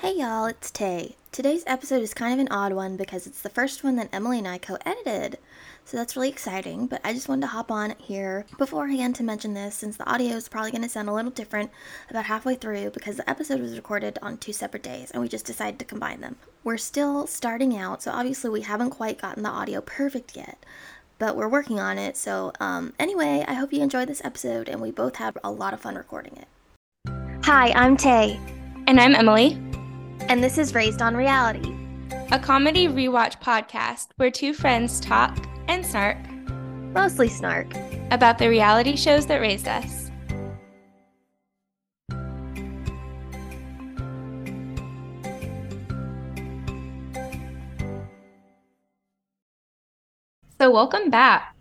Hey y'all, it's Tay. Today's episode is kind of an odd one because it's the first one that Emily and I co edited. So that's really exciting, but I just wanted to hop on here beforehand to mention this since the audio is probably going to sound a little different about halfway through because the episode was recorded on two separate days and we just decided to combine them. We're still starting out, so obviously we haven't quite gotten the audio perfect yet, but we're working on it. So, um, anyway, I hope you enjoyed this episode and we both had a lot of fun recording it. Hi, I'm Tay. And I'm Emily and this is Raised on Reality, a comedy rewatch podcast where two friends talk and snark, mostly snark, about the reality shows that raised us. So, welcome back.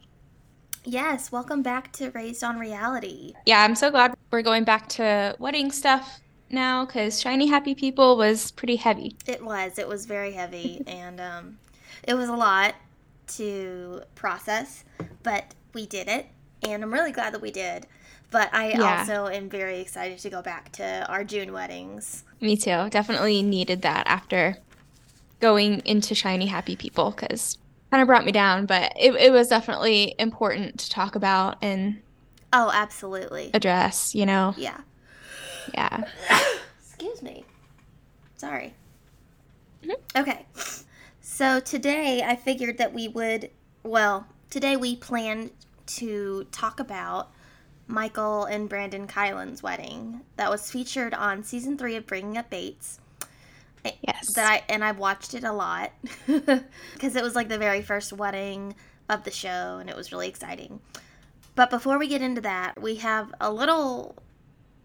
Yes, welcome back to Raised on Reality. Yeah, I'm so glad we're going back to wedding stuff now because Shiny Happy People was pretty heavy. It was. It was very heavy, and um, it was a lot to process, but we did it, and I'm really glad that we did. But I yeah. also am very excited to go back to our June weddings. Me too. Definitely needed that after going into Shiny Happy People because kind of brought me down, but it, it was definitely important to talk about and oh, absolutely address. You know. Yeah. Yeah. Excuse me. Sorry. Mm-hmm. Okay. So today I figured that we would, well, today we planned to talk about Michaela and Brandon Keilen's wedding that was featured on season three of Bringing Up Bates. Yes. That I and I watched it a lot because it was like the very first wedding of the show and it was really exciting. But before we get into that, we have a little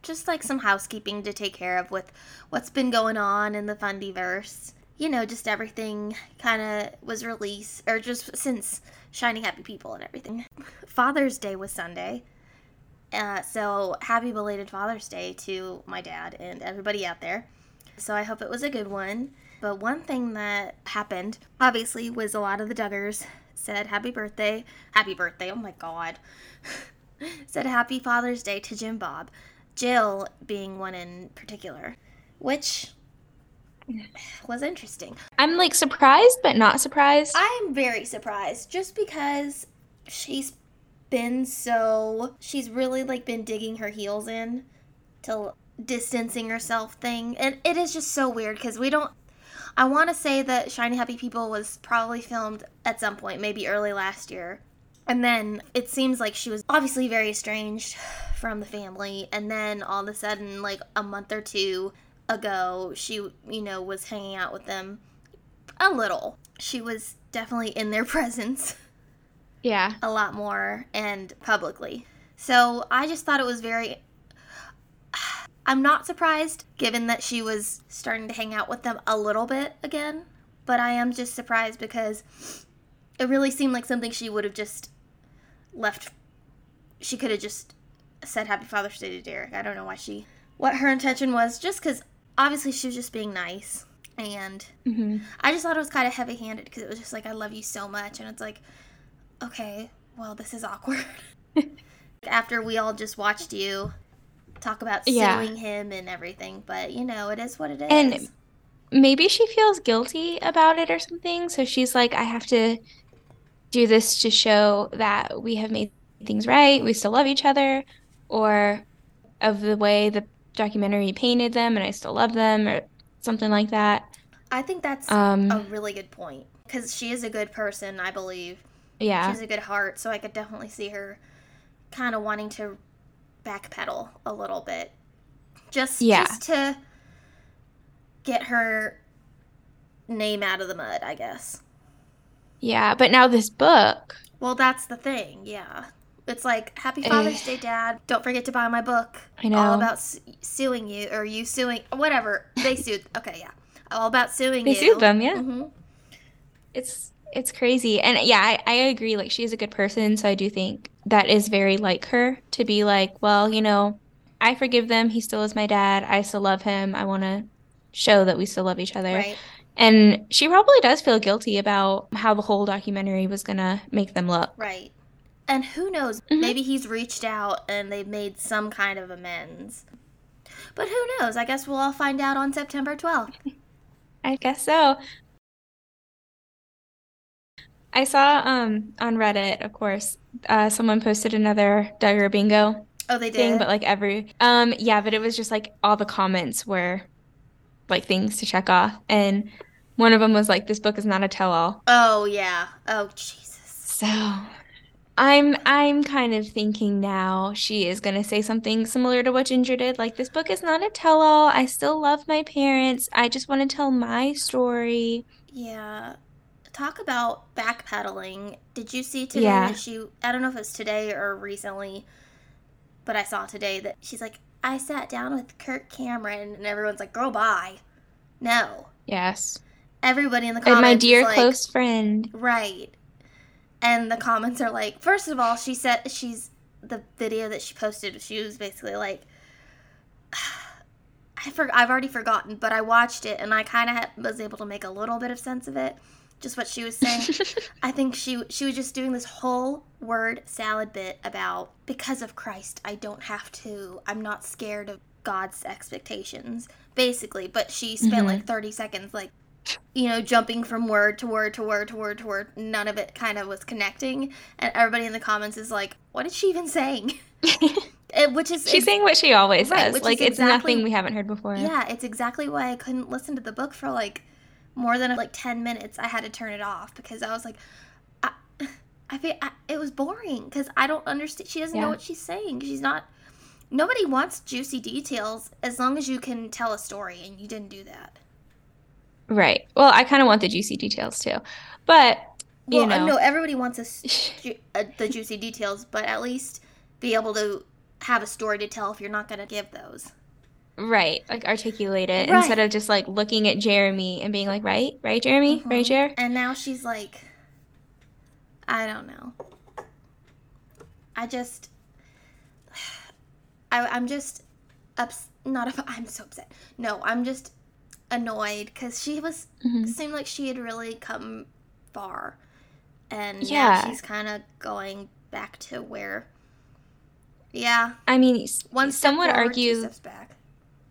just like some housekeeping to take care of with what's been going on in the Fundyverse. You know, just everything kind of was released, or just since Shiny Happy People and everything. Father's Day was Sunday. Uh, so happy belated Father's Day to my dad and everybody out there. So I hope it was a good one. But one thing that happened, obviously, was a lot of the Duggars said happy birthday. Happy birthday. Oh my God. said happy Father's Day to Jim Bob. Jill being one in particular, which was interesting. I'm like surprised, but not surprised. I'm very surprised just because she's been so. She's really like been digging her heels in to distancing herself thing. And it is just so weird because we don't. I want to say that Shiny Happy People was probably filmed at some point, maybe early last year. And then it seems like she was obviously very estranged from the family. And then all of a sudden, like a month or two ago, she, you know, was hanging out with them a little. She was definitely in their presence. Yeah. A lot more and publicly. So I just thought it was very. I'm not surprised given that she was starting to hang out with them a little bit again. But I am just surprised because it really seemed like something she would have just left. She could have just said Happy Father's Day to Derek. I don't know why she, what her intention was, just because obviously she was just being nice. And mm-hmm. I just thought it was kind of heavy handed because it was just like, I love you so much. And it's like, okay, well, this is awkward. After we all just watched you talk about suing him and everything. But, you know, it is what it is. And maybe she feels guilty about it or something. So she's like, I have to do this to show that we have made things right. We still love each other or of the way the documentary painted them and I still love them or something like that. I think that's um, a really good point because she is a good person, I believe. Yeah. She has a good heart, so I could definitely see her kind of wanting to backpedal a little bit. Just, yeah. just to get her name out of the mud, I guess. Yeah, but now this book. Well, that's the thing, yeah. It's like Happy Father's Day, Dad. Don't forget to buy my book. I know all about su- suing you or you suing whatever they sued. Okay, yeah, all about suing they you. They sued them, yeah. Mm-hmm. It's it's crazy, and yeah, I, I agree. Like she's a good person, so I do think that is very like her to be like, well, you know, I forgive them. He still is my dad. I still love him. I want to show that we still love each other. Right. And she probably does feel guilty about how the whole documentary was gonna make them look. Right. And who knows, mm-hmm. maybe he's reached out and they've made some kind of amends. But who knows? I guess we'll all find out on September 12th. I guess so. I saw um on Reddit, of course, uh, someone posted another Duggar bingo Oh, they thing, did. but like every um yeah, but it was just like all the comments were like things to check off, and one of them was like, "This book is not a tell-all." oh, yeah. Oh, Jesus. So I'm I'm kind of thinking now she is gonna say something similar to what Ginger did. Like, this book is not a tell-all. I still love my parents. I just want to tell my story. Yeah. Talk about backpedaling. Did you see today Yeah. that she, I don't know if it's today or recently, but I saw today that she's like, I sat down with Kirk Cameron, and everyone's like, girl, bye. No. Yes. Everybody in the And comments my is dear like, close friend. Right. And the comments are like, first of all, she said she's the video that she posted. She was basically like, I for, I've already forgotten, but I watched it and I kind of was able to make a little bit of sense of it. Just what she was saying. I think she she was just doing this whole word salad bit about because of Christ, I don't have to. I'm not scared of God's expectations, basically. But she spent Mhm. like 30 seconds, like you know, jumping from word to word to word to word to word. None of it kind of was connecting, and everybody in the comments is like, "What is she even saying?" Which is She's saying what she always Right, says. Like it's exactly- nothing we haven't heard before. Yeah, it's exactly why I couldn't listen to the book for like more than like 10 minutes. I had to turn it off because I was like, I, I feel I, it was boring because I don't understand. She doesn't know what she's saying. She's not, nobody wants juicy details as long as you can tell a story, and you didn't do that. Right. Well, I kind of want the juicy details too. But, you Well, uh, know, no, everybody wants us ju- uh, the juicy details, but at least be able to have a story to tell if you're not going to give those. Right, like articulate it Right. instead of just like looking at Jeremy and being like, right, right, Jeremy, right, Mhm. Jer? And now she's like, I don't know. I just, I, I'm just, ups, not. Up, I'm so upset. No, I'm just annoyed because she was Mhm. seemed like she had really come far, and Yeah. now she's kind of going back to where. Yeah, I mean, one step some forward, argue, back.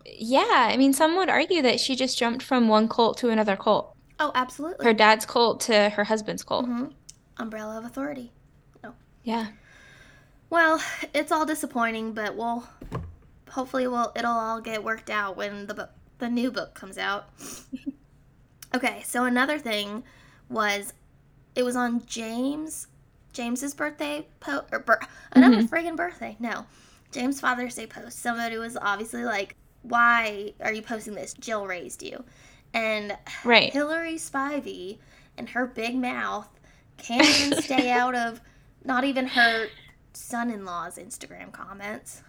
Yeah, I mean, some would argue that she just jumped from one cult to another cult. Oh, absolutely. Her dad's cult to her husband's cult. hmm Umbrella of authority. Yeah. Well, it's all disappointing, but we'll hopefully we'll it'll all get worked out when the book, the new book comes out. okay, so another thing was it was on James James's birthday post or bir- another friggin' birthday. No, James Father's Day post. Somebody was obviously like, "Why are you posting this? Jill raised you," and Right. Hillary Spivey and her big mouth can't even stay out of not even her son-in-law's Instagram comments.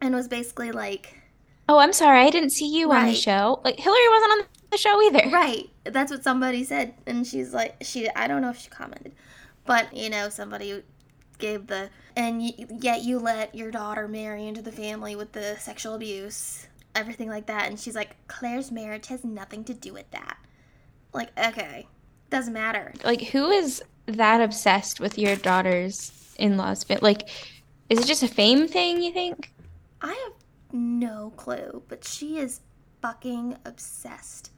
And was basically like, Oh, I'm sorry, I didn't see you on the show. Like Hillary wasn't on the show either. right, that's what somebody said and she's like she I don't know if she commented. But, you know, somebody gave the and y- yet you let your daughter marry into the family with the sexual abuse, everything like that and she's like Claire's marriage has nothing to do with that. Like, okay, doesn't matter. Like, who is that obsessed with your daughter's in-laws? But like, is it just a fame thing, you think? I have no clue, but she is fucking obsessed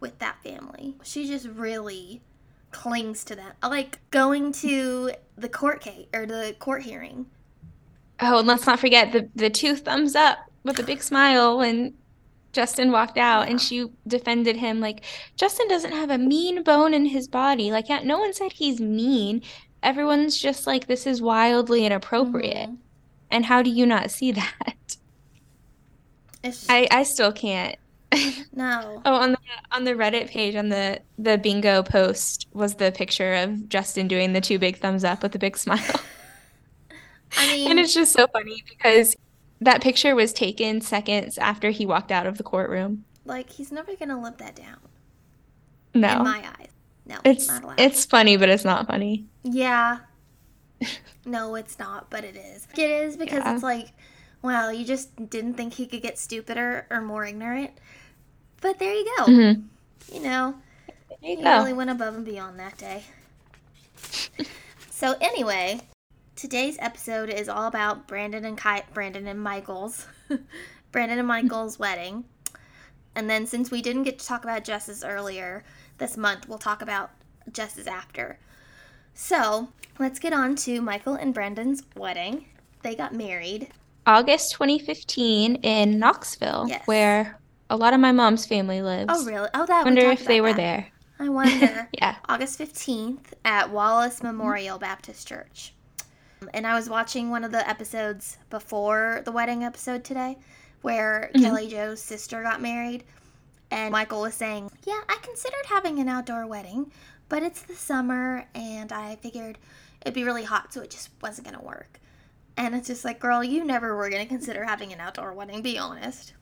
with that family. She just really clings to them. Like going to the court case or the court hearing. Oh, and let's not forget the the two thumbs up with a big smile when Justin walked out and she defended him like Justin doesn't have a mean bone in his body. Like, yeah, no one said he's mean. Everyone's just like this is wildly inappropriate. Mhm. And how do you not see that? I I still can't. no. Oh, on the on the Reddit page on the the bingo post was the picture of Justin doing the two big thumbs up with a big smile. I mean, And it's just so funny because that picture was taken seconds after he walked out of the courtroom. like he's never gonna live that down No. in my eyes. No, It's not allowed. it's funny, but it's not funny. Yeah. No, it's not, but it is. It is because Yeah. it's like, well, you just didn't think he could get stupider or more ignorant. But there you go. Mhm. You know, There he you go. really went above and beyond that day. so anyway, today's episode is all about Brandon and Ki- Brandon and Michaela's Brandon and Michaela's wedding. And then since we didn't get to talk about Jessa's earlier this month, we'll talk about Jessa's after. So let's get on to Michaela and Brandon's wedding. They got married. August 2015 in Knoxville, Yes. where a lot of my mom's family lives. Oh, really? Oh, that. we Wonder talked if they were that. there. I wonder. Yeah. August 15th at Wallace Memorial Baptist Church. And I was watching one of the episodes before the wedding episode today where Mhm. Kelly Jo's sister got married. And Michaela was saying, Yeah, I considered having an outdoor wedding, but it's the summer and I figured it'd be really hot, so it just wasn't going to work. And it's just like, girl, you never were going to consider having an outdoor wedding, be honest.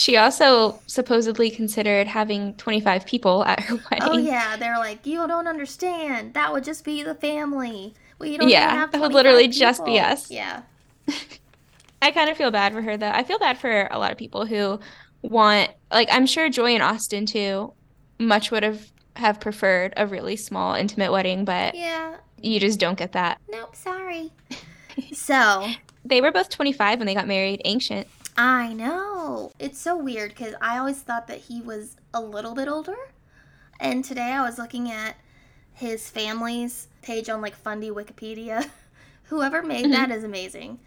She also supposedly considered having 25 people at her oh, wedding. Oh yeah, they're like, you don't understand. That would just be the family. We don't Yeah, that would 25 literally just be us. Yeah, I kind of feel bad for her though. I feel bad for a lot of people who want, like, I'm sure Joy and Austin too, much would have have preferred a really small, intimate wedding, but yeah. you just don't get that. Nope, sorry. so They were both 25 when they got married, ancient. I know it's so weird because I always thought that he was a little bit older, and today I was looking at his family's page on like Fundy Wikipedia. Whoever made Mhm. that is amazing.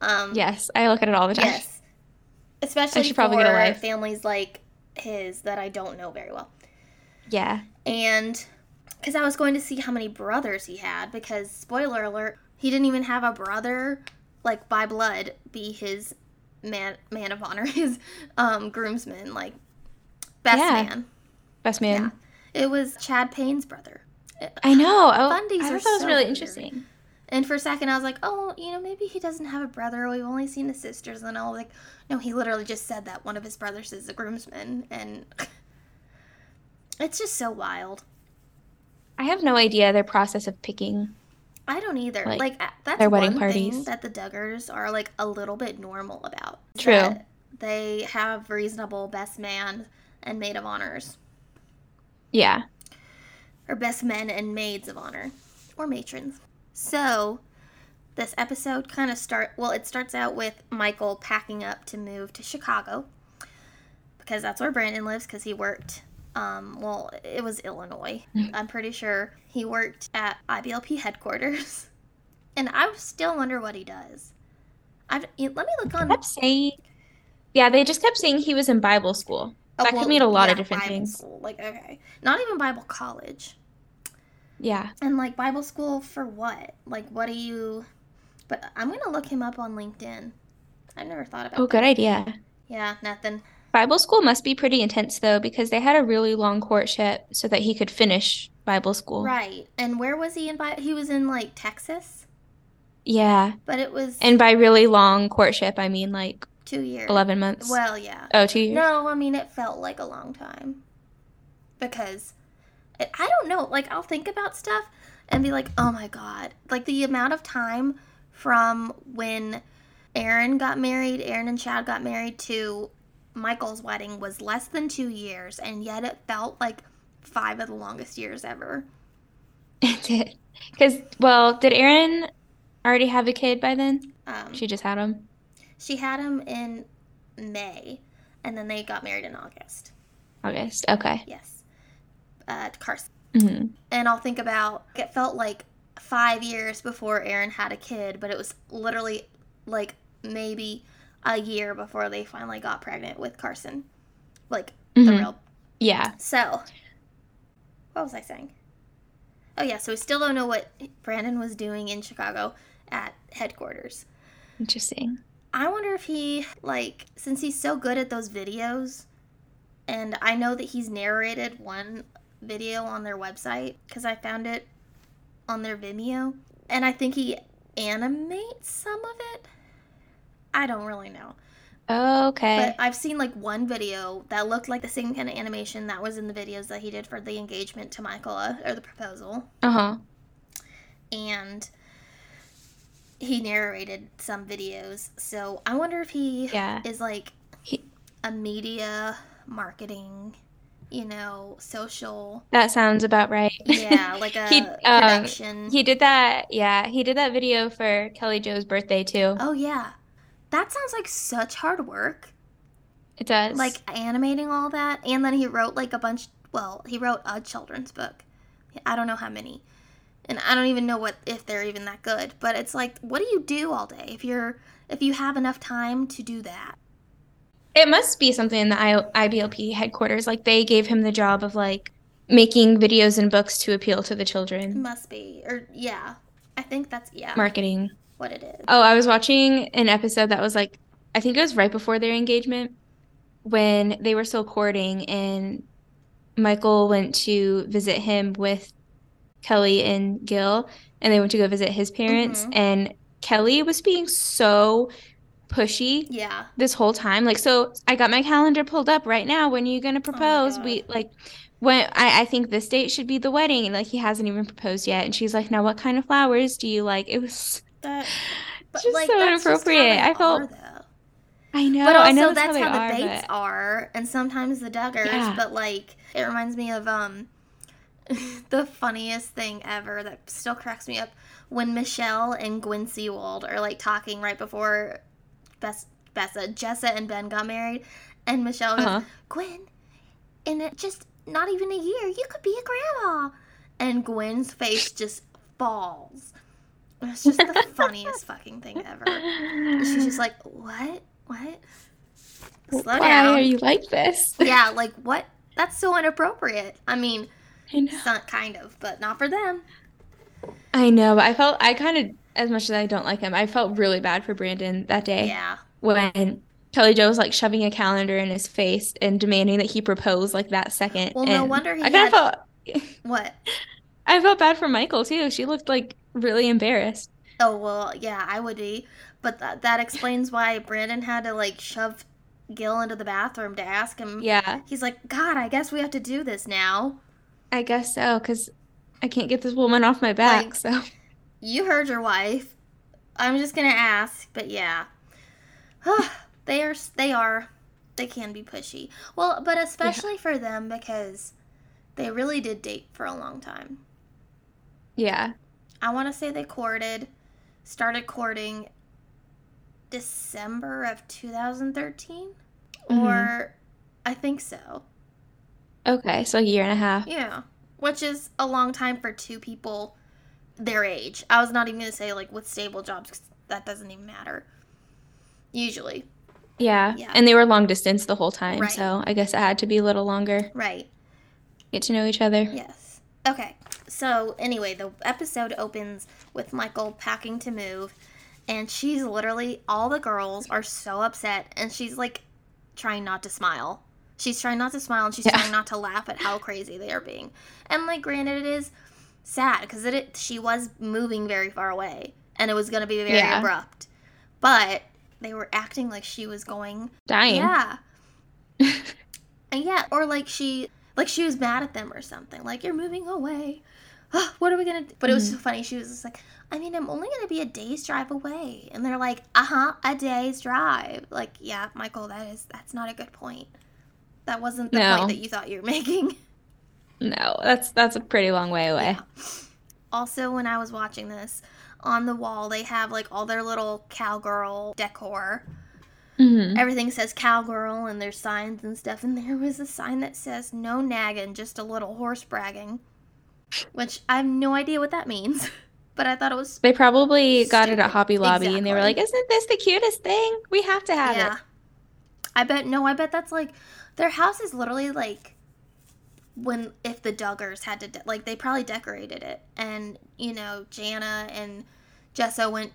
Um, Yes, I look at it all the time. Yes. Especially should probably for get a life. families like his that I don't know very well. Yeah. And because I was going to see how many brothers he had, because spoiler alert, he didn't even have a brother, like by blood, be his man man of honor, his um, groomsman, like best Yeah. man. Best man. It was Chad Paine's brother. I know. Oh, I are thought that was so really weird. interesting. And for a second, I was like, oh, you know, maybe he doesn't have a brother. We've only seen his sisters. And I was like, no, he literally just said that one of his brothers is a groomsman. And it's just so wild. I have no idea their process of picking. I don't either. Like, Like, that's their wedding one thing parties. that the Duggars are like a little bit normal about. True. They have reasonable best man and maid of honors, Yeah. or best men and maids of honor, or matrons. So, this episode kind of start. Well, it starts out with Michaela packing up to move to Chicago because that's where Brandon lives. Because he worked. Um, well, it was Illinois. I'm pretty sure he worked at IBLP headquarters, and I still wonder what he does. I let me look on. kept saying, yeah, they just kept saying he was in Bible school. oh, that could mean a lot yeah, of different Bible things. School. Like okay, not even Bible college. Yeah. And like Bible school for what? Like what do you? But I'm gonna look him up on LinkedIn. I've never thought about. Oh, that. good idea. Yeah, nothing. Bible school must be pretty intense though, because they had a really long courtship so that he could finish Bible school. Right. And where was he in? Bi- he was in like Texas, Yeah. but it was And by really long courtship, I mean like two years. 11 months. Well, yeah. Oh, two years. No, I mean it felt like a long time because it, I don't know. Like I'll think about stuff and be like, oh my god, like the amount of time from when Erin got married, Erin and Chad got married to Michaela's wedding was less than two years, and yet it felt like five of the longest years ever. It did. Because, well, did Erin already have a kid by then? Um, She just had him. she had him in May, and then they got married in August. August. Okay. Yes, uh, Carson. hmm and I'll think about it felt like five years before Erin had a kid, but it was literally like maybe a year before they finally got pregnant with Carson. Like the Mhm. real. Yeah. So, what was I saying? Oh, yeah, so we still don't know what Brandon was doing in Chicago at headquarters. Interesting. I wonder if he, like, since he's so good at those videos, and I know that he's narrated one video on their website because I found it on their Vimeo, and I think he animates some of it. I don't really know. Okay. But I've seen like one video that looked like the same kind of animation that was in the videos that he did for the engagement to Michaela uh, or the proposal. Uh huh. And he narrated some videos. So I wonder if he Yeah. is like He- a media marketing, you know, social. That sounds about right. Yeah, like a He, um, production. He did that. Yeah. He did that video for Kelly Jo's birthday too. oh, yeah. That sounds like such hard work. It does. Like animating all that. And then he wrote like a bunch, well, he wrote a children's book. I don't know how many. And I don't even know what if they're even that good, but it's like what do you do all day if you're if you have enough time to do that? it must be something in the I- IBLP headquarters. Like they gave him the job of like making videos and books to appeal to the It children. must be. Or yeah. I think that's yeah, Marketing. What it is. Oh, I was watching an episode that was like, I think it was right before their engagement when they were still courting, and Michaela went to visit him with Kelly and Gil, and they went to go visit his parents. Mhm. And Kelly was being so pushy Yeah. this whole time. Like, so I got my calendar pulled up right now. When are you gonna propose? God. We like when I, I think this date should be the wedding, and like he hasn't even proposed yet. And she's like, Now what kind of flowers do you like? It was That but just like so that's inappropriate. I felt are. I know, But I know that's, that's, how, how, the they Bates are, are, and sometimes the Duggars. Yeah. But like, it reminds me of um, the funniest thing ever that still cracks me up when Michelle and Gwen Seewald are like talking right before Bess, Bessa, Jessa, and Ben got married, and Michelle goes, but uh-huh. "Gwen, in it just not even a year, you could be a grandma," and Gwen's face just falls. It's just the funniest fucking thing ever. She's just like, "What? What?" Slow Why down. are you like this? Yeah, like what? That's so inappropriate. I mean, I know. not kind of, but not for them. I know, I felt I kind of, as much as I don't like him, I felt really bad for Brandon that day Yeah. when Kelly Jo was like shoving a calendar in his face and demanding that he propose like that second. Well, no wonder he I kind had- of felt What? I felt bad for Michaela too. She looked like really embarrassed. Oh well, yeah, I would be, but that that explains why Brandon had to like shove Gil into the bathroom to ask him. Yeah, He's like, God, I guess we have to do this now. I guess so because I can't get this woman off my back. Like- so You heard your wife. I'm just gonna ask, but yeah, they are. They are. They can be pushy. Well, but especially for them because they really did date for a long time. yeah, I want to say they courted, started courting December of 2013, Mhm. or I think so. okay, so a year and a half. Yeah, which is a long time for two people their age. I was not even gonna say like with stable jobs that doesn't even matter. Usually, Yeah, Yeah. and they were long distance the whole time, Right. so I guess it had to be a little longer. right? Get to know each other. Yes. Okay. So anyway, the episode opens with Michaela packing to move, and she's literally all the girls are so upset, and she's like trying not to smile. She's trying not to smile, and she's Yeah. trying not to laugh at how crazy they are being. And like, granted, it is sad because it, it she was moving very far away, and it was going to be very Yeah. abrupt, but they were acting like she was going Dying. yeah. And yeah, or like she like she was mad at them or something. Like you're moving away. What are we gonna do? But it was so funny. She was just like, I mean, I'm only gonna be a day's drive away. And they're like, uh huh, a day's drive. Like, yeah, Michaela, that is that's not a good point. That wasn't the No. point that you thought you were making. No, that's that's a pretty long way away. Yeah. Also, when I was watching this, on the wall they have like all their little cowgirl decor. Mhm. Everything says cowgirl and there's signs and stuff. And there was a sign that says no nagging, just a little horse bragging. Which I have no idea what that means. But I thought it was They probably got it at Hobby Lobby and they were like, "Isn't this the cutest thing? We have to have yeah. it." I bet no, I bet that's like their house is literally like when if the Duggars had to de- like they probably decorated it and you know Jana and Jessa went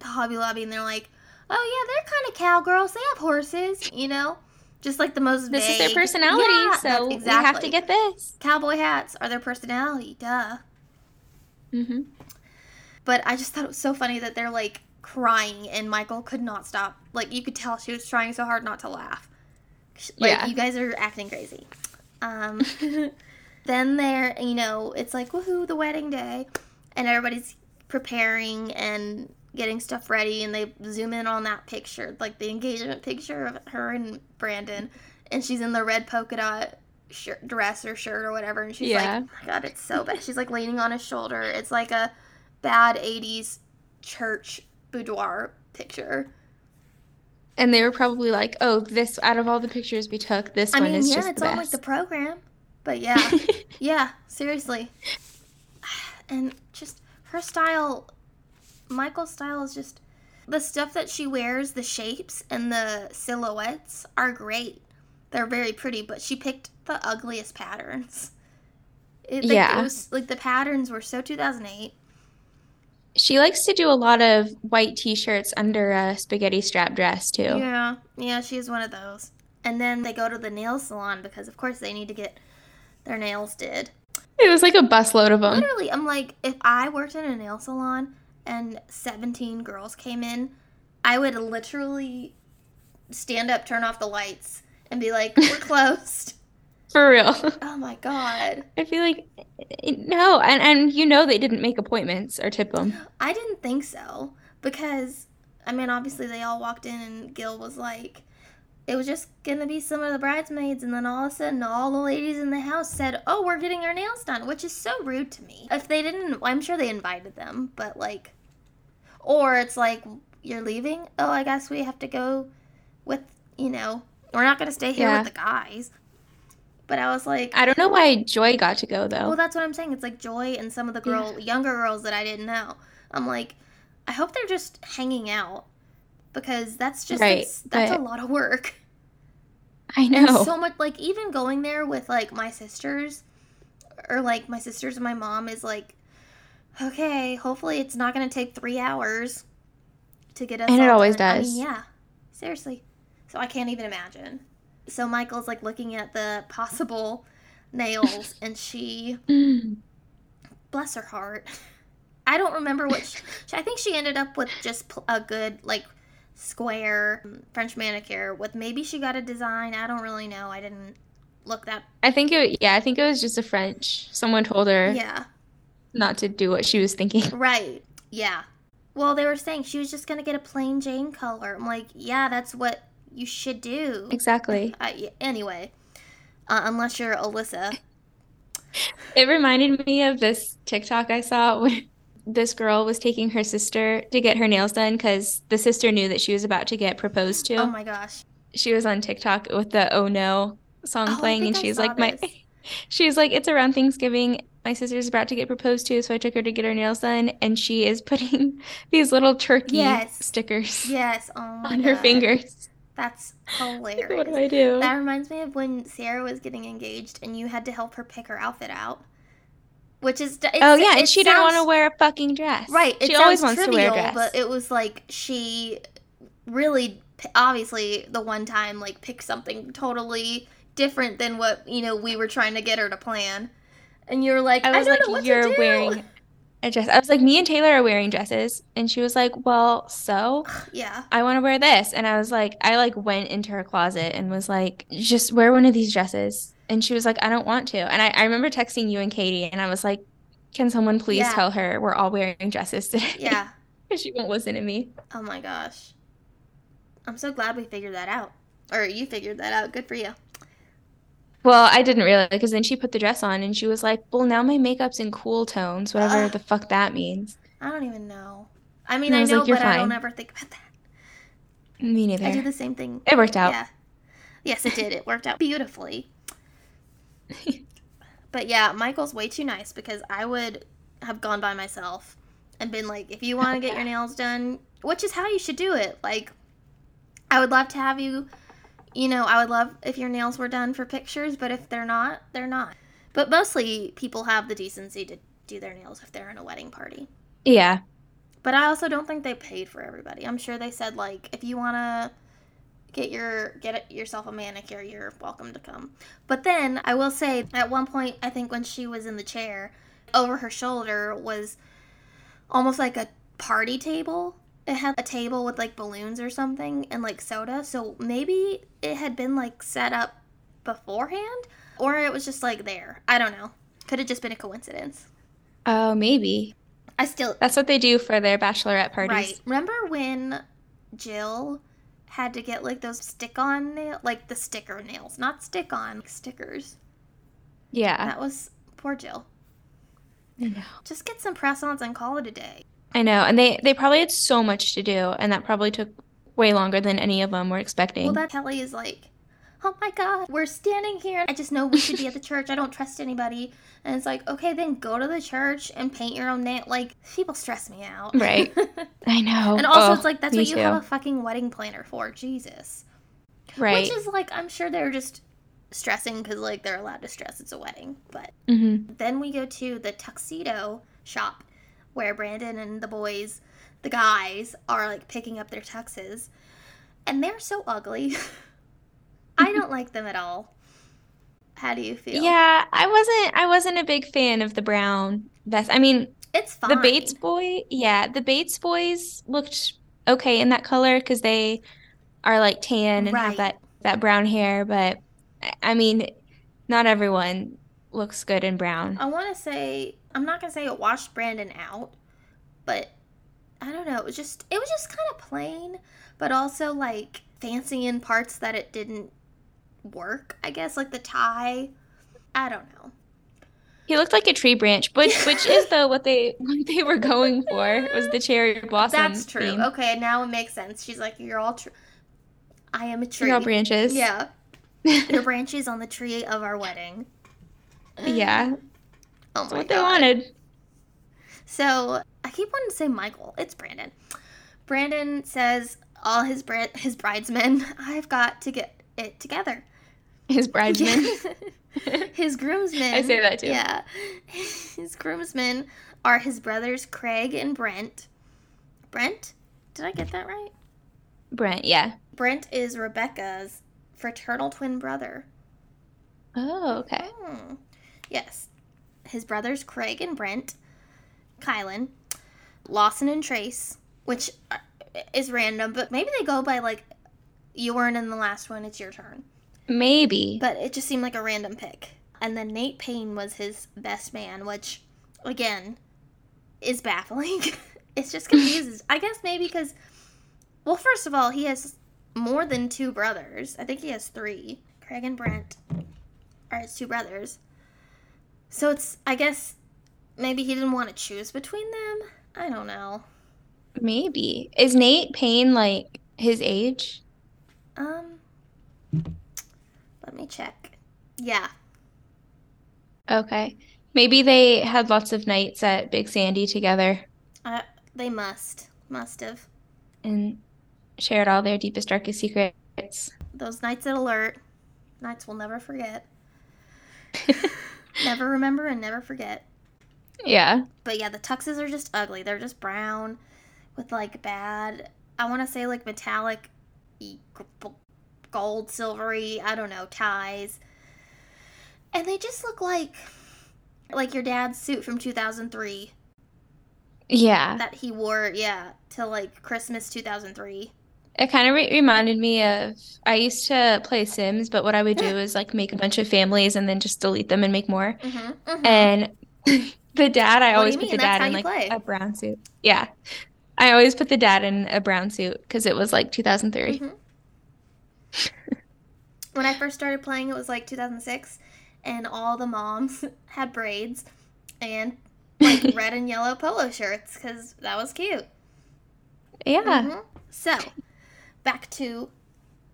to Hobby Lobby and they're like, oh yeah, they're kind of cowgirls. They have horses, you know, just like the most. This is their personality, Yeah, so that's we have to get this. cowboy hats are their personality. Duh. hmm But I just thought it was so funny that they're like crying and Michaela could not stop. Like you could tell she was trying so hard not to laugh. Like Yeah. you guys are acting crazy. Um then there, you know, it's like woohoo the wedding day and everybody's preparing and getting stuff ready and they zoom in on that picture, like the engagement picture of her and Brandon and she's in the red polka dot shirt, dress or shirt or whatever and she's Yeah. like, oh my god, it's so bad. She's like leaning on his shoulder. It's like a bad 80s church boudoir picture. And they were probably like, "Oh, this out of all the pictures we took, this I one mean, is yeah, just it's the on like the program. But yeah, yeah, seriously. And just her style, Michaela's style is just the stuff that she wears, the shapes and the silhouettes are great. They're very pretty, but she picked the ugliest patterns. It, like, Yeah. it was like the patterns were so 2008. She likes to do a lot of white t-shirts under a spaghetti strap dress too. Yeah, yeah, she's one of those. And then they go to the nail salon because, of course, they need to get their nails did. It was like a busload of them. Literally, I'm like, if I worked in a nail salon and 17 girls came in, I would literally stand up, turn off the lights, and be like, we're closed. For real. oh my God. I feel like eh, no, and and you know they didn't make appointments or tip them. I didn't think so because, I mean, obviously they all walked in and Gil was like, it was just gonna be some of the bridesmaids, and then all of a sudden, all the ladies in the house said, "Oh, we're getting our nails done," which is so rude to me. If they didn't, I'm sure they invited them, but like, or it's like you're leaving. Oh, I guess we have to go with you know, we're not gonna stay here Yeah. with the guys. But I was like, I don't know why Joy got to go though. well, that's what I'm saying. It's like Joy and some of the girl, younger girls that I didn't know. I'm like, I hope they're just hanging out because that's just Right, that's, a lot of work. I And know. so much like even going there with like my sisters or like my sisters and my mom is like, okay, hopefully it's not gonna take three hours to get us. And it always done. I does. mean, yeah, seriously. So I can't even imagine. So Michaela's like looking at the possible nails, and she bless her heart. I don't remember what she, I think she ended up with just a good like square um, French manicure with maybe she got a design. I don't really know. I didn't look that. I think it yeah, I think it was just a French. Someone told her Yeah, not to do what she was thinking. right. Yeah. Well, they were saying she was just gonna get a plain Jane color. I'm like, yeah, that's what you should do. Exactly. I, anyway, uh, unless you're Alyssa. It reminded me of this TikTok I saw where this girl was taking her sister to get her nails done because the sister knew that she was about to get proposed to. Oh my gosh. She was on TikTok with the Oh No song Oh, playing, and she's like, my, this. she was like, it's around Thanksgiving. My sister's about to get proposed to, so I took her to get her nails done, and she is putting these little turkey Yes. stickers Yes. Oh on her fingers. That's hilarious. what do I do? That reminds me of when Sarah was getting engaged and you had to help her pick her outfit out. Which is it's, Oh yeah, and she didn't want to wear a fucking dress. right. She always sounds wants to wear a dress. but it was like she really obviously the one time like picked something totally different than what you know we were trying to get her to plan, and you're like, I, I was don't like, you're wearing a dress. I was like, me and Taylor are wearing dresses, and she was like, well, so Yeah. I want to wear this, and I was like, I like went into her closet and was like, just wear one of these dresses, and she was like, I don't want to, and I, I remember texting you and Katie, and I was like, can someone please Yeah. tell her we're all wearing dresses today? Yeah. because she won't listen to me. Oh my gosh. I'm so glad we figured that out. Or you figured that out. Good for you. Well, I didn't really, because then she put the dress on, and she was like, well, now my makeup's in cool tones, whatever Ugh. the fuck that means. I don't even know. I mean, I I know, like, "You're but I don't ever think about that. Me neither. I do the same thing. It worked out. Yeah. Yes, it did. It worked out beautifully. But yeah, Michaela's way too nice because I would have gone by myself and been like, if you want to get your nails done, which is how you should do it. Like, I would love to have you, you know, I would love if your nails were done for pictures, but if they're not, they're not. But mostly people have the decency to do their nails if they're in a wedding party. Yeah. But I also don't think they paid for everybody. I'm sure they said like if you want to get your get yourself a manicure, you're welcome to come. But then I will say at one point I think when she was in the chair, over her shoulder was almost like a party table. It had a table with like balloons or something and like soda. So maybe it had been like set up beforehand or it was just like there. I don't know. Could have just been a coincidence. Oh, maybe. I still That's what they do for their bachelorette parties. Right. Remember when Jill had to get like those stick on nail like the sticker nails, not stick on like stickers. Yeah. That was poor Jill. I know. Just get some press ons and call it a day. I know. And they they probably had so much to do, and that probably took way longer than any of them were expecting. Well, that Kelly is like, oh my god, we're standing here. I just know we should be at the church. I don't trust anybody. And it's like, okay, then go to the church and paint your own name. Like, people stress me out. Right. I know. and also, Oh, it's like, that's what you too. have a fucking wedding planner for. Jesus. right. Which is like, I'm sure they're just stressing because, like, they're allowed to stress. It's a wedding. But hmm then we go to the tuxedo shop where Brandon and the boys, the guys, are like picking up their tuxes. And they're so ugly. I don't like them at all. How do you feel? Yeah, I wasn't I wasn't a big fan of the brown vest. I mean, It's fine. the Bates boy, yeah, the Bates boys looked okay in that color because they are like tan and Right. have that that brown hair, but I- I mean, not everyone looks good in brown. I want to say I'm not gonna say it washed Brandon out, but I don't know. It was just it was just kind of plain, but also like fancy in parts that it didn't work. I guess like the tie. I don't know. He looked like a tree branch, which which is though what they what they were going for was the cherry blossom. That's true. theme. Okay, now it makes sense. She's like, you're all true. I am a tree. You're all branches. Yeah, your branches on the tree of our wedding. yeah. Oh That's my what they wanted. So I keep wanting to say Michaela. It's Brandon. Brandon says all his bri- his bridesmen. I've got to get it together. His bridesmen. his groomsmen. I say that too. Yeah. His groomsmen are his brothers Craig and Brent. Brent? Did I get that right? Brent, yeah. Brent is Rebecca's fraternal twin brother. Oh, okay. Hmm. Yes. His brothers Craig and Brent, Keilen, Lawson and Trace, which uh, is random, but maybe they go by like you weren't in the last one, it's your turn. Maybe. But it just seemed like a random pick. And then Nate Paine was his best man, which again is baffling. it's just confuses. I guess maybe because well, first of all, he has more than two brothers. I think he has three. Craig and Brent are his two brothers. So it's I guess maybe he didn't want to choose between them. I don't know. Maybe. Is Nate Paine like his age? Um let me check. Yeah. Okay. Maybe they had lots of nights at Big Sandy together Uh, they must. Must have. and shared all their deepest, darkest secrets. Those nights at alert. Nights we'll never forget. never remember and never forget. Yeah. But yeah, the tuxes are just ugly. They're just brown with like bad, I want to say like metallic, gold, silvery, I don't know, ties. And they just look like like your dad's suit from 2003 Yeah. that he wore, yeah, to like Christmas 2003. It kind of re reminded me of I used to play Sims, but what I would do is like make a bunch of families and then just delete them and make more. Mm-hmm, And the dad, I What always put the That's dad in like play. a brown suit. Yeah. I always put the dad in a brown suit because it was like 2003. Mhm. when I first started playing, it was like 2006, and all the moms had braids and like red and yellow polo shirts because that was cute. Yeah. Mhm. So, back to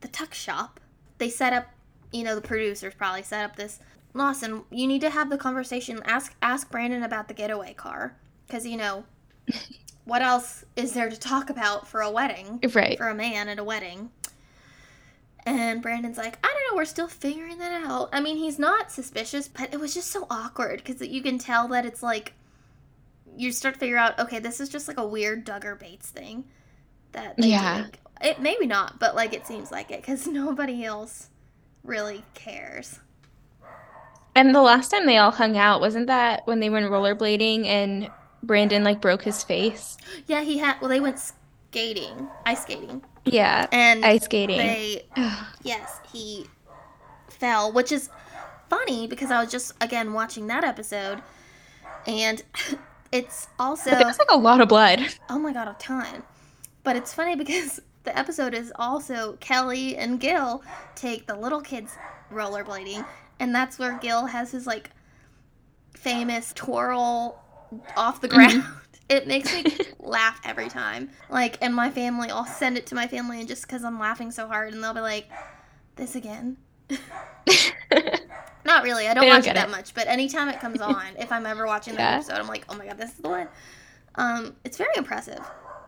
the tuck shop. They set up, you know, the producers probably set up this. Lawson, you need to have the conversation. Ask ask Brandon about the getaway car because you know, what else is there to talk about for a wedding? Right. for a man at a wedding. And Brandon's like, I don't know, we're still figuring that out. I mean, he's not suspicious, but it was just so awkward because you can tell that it's like, you start to figure out, okay, this is just like a weird Duggar Bates thing. That Yeah. It maybe not, but like it seems like it because nobody else really cares. And the last time they all hung out, wasn't that when they went rollerblading and Brandon like broke his face? Yeah, he had. Well, they went skating, ice skating, Yeah. and Ice skating. they Yes, he fell, which is funny because I was just again watching that episode, and it's also But there was like a lot of blood. oh my god a ton, but it's funny because the episode is also Kelly and Gil take the little kids rollerblading, and that's where Gil has his like famous twirl off the ground. It makes me laugh every time. Like, and my family, I'll send it to my family, and just because I'm laughing so hard, and they'll be like, "This again." Not really. I don't don't watch it that it. much, but anytime it comes on, if I'm ever watching the Yeah. episode, I'm like, "Oh my god, this is the one." Um, it's very impressive,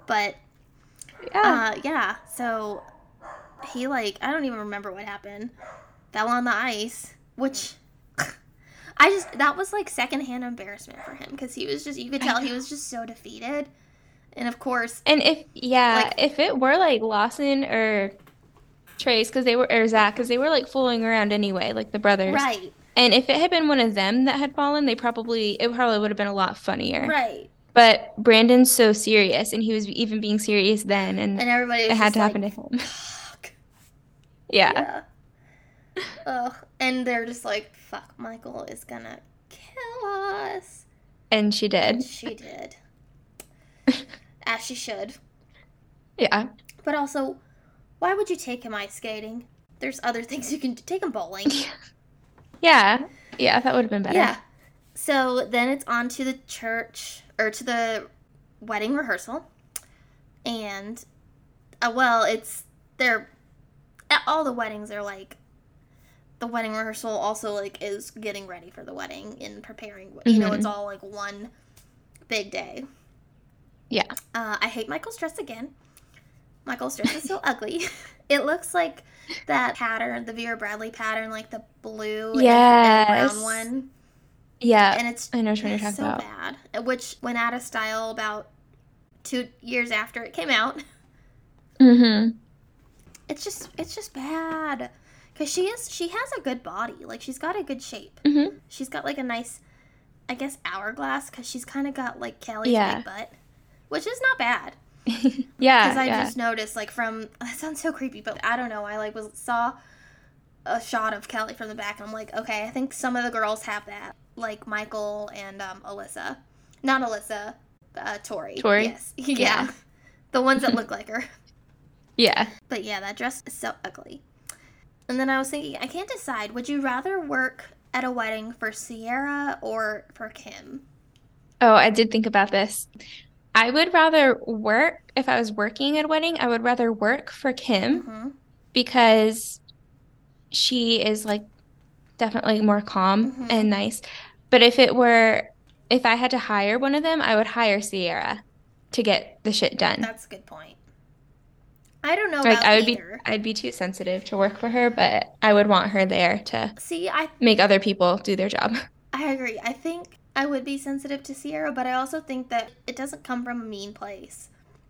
but yeah. uh, yeah. So he like I don't even remember what happened. Fell on the ice, which I just that was like secondhand embarrassment for him because he was just you could tell he was just so defeated, and of course, And if yeah, Like- if it were like Lawson or Trace, because they were or Zach, because they were like fooling around anyway, like the brothers. right, And if it had been one of them that had fallen, they probably it probably would have been a lot funnier. right, But Brandon's so serious, and he was even being serious then, and and everybody it had to like, happen to him. Fuck. Yeah. Yeah. Ugh. And they're just like, fuck, Michaela is gonna kill us. And she And did. she did. As she should. Yeah. But also, why would you take him ice skating? There's other things you can do. Take him bowling. Yeah. Yeah, that would have been better. Yeah. So then it's on to the church or to the wedding rehearsal. And, uh, well, it's, they're, at all the weddings are like, the wedding rehearsal also like is getting ready for the wedding and preparing. You know, Mhm. it's all like one big day. Yeah. Uh, I hate Michaela's dress again. Michaela's dress is so ugly. It looks like that pattern, the Vera Bradley pattern, like the blue and- and, Yes. brown one. Yeah. And it's I know one you're talking so about. bad. Which went out of style about two years after it came out. Mm-hmm. It's just it's just bad. Cause she is she has a good body. Like she's got a good shape. Mm-hmm. She's got like a nice, I guess hourglass. Cause she's kind of got like Kelly's Yeah. big butt, which is not bad. yeah. Because I yeah. just noticed, like, from that sounds so creepy, but I don't know. I like was saw a shot of Kelly from the back, and I'm like, okay, I think some of the girls have that, like Michaela and um, Alyssa, not Alyssa, uh, Tori. Tori? yes, yeah. Yeah. the ones that look like her. Yeah. But yeah, that dress is so ugly. And then I was thinking, I can't decide. Would you rather work at a wedding for Sierra or for Kim? Oh, I did think about this. I would rather work, if I was working at a wedding, I would rather work for Kim hmm because she is like definitely more calm Mhm. and nice. But if it were, if I had to hire one of them, I would hire Sierra to get the shit done. That's a good point. I don't know Like about I would be. I'd be too sensitive to work for her, but I would want her there to See, I make other people do their job. I agree. I think I would be sensitive to Sierra, but I also think that it doesn't come from a mean place.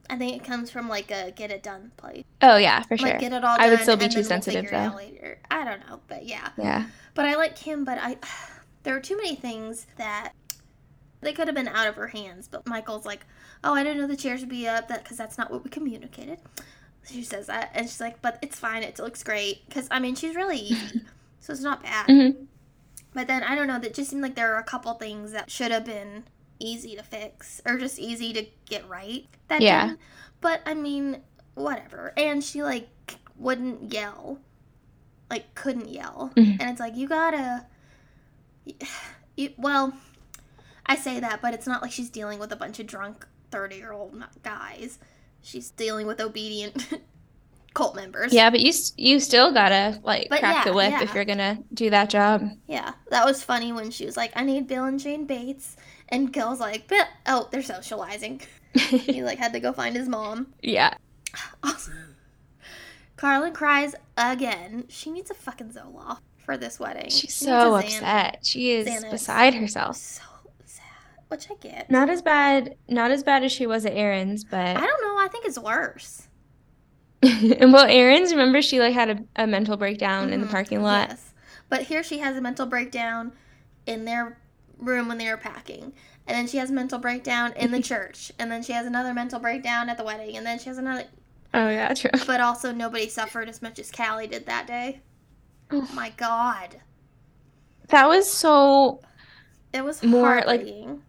I think it comes from like a get it done place. Oh yeah, for Like sure. get it all done. I would still be too we'll sensitive, out though. later. I don't know, but yeah. Yeah. But I like Kim, but I there are too many things that they could have been out of her hands. But Michaela's like, oh, I didn't know the chairs would be up, that because that's not what we communicated. She says that, and she's like, but it's fine. It looks great because I mean she's really easy, so it's not bad. hmm But then I don't know. That just seemed like there were a couple things that should have been easy to fix or just easy to get right. That Yeah. didn't. But I mean, whatever. And she like wouldn't yell, like couldn't yell. Mhm. And it's like you gotta. You, well, I say that, but it's not like she's dealing with a bunch of drunk thirty-year-old guys. She's dealing with obedient cult members. Yeah, but you you still gotta like But crack yeah, the whip yeah. if you're gonna do that job. Yeah, that was funny when she was like, "I need Bill and Jane Bates," and Gil's like, "Bill, oh, they're socializing." he like had to go find his mom. yeah. Also, Carlin cries again. She needs a fucking Zoloft for this wedding. She's She so needs a Xanax. upset. She is Xanax. beside herself. So sad, which I get. Not as bad, not as bad as she was at Erin's, but I don't know. I think it's worse. and well, Erin's remember she like had a, a mental breakdown in the Mhm, parking lot. Yes, but here she has a mental breakdown in their room when they were packing. And then she has a mental breakdown in the church. And then she has another mental breakdown at the wedding. And then she has another Oh yeah, true. But also, nobody suffered as much as Callie did that day. Oh. My God, That was so. it was More, like, heartbreaking.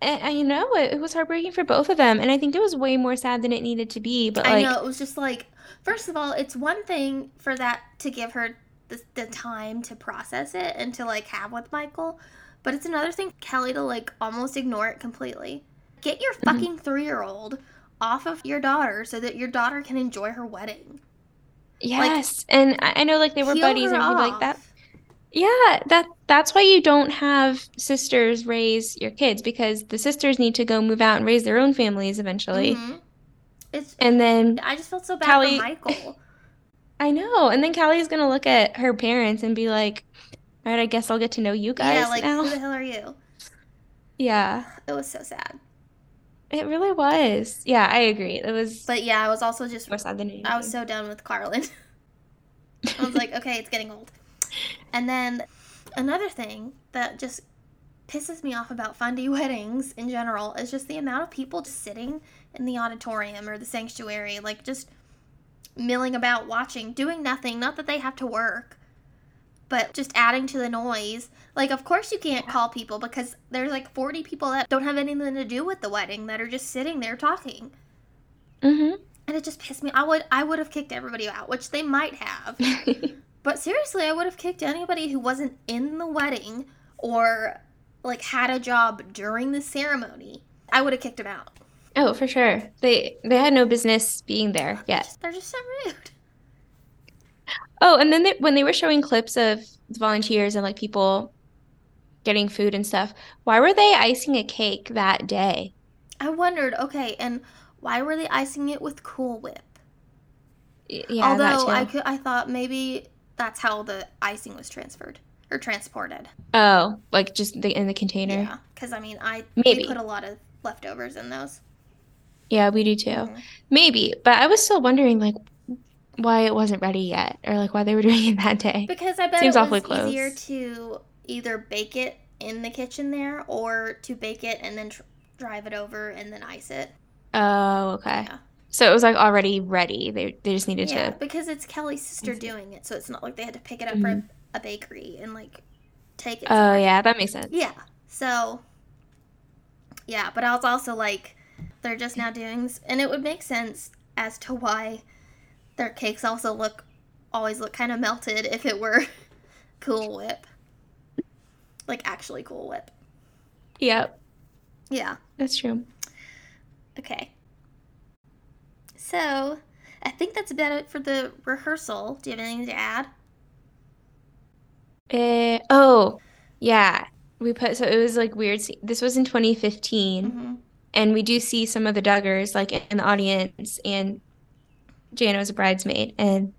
I, I know it, it was heartbreaking for both of them, and I think it was way more sad than it needed to be. But I know it was just like, first of all, it's one thing for that to give her the, the time to process it and to like have with Michaela, but it's another thing Kelly to like almost ignore it completely. Get your Mm-hmm. fucking three year old off of your daughter so that your daughter can enjoy her wedding. Yes. and I know like they were buddies and people like that. Yeah, that that's why you don't have sisters raise your kids because the sisters need to go move out and raise their own families eventually. Mhm. It's. And then I just felt so bad Callie- for Michaela. I know, and then Callie's gonna look at her parents and be like, "All right, I guess I'll get to know you guys yeah, like now." who the hell are you? Yeah, It was so sad. It really was. Yeah, I agree. It was But yeah, I was also just more sad than anything. I was so done with Carlin. I was like, okay, it's getting old. And then another thing that just pisses me off about fundy weddings in general is just the amount of people just sitting in the auditorium or the sanctuary, like just milling about watching, doing nothing. Not that they have to work, but just adding to the noise. Like, of course, you can't call people because there's like 40 people that don't have anything to do with the wedding that are just sitting there talking. hmm And it just pissed me. I would I would have kicked everybody out, which they might have. But seriously, I would have kicked anybody who wasn't in the wedding or like had a job during the ceremony. I would have kicked them out. Oh, for sure. They they had no business being there yet. They're just so rude. Oh, and then they, when they were showing clips of volunteers and like people getting food and stuff, why were they icing a cake that day? I wondered, okay, and why were they icing it with Cool Whip? Yeah, that Although I could, I thought maybe that's how the icing was transferred or transported. Oh, like just the in the container. Yeah, because I mean, I Maybe. put a lot of leftovers in those. Yeah, we do too. Mhm. Maybe, but I was still wondering like why it wasn't ready yet, or like why they were doing it that day. Because I bet Seems it awfully was easier close. to either bake it in the kitchen there or to bake it and then tr- drive it over and then ice it. Oh, okay. Yeah. So it was like already ready. They they just needed Yeah, to. because it's Kelly's sister doing it, so it's not like they had to pick it up Mhm. from a bakery and like take it. Oh somewhere. yeah, that makes sense. Yeah. So, yeah, but I was also like, they're just now doing this, and it would make sense as to why their cakes also look always look kind of melted if it were Cool Whip, like actually Cool Whip. Yep, Yeah. that's true. Okay. So, I think that's about it for the rehearsal. Do you have anything to add? Eh, oh, yeah. We put so it was like weird. This was in 2015, hmm and we do see some of the Duggars like in the audience, and Jana was a bridesmaid, and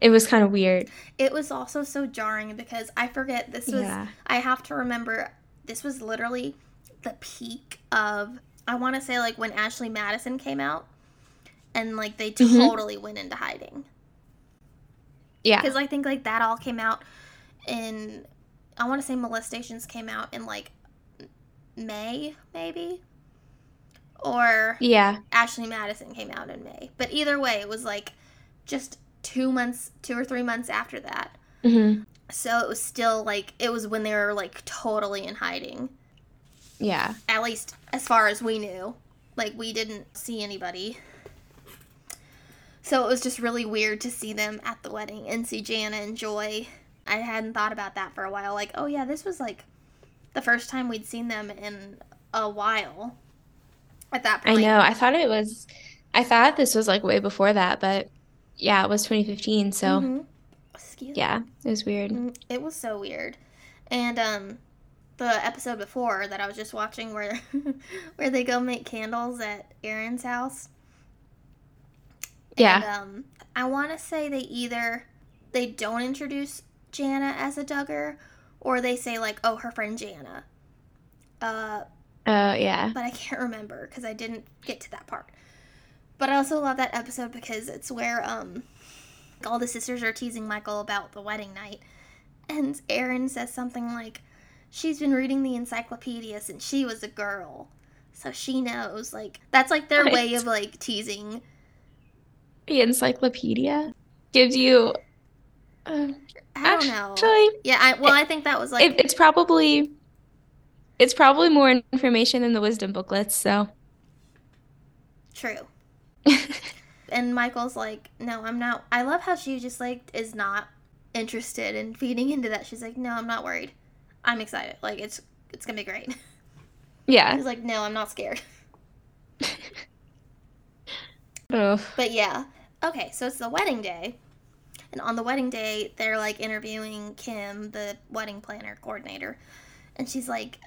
it was kind of weird. It was also so jarring because I forget this was Yeah. I have to remember this was literally the peak of I want to say like when Ashley Madison came out and like they Mhm. totally went into hiding Yeah. because I think like that all came out in I want to say molestations came out in like May maybe or Yeah. Ashley Madison came out in May but either way it was like just 2 months 2 or 3 months after that hmm so it was still like it was when they were like totally in hiding Yeah. at least as far as we knew. Like we didn't see anybody. So it was just really weird to see them at the wedding and see Jana and Joy. I hadn't thought about that for a while. Like, oh yeah, this was like the first time we'd seen them in a while. At that I know. I thought it was, I thought this was like way before that, but yeah, it was 2015. So Mhm. Yeah, it was weird. Mm, It was so weird. And um the episode before that I was just watching where where they go make candles at Erin's house. Yeah. And um I want to say they either they don't introduce Jana as a Duggar or they say like oh her friend Jana. Uh Oh, yeah. but I can't remember because I didn't get to that part. But I also love that episode because it's where um all the sisters are teasing Michaela about the wedding night, and Erin says something like, "She's been reading the encyclopedia since she was a girl, so she knows." Like that's like their way of like teasing. The encyclopedia gives you, uh, I don't know. actually, Yeah, I, well, I think that was like it, it's probably, it's probably more information than the wisdom booklets. So true. And Michaela's like, no, I'm not. I love how she just like is not interested in feeding into that. She's like, no, I'm not worried. I'm excited. Like it's it's gonna be great. yeah, He's like, no, I'm not scared. But yeah. Okay, so it's the wedding day. And on the wedding day, they're like interviewing Kim, the wedding planner coordinator. And she's like,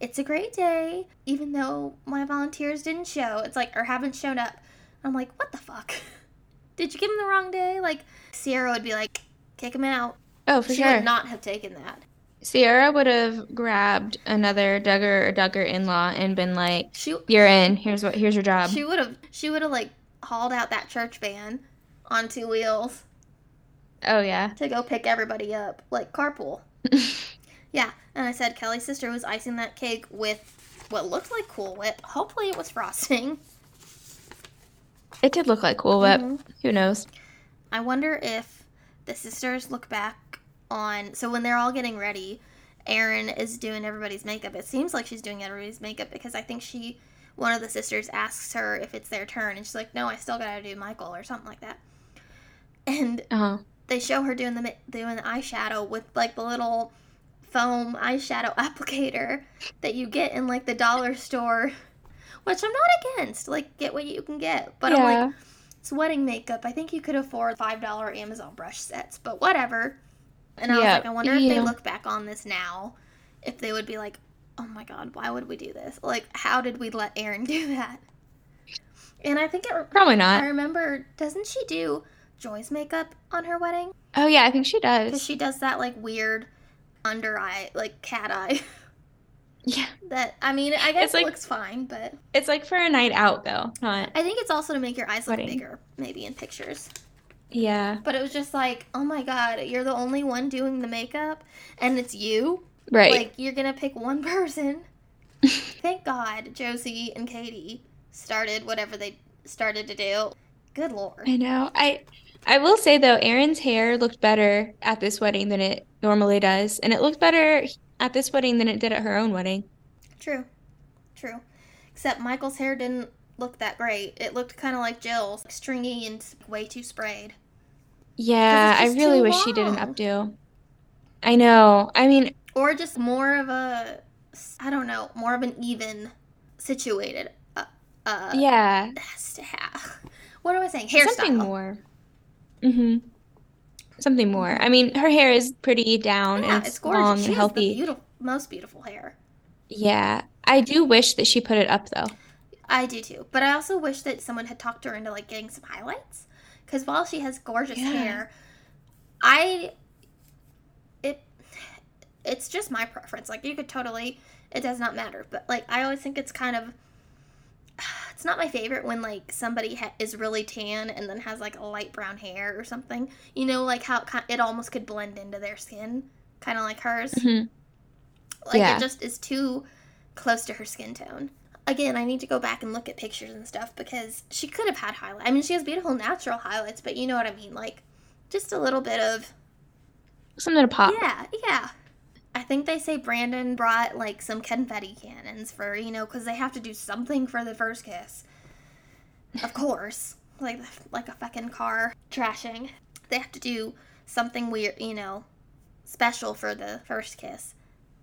It's a great day, even though my volunteers didn't show. It's like, or haven't shown up. I'm like, What the fuck? Did you give them the wrong day? Like, Sierra would be like, Kick him out. Oh, for she sure. would not have taken that. Sierra would have grabbed another Duggar or Duggar in-law and been like, She "You're in. Here's what. Here's your job." she would have she would have like hauled out that church van on two wheels Oh yeah. to go pick everybody up, like carpool. Yeah, and I said Kelly's sister was icing that cake with what looked like Cool Whip. Hopefully, it was frosting. It did look like Cool Whip. Mhm. Who knows? I wonder if the sisters look back on. So when they're all getting ready, Erin is doing everybody's makeup. It seems like she's doing everybody's makeup because I think she, one of the sisters, asks her if it's their turn, and she's like, "No, I still gotta do Michaela" or something like that. And Oh, they show her doing the doing the eyeshadow with like the little foam eyeshadow applicator that you get in like the dollar store, which I'm not against. Like, get what you can get, but I'm like, it's wedding makeup. I think you could afford five dollar Amazon brush sets, but whatever. And I was like, I wonder if they look back on this now, if they would be like, oh my god, why would we do this? Like, how did we let Erin do that? And I think it. Probably not. I remember, doesn't she do Joy's makeup on her wedding? Oh yeah, I think she does. Because she does that like weird under eye, like cat eye. Yeah. that I mean, I guess like- it looks fine, but It's like for a night out though. Not. I think it's also to make your eyes look Wedding. bigger, maybe in pictures. Yeah. But it was just like, oh my god, you're the only one doing the makeup, and it's you. Right. Like you're gonna pick one person. Thank God Josie and Katie started whatever they started to do. Good lord. I know. I I will say though, Erin's hair looked better at this wedding than it normally does, and it looked better at this wedding than it did at her own wedding. True. True. Except Michaela's hair didn't look that great. It looked kind of like Jill's, stringy and way too sprayed. Yeah, I really wish she did an updo. I know. I mean, Or just more of a, I don't know, more of an even situated. Uh, uh, yeah, What am I saying? Hairstyle. something more. Mm-hmm. Something more. I mean, her hair is pretty down Yeah, and it's it's gorgeous. long she and has the healthy. beautiful, most beautiful hair. Yeah, I do wish that she put it up though. I do too. But I also wish that someone had talked her into like getting some highlights. Because while she has gorgeous Yeah. hair, I it it's just my preference. Like you could totally it does not matter. But like I always think it's kind of it's not my favorite when like somebody ha- is really tan and then has like a light brown hair or something. You know, like how it ki- it almost could blend into their skin, kind of like hers. Mhm. Like Yeah. it just is too close to her skin tone. Again, I need to go back and look at pictures and stuff because she could have had highlights. I mean, she has beautiful natural highlights, but you know what I mean, like just a little bit of Something to pop. yeah, yeah. I think they say Brandon brought like some confetti cannons for you know because they have to do something for the first kiss. Of course, like like a fucking car trashing. They have to do something weird, you know, special for the first kiss.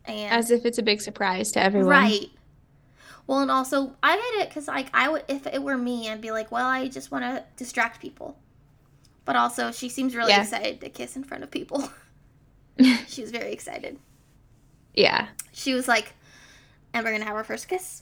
And As if it's a big surprise to everyone. Right. Well, and also I get it because like I would if it were me, I'd be like, well, I just want to distract people. But also, she seems really Yeah. excited to kiss in front of people. she was very excited. Yeah. She was like, and we're gonna have our first kiss.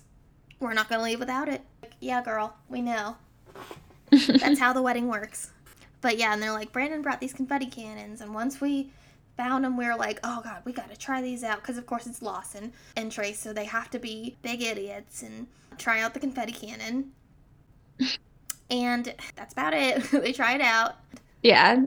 We're not gonna leave without it. Like, yeah, girl, we know. That's how the wedding works. But yeah, and they're like, Brandon brought these confetti cannons, and once we found them, we were like, oh god, we gotta try these out because of course it's Lawson and Trace, so they have to be big idiots and try out the confetti cannon. and that's about it. they try it out. Yeah.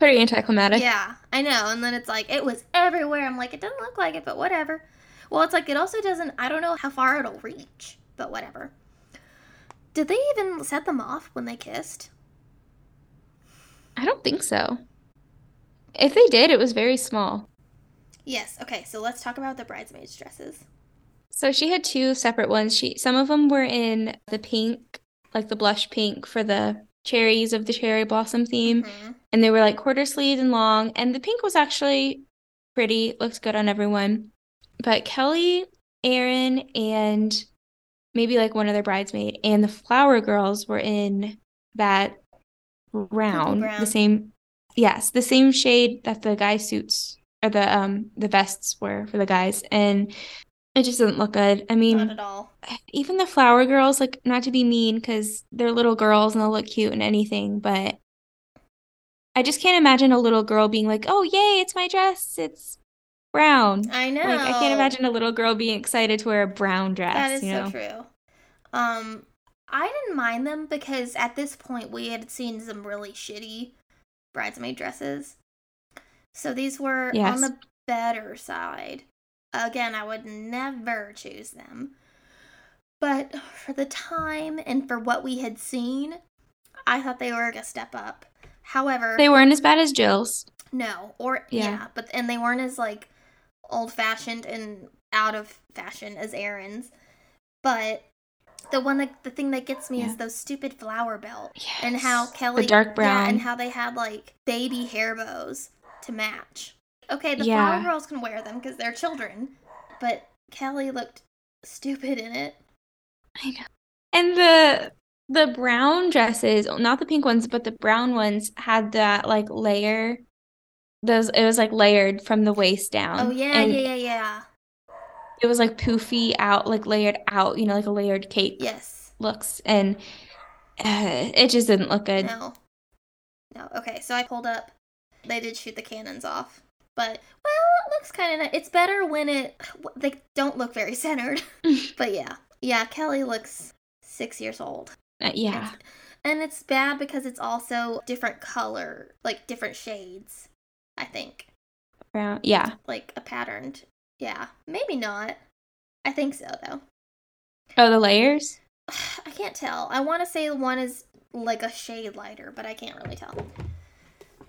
Pretty anticlimactic. Yeah, I know. And then it's like it was everywhere. I'm like, it doesn't look like it, but whatever. Well, it's like it also doesn't. I don't know how far it'll reach, but whatever. Did they even set them off when they kissed? I don't think so. If they did, it was very small. Yes. Okay. So let's talk about the bridesmaids' dresses. So she had two separate ones. She some of them were in the pink, like the blush pink for the cherries of the cherry blossom theme, Mhm. and they were like quarter sleeved and long, and the pink was actually pretty, looked good on everyone. But Kelly, Erin, and maybe like one other bridesmaid, and the flower girls were in that brown, brown. the same, yes, the same shade that the guy suits or the um the vests were for the guys, and it just doesn't look good. I mean, Not at all. Even the flower girls, like not to be mean because they're little girls and they'll look cute and anything, but I just can't imagine a little girl being like, "Oh, yay, it's my dress. It's brown." I know. Like I can't imagine a little girl being excited to wear a brown dress, That is you so know. true. Um, I didn't mind them because at this point we had seen some really shitty bridesmaid dresses. So these were on the better side. Again, I would never choose them. But for the time and for what we had seen, I thought they were a step up. However, They weren't as bad as Jill's. no, or yeah. Yeah. but and they weren't as like old fashioned and out of fashion as Erin's. But the one that the thing that gets me Yeah. is those stupid flower belt and how Kelly the dark yeah, brown. and how they had like baby hair bows to match. Okay, the Yeah. flower girls can wear them because they're children, but Kelly looked stupid in it. I know. And the the brown dresses, not the pink ones, but the brown ones had that like layer. Those it was like layered from the waist down. oh yeah, and yeah, yeah, yeah. It was like poofy out, like layered out, you know, like a layered cape Yes. looks, and uh, it just didn't look good. No. No. Okay, so I pulled up. They did shoot the cannons off. But, well, it looks kind of nice. It's better when it. They don't look very centered. but yeah. Yeah, Kelly looks six years old. Uh, yeah, And it's bad because it's also different color, like different shades, I think. brown. Yeah. Like a patterned. Yeah. Maybe not. I think so, though. Oh, the layers. I can't tell. I want to say one is like a shade lighter, but I can't really tell.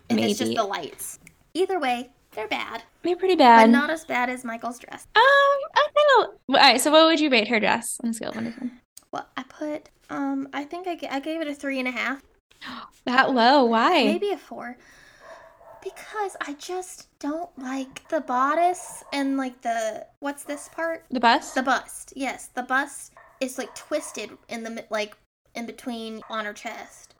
If it's just Maybe. the lights. Either way, they're bad, They're pretty bad. but not as bad as Michaela's dress. Um, I of. All right. So, what would you rate her dress on a scale of one to ten? Well, I put, um, I think I, I gave it a three and a half, That low? Why? maybe a four, because I just don't like the bodice and like the what's this part? The bust. The bust. Yes, the bust is like twisted in the like in between on her chest.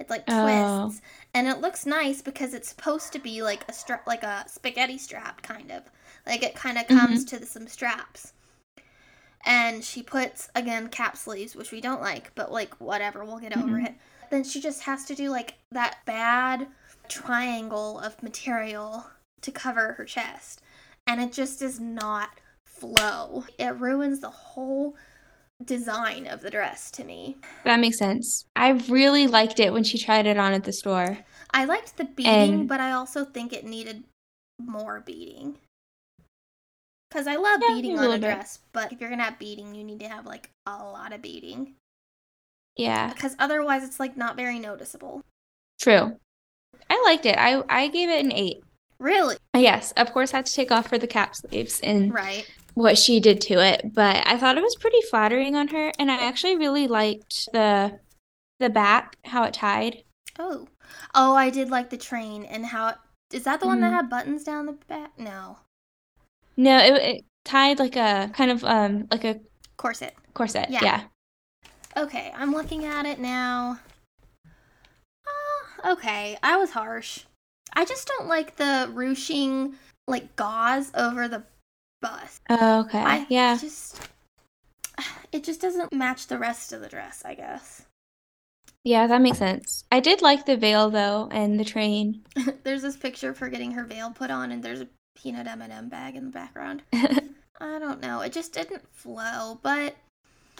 It's like Oh. And it looks nice because it's supposed to be like a strap, like a spaghetti strap, kind of. Like it kind of comes to the, some straps. And she puts again cap sleeves, which we don't like, but like whatever, we'll get over Mhm. it. Then she just has to do like that bad triangle of material to cover her chest, and it just does not flow. It ruins the whole design of the dress to me. That makes sense. I really liked it when she tried it on at the store. I liked the beading, And- but I also think it needed more beading. Because I love Yeah, beading a on a bit. dress, but if you're gonna have beading, you need to have like a lot of beading. Yeah, Because otherwise, it's like not very noticeable. true. I liked it. I I gave it an eight. Really? Yes, of course, I had to take off for the cap sleeves and Right. What she did to it, but I thought it was pretty flattering on her, and I actually really liked the the back, how it tied. Oh. Oh, I did like the train and how it. Is that the one that Mhm. had buttons down the back? No. No, it, it tied like a kind of um like a Corset. corset. Yeah. Yeah. Okay, I'm looking at it now. Ah, okay, I was harsh. I just don't like the ruching, like gauze over the bust. Oh, okay. I yeah. just it just doesn't match the rest of the dress, I guess. Yeah, that makes sense. I did like the veil though and the train. there's this picture of her getting her veil put on, and there's a peanut M&M bag in the background. I don't know. It just didn't flow, but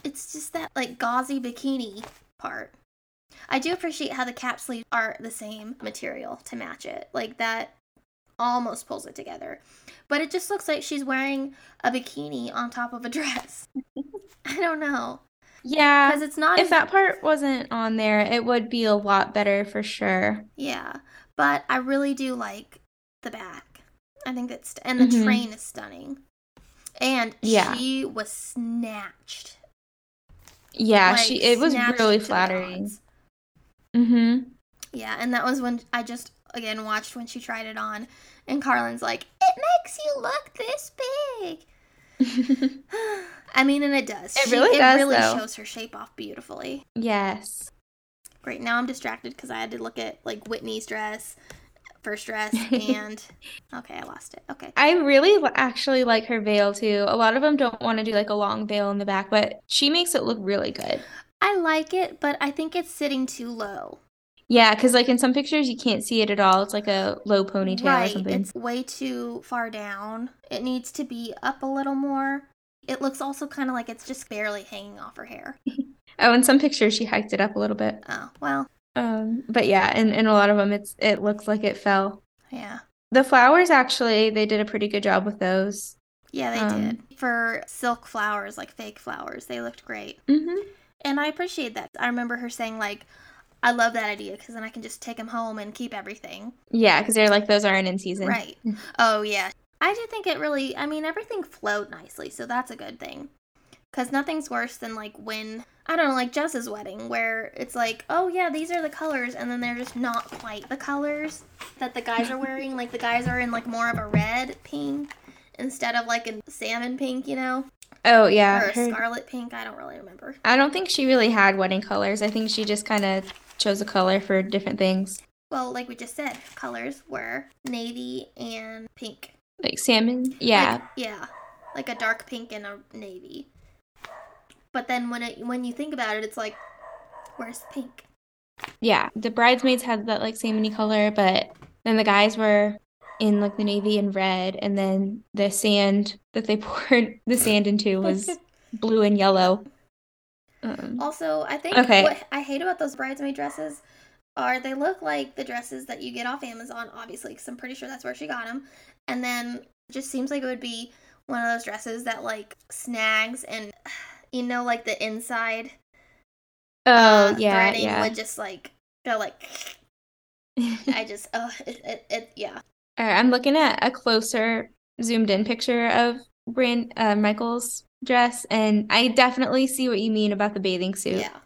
it's just that like gauzy bikini part. I do appreciate how the cap sleeves are the same material to match it. Like that almost pulls it together. But it just looks like she's wearing a bikini on top of a dress. I don't know. yeah. Because it's not If that part wasn't on there, it would be a lot better for sure. Yeah. But I really do like the back. I think that's and the Mhm. train is stunning. And Yeah. she was snatched. Yeah, like, she it was really flattering. Mm-hmm. Yeah, and that was when I just again watched when she tried it on, and Carlin's like, "It makes you look this big." I mean, and it does. It really She- really it really though. shows her shape off beautifully. Yes. Great. Now I'm distracted because I had to look at like Whitney's dress, first dress, and okay, I lost it. Okay. I really actually like her veil too. A lot of them don't want to do like a long veil in the back, but she makes it look really good. I like it, but I think it's sitting too low. Yeah, because like in some pictures you can't see it at all. It's like a low ponytail or right. something. It's way too far down. It needs to be up a little more. It looks also kind of like it's just barely hanging off her hair. Oh, in some pictures she hiked it up a little bit. Oh, well, Um, but yeah, in, in a lot of them it's it looks like it fell. yeah. The flowers actually, they did a pretty good job with those. Yeah, they Um, did. For silk flowers, like fake flowers, they looked great. Mm-hmm. And I appreciate that. I remember her saying, like, I love that idea because then I can just take them home and keep everything. Yeah, because they're like those aren't in season. Right. Oh, yeah. I do think it really, I mean, everything flowed nicely, so that's a good thing. Because nothing's worse than, like, when, I don't know, like Jessa's wedding, where it's like, oh, yeah, these are the colors, and then they're just not quite the colors that the guys are wearing. like, the guys are in, like, more of a red pink instead of, like, a salmon pink, you know? Oh yeah. or a her- scarlet pink. I don't really remember. I don't think she really had wedding colors. I think she just kind of chose a color for different things. Well, like we just said, colors were navy and pink. Like salmon. Yeah. Like, yeah. Like a dark pink and a navy. But then when it when you think about it, it's like, where's pink? Yeah. The bridesmaids had that like salmony color, but then the guys were in like the navy and red, and then the sand that they poured the sand into was blue and yellow. Um, Also, I think Okay. what I hate about those bridesmaid dresses are they look like the dresses that you get off Amazon, obviously, because I'm pretty sure that's where she got them. And then it just seems like it would be one of those dresses that like snags and you know, like the inside oh uh, yeah, threading yeah. would just like go like. I just oh it, it, it yeah All right, I'm looking at a closer zoomed in picture of Brand uh, Michaela's dress, and I definitely see what you mean about the bathing suit. yeah.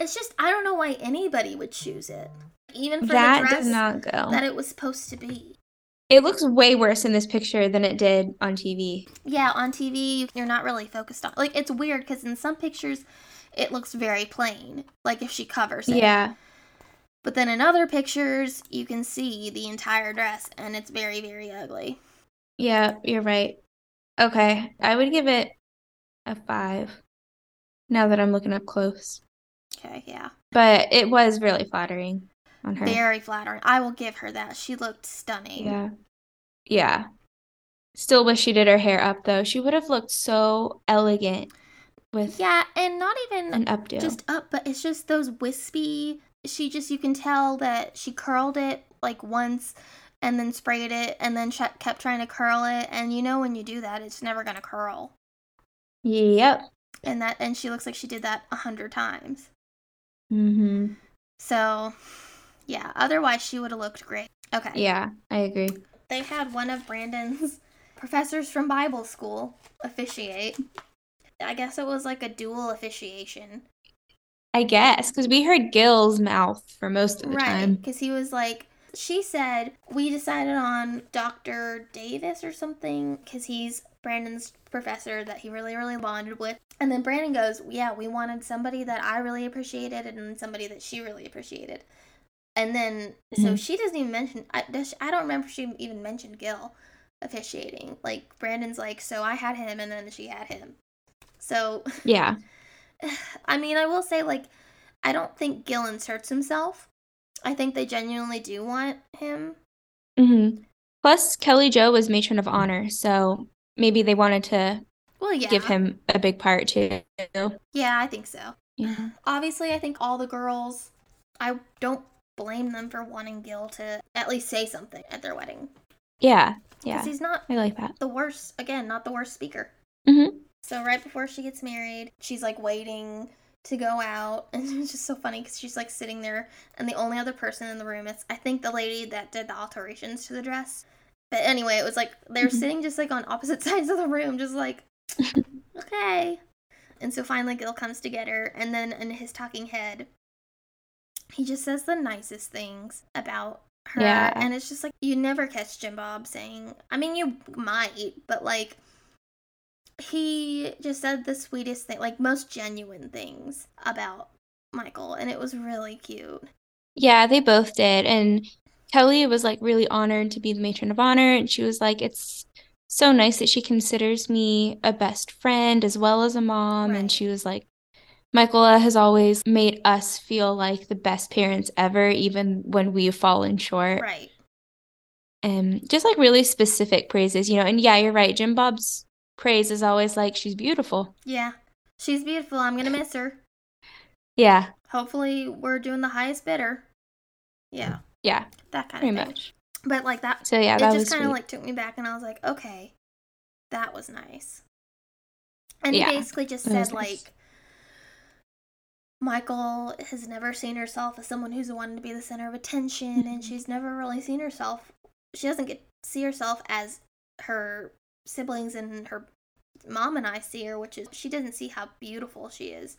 It's just I don't know why anybody would choose it, even for that the dress does not go. that it was supposed to be. It looks way worse in this picture than it did on TV. Yeah, on TV you're not really focused on like it's weird because in some pictures it looks very plain, like if she covers it. Yeah. But then in other pictures you can see the entire dress and it's very very ugly. Yeah, you're right. Okay, I would give it a five now that I'm looking up close. Okay, yeah. But it was really flattering on her. Very flattering. I will give her that. She looked stunning. Yeah. Yeah. Still wish she did her hair up though. She would have looked so elegant with Yeah, and not even an updo. just up, but it's just those wispy. She just you can tell that she curled it like once and then sprayed it and then kept trying to curl it and you know when you do that it's never going to curl. Yep. And that and she looks like she did that a hundred times. Mm-hmm. So, yeah, otherwise she would have looked great. Okay. Yeah, I agree. They had one of Brandon's professors from Bible school officiate. I guess it was like a dual officiation. I guess because we heard Gil's mouth for most of the Right, time. because he was like, she said, we decided on Dr. Davis or something, because he's Brandon's professor that he really, really bonded with. And then Brandon goes, yeah, we wanted somebody that I really appreciated and somebody that she really appreciated. And then, so Mhm. she doesn't even mention, I, she- I don't remember if she even mentioned Gil officiating. Like, Brandon's like, so I had him and then she had him. So, Yeah. I mean, I will say, like, I don't think Gil inserts himself. I think they genuinely do want him. Mm-hmm. Plus, Kelly Jo was matron of honor, so maybe they wanted to Well, yeah. give him a big part too. Yeah, I think so. Yeah. Obviously, I think all the girls, I don't blame them for wanting Gil to at least say something at their wedding. Yeah. Because Yeah. he's not I like that. the worst, again, not the worst speaker. Mm-hmm. So, right before she gets married, she's like waiting to go out. And it's just so funny because she's like sitting there, and the only other person in the room is, I think, the lady that did the alterations to the dress. But anyway, it was like they're Mhm. sitting just like on opposite sides of the room, just like, okay. And so finally, Gil comes to get her, and then in his talking head, he just says the nicest things about her. Yeah. And it's just like, you never catch Jim Bob saying, I mean, you might, but like, he just said the sweetest thing, like most genuine things about Michaela, and it was really cute. Yeah, they both did. And Kelly was like really honored to be the matron of honor. And she was like, it's so nice that she considers me a best friend as well as a mom. Right. And she was like, Michaela has always made us feel like the best parents ever, even when we've fallen short. Right. And just like really specific praises, you know. And yeah, you're right. Jim Bob's praise is always like, she's beautiful. Yeah. She's beautiful. I'm going to miss her. Yeah, Hopefully, we're doing the highest bidder. Yeah. yeah, That kind pretty of thing. much. But like that, So yeah, it that just kind of like took me back, and I was like, okay, that was nice. And Yeah, he basically just said nice. like, Michaela has never seen herself as someone who's wanted to be the center of attention, and Mhm. she's never really seen herself. She doesn't get see herself as her siblings and her mom and I see her, which is she doesn't see how beautiful she is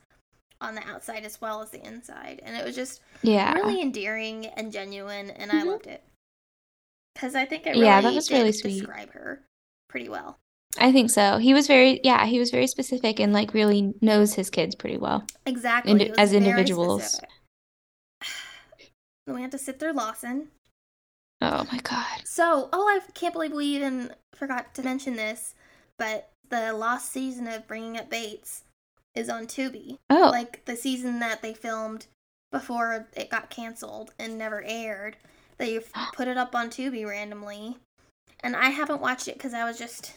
on the outside as well as the inside, and it was just yeah. really endearing and genuine, and I Mhm. loved it. Because I think it really Yeah, that was really sweet. describe her pretty well. I think so. He was very, yeah, he was very specific and like really knows his kids pretty well. Exactly. Indi- as individuals. specific. We had to sit through Lawson. Oh my God. So, oh, I can't believe we even forgot to mention this, but the lost season of Bringing Up Bates is on Tubi. Oh, Like the season that they filmed before it got canceled and never aired. They put it up on Tubi randomly. And I haven't watched it because I was just,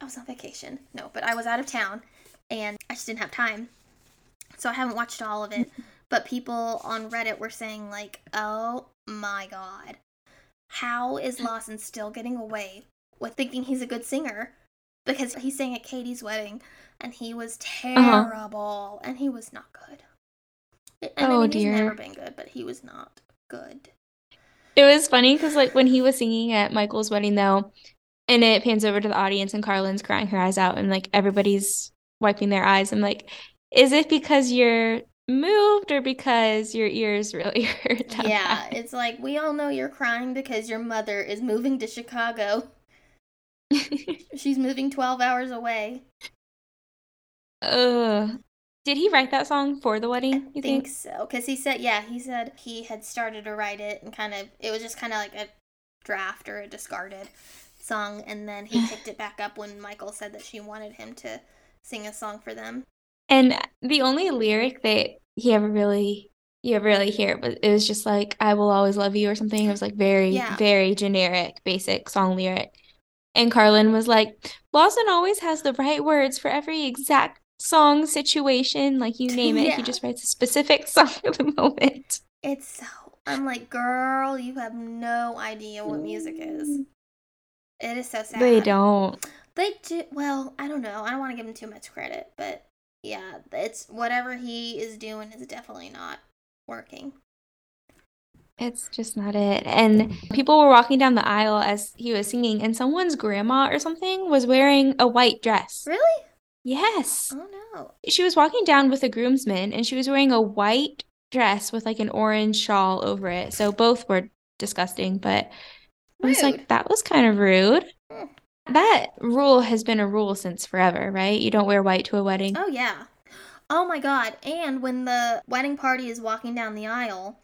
I was on vacation. No, but I was out of town and I just didn't have time. So I haven't watched all of it. But people on Reddit were saying, like, oh my god, how is Lawson still getting away with thinking he's a good singer? Because he sang at Katie's wedding and he was Uh-huh. terrible and he was not good. And Oh, I mean, he's dear. never been good, but he was not good. it was funny because like when he was singing at Michaela's wedding though, and it pans over to the audience and Carlin's crying her eyes out and like everybody's wiping their eyes. I'm like, is it because you're moved or because your ears really hurt? Yeah, it's like we all know you're crying because your mother is moving to Chicago. She's moving 12 hours away. Ugh. Did he write that song for the wedding, I think think? so. Because he said, yeah, he said he had started to write it and kind of, it was just kind of like a draft or a discarded song. And then he picked it back up when Michaela said that she wanted him to sing a song for them. And the only lyric that he ever really you ever really hear but it was just like I will always love you or something. It was like very, Yeah. very generic, basic song lyric. And Carlin was like, Lawson always has the right words for every exact song situation. Like you name it, Yeah. he just writes a specific song for the moment. It's so, I'm like, girl, you have no idea what music is. It is so sad. They don't. They do well. I don't know. I don't want to give them too much credit, but yeah, it's whatever he is doing is definitely not working. It's just not it. And people were walking down the aisle as he was singing, and someone's grandma or something was wearing a white dress. Really? Yes. Oh no. She was walking down with a groomsman and she was wearing a white dress with like an orange shawl over it. So both were disgusting, but I was like, that was kind of rude. Hmm. That rule has been a rule since forever, right? You don't wear white to a wedding. Oh yeah. Oh my god. And when the wedding party is walking down the aisle,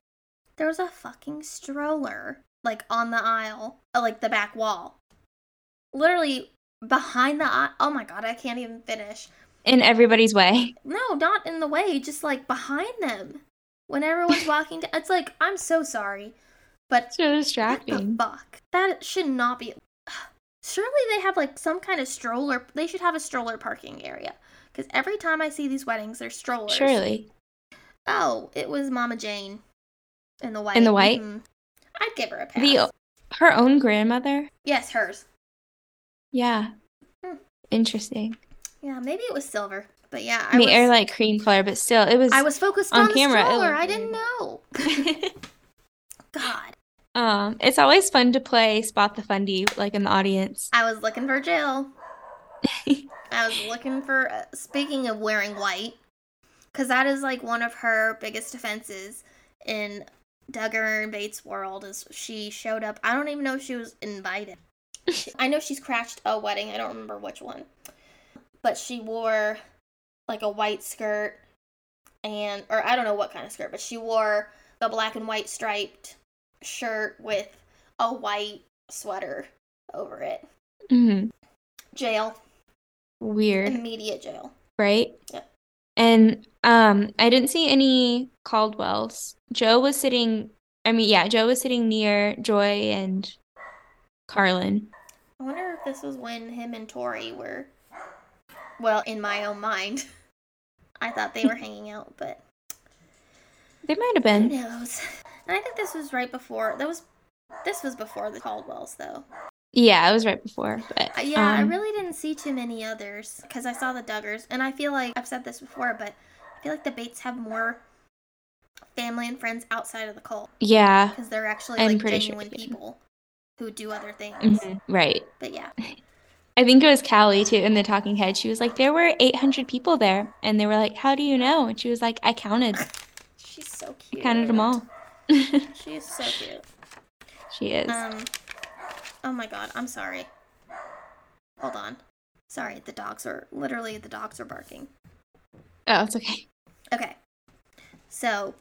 there's a fucking stroller like on the aisle, uh, like the back wall. Literally behind the aisle. Oh my god, I can't even finish. In everybody's way. No, not in the way, just like behind them. When everyone's walking down, it's like I'm so sorry, but So what the distracting. fuck? That should not be. Surely they have like some kind of stroller. They should have a stroller parking area. Because every time I see these weddings, there's strollers. Surely. Oh, it was Mama Jane in the white. In the white? Mhm. I'd give her a pass. The her own grandmother? yes, hers. Yeah. Hmm. Interesting. Yeah, maybe it was silver. But yeah, I I mean, was, or like cream color, but still, it was. I was focused on on, camera, the stroller. I didn't know. God. Um, it's always fun to play spot the fundy, like in the audience. I was looking for Jill. I was looking for. Uh, speaking of wearing white, because that is like one of her biggest offenses in Duggar and Bates' world. Is she showed up? I don't even know if she was invited. I know she's crashed a wedding. I don't remember which one. but she wore like a white skirt and or I don't know what kind of skirt, but she wore the black and white striped shirt with a white sweater over it. hmm Jail. Weird, Immediate jail. right? Yep. And um, I didn't see any Caldwells. Joe was sitting, I mean, yeah, Joe was sitting near Joy and Carlin. I wonder if this was when him and Tori were well, in my own mind. I thought they were hanging out, but They might have been. who knows? And I think this was right before that was this was before the Caldwells though. Yeah, it was right before, but Uh, Yeah, I um, really didn't see too many others because I saw the Duggars, and I feel like I've said this before, but I feel like the Bates have more family and friends outside of the cult yeah, because they're actually I'm like sure genuine do. people who do other things. mhm, right. But yeah, I think it was Callie too in the talking head. She was like, there were 800 people there. And they were like, how do you know? And she was like, I counted. she's so cute. I cute. counted them all. She is so cute. She is. Um. Oh my god, I'm sorry. Hold on. Sorry, the dogs are literally the dogs are barking. Oh, it's okay. Okay. So,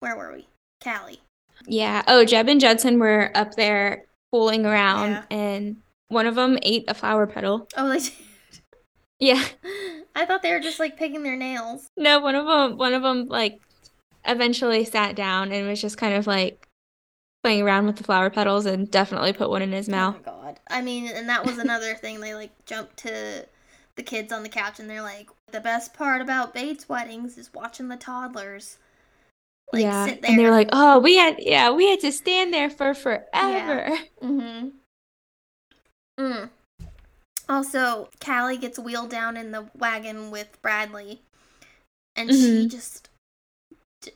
where were we? Callie. Yeah. Oh, Jeb and Judson were up there fooling around Yeah. and one of them ate a flower petal. Oh, they. Did. Yeah. I thought they were just like picking their nails. No, one of them, one of them like eventually sat down and was just kind of like playing around with the flower petals and definitely put one in his mouth. Oh my god. I mean, and that was another thing. They like jumped to the kids on the couch and they're like, the best part about Bates weddings is watching the toddlers. Like yeah. sit there. And they're like, "Oh, we had yeah, we had to stand there for forever." Mm-hmm. Mm. Also, Callie gets wheeled down in the wagon with Bradley, and she Mhm. just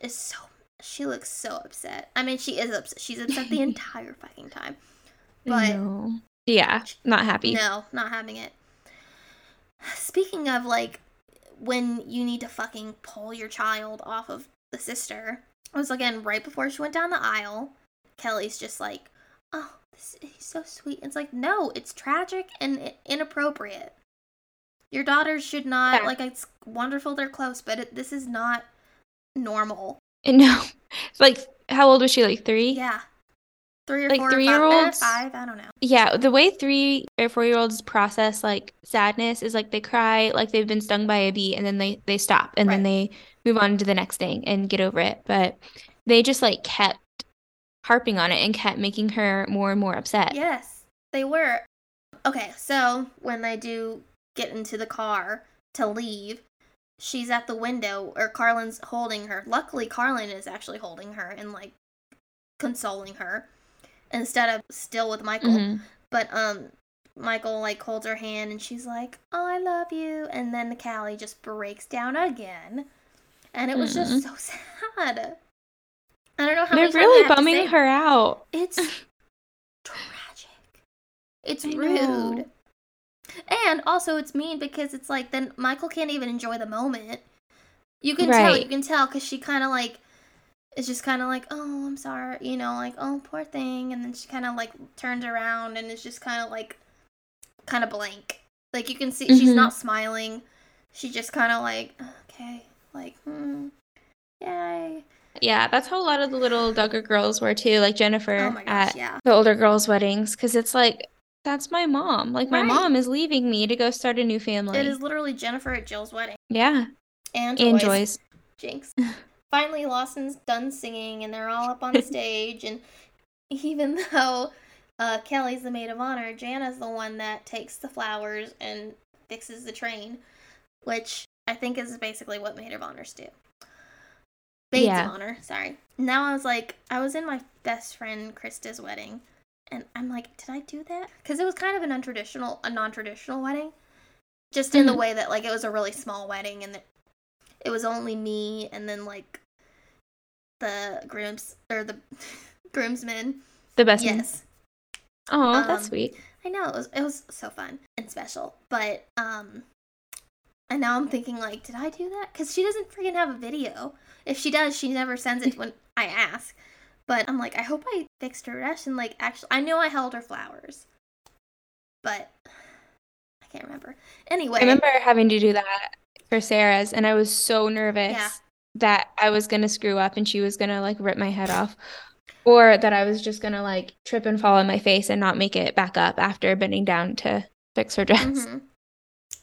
is so. She looks so upset. I mean, she is upset. She's upset the entire fucking time. But No. Yeah, not happy. no, not having it. Speaking of like when you need to fucking pull your child off of the sister, it was again right before she went down the aisle. Kelly's just like, "Oh, this he's so sweet." It's like, no, it's tragic and inappropriate. Your daughters should not Yeah. like. It's wonderful they're close, but it, this is not normal. No. Like how old was she? Like 3? Yeah, three or Like four, or five- eh, three-year-olds? five. I don't know. Yeah, the way three or four year olds process like sadness is like they cry like they've been stung by a bee and then they they stop and then they move on to the next thing and get over it. But they just like kept harping on it and kept making her more and more upset. Yes, they were. Okay, so when they do get into the car to leave, she's at the window, or Carlin's holding her. Luckily, Carlin is actually holding her and like consoling her instead of still with Michaela. Mhm. But um, Michaela like holds her hand and she's like, "Oh, I love you," and then Callie just breaks down again, and it was just Mhm. so sad. I don't know how They're many times I really bumming her out. it's tragic. It's I rude. know. And also it's mean because it's like then Michaela can't even enjoy the moment. You can tell, you can tell cuz she kind of like is just kind of like, "Oh, I'm sorry," you know, like, "Oh, poor thing." And then she kind of like turns around and is just kind of like kind of blank. Like you can see she's Mhm. not smiling. She just kind of like, "Okay." Like, "Hmm. Yay." Yeah, that's how a lot of the little Duggar girls were too, like Jennifer Oh gosh, at yeah. the older girls' weddings, because it's like, that's my mom. Like, my Right. mom is leaving me to go start a new family. It is literally Jennifer at Jill's wedding. Yeah, And and Joyce. Joyce. Jinx. Finally, Lawson's done singing, and they're all up on stage. And even though uh, Kelly's the maid of honor, Jana's the one that takes the flowers and fixes the train, which I think is basically what maid of honors do. Maids Yeah. of honor, sorry. Now I was like, I was in my best friend Krista's wedding, and I'm like, did I do that? Because it was kind of an untraditional, a non-traditional wedding, just in the Mhm. way that like it was a really small wedding, and it was only me and then like the grooms or the groomsmen. The best. Yes, Oh, Um, that's sweet. I know it was it was so fun and special. But um, and now I'm thinking like, did I do that? Because she doesn't freaking have a video. If she does, she never sends it when I ask. But I'm like, I hope I fixed her dress and like actually, I know I held her flowers, but I can't remember. Anyway, I remember having to do that for Sarah's, and I was so nervous Yeah. that I was gonna screw up and she was gonna like rip my head off, or that I was just gonna like trip and fall on my face and not make it back up after bending down to fix her dress. Mhm.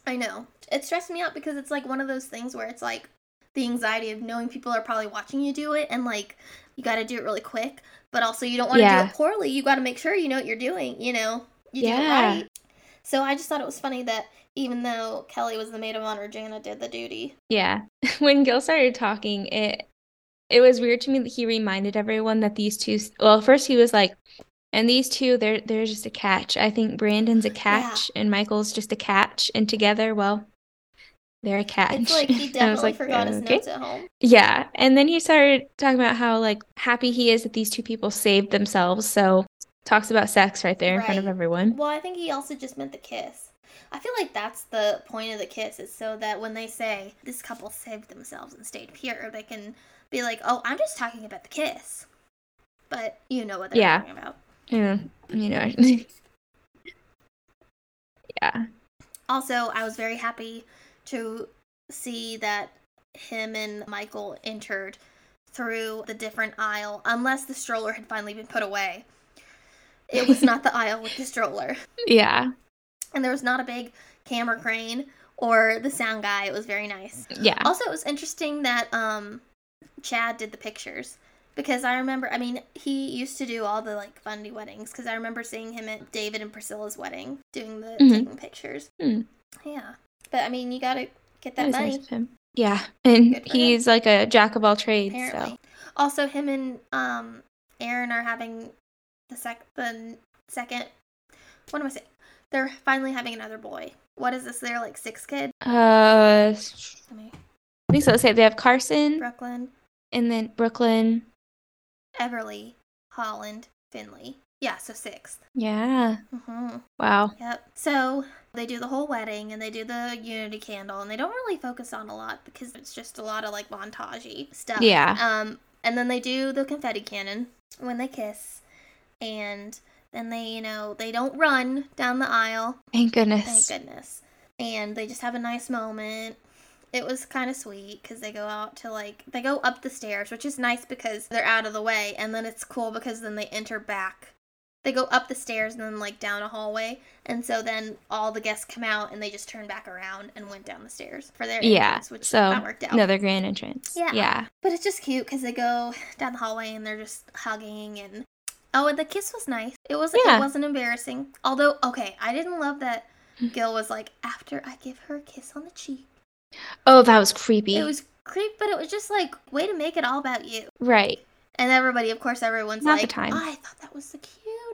I know. It stressed me out because it's like one of those things where it's like the anxiety of knowing people are probably watching you do it and like you got to do it really quick, but also you don't want to Yeah. do it poorly. You got to make sure you know what you're doing, you know. You do it right. So I just thought it was funny that even though Kelly was the maid of honor, Jana did the duty. Yeah. When Gil started talking, it it was weird to me that he reminded everyone that these two well, first he was like, and these two, they're they're just a catch. I think Brandon's a catch and Michaela's just a catch, and together, well, they're a catch. It's like he I was like, forgot his "Okay." notes at home. Yeah. And then he started talking about how like happy he is that these two people saved themselves. So talks about sex right there in front of everyone. Well, I think he also just meant the kiss. I feel like that's the point of the kiss is so that when they say this couple saved themselves and stayed pure, they can be like, "Oh, I'm just talking about the kiss," but you know what they're Yeah. talking about. Yeah. You know. yeah. Also, I was very happy to see that him and Michaela entered through the different aisle, unless the stroller had finally been put away. It was not the aisle with the stroller. Yeah. And there was not a big camera crane or the sound guy. It was very nice. Yeah. Also, it was interesting that um, Chad did the pictures because I remember. I mean, he used to do all the like fundy weddings because I remember seeing him at David and Priscilla's wedding doing the Mhm. taking pictures. Hmm. Yeah, but I mean, you gotta get That that money. nice. Yeah. And for him. he's like a jack of all trades. Apparently. So Also, him and um Erin are having the sec the second. What am I saying? They're finally having another boy. What is this? They're like six kid. uh I mean, I think so. Let's say they have Carson Brooklyn, and then Brooklyn. Everly, Holland, Finley. Yeah, so sixth. Yeah. hmm Wow. Yep. So they do the whole wedding and they do the unity candle and they don't really focus on a lot because it's just a lot of like montagey stuff. Yeah. Um, and then they do the confetti cannon when they kiss, and then they, you know, they don't run down the aisle. Thank goodness. Thank goodness. goodness. And they just have a nice moment. It was kind of sweet because they go out to like they go up the stairs, which is nice because they're out of the way, and then it's cool because then they enter back. They go up the stairs and then like down a hallway, and so then all the guests come out and they just turn back around and went down the stairs for their Yeah, entrance, which so that worked out. Another grand entrance. Yeah. Yeah. But it's just cute because they go down the hallway and they're just hugging and oh, and the kiss was nice. It wasn't. Yeah. It wasn't embarrassing. Although, okay, I didn't love that Hmm. Gil was like, after I give her a kiss on the cheek. Oh, that was creepy. It was creep, but it was just like way to make it all about you. right. And everybody, of course, everyone's Not the like, time. I thought that was the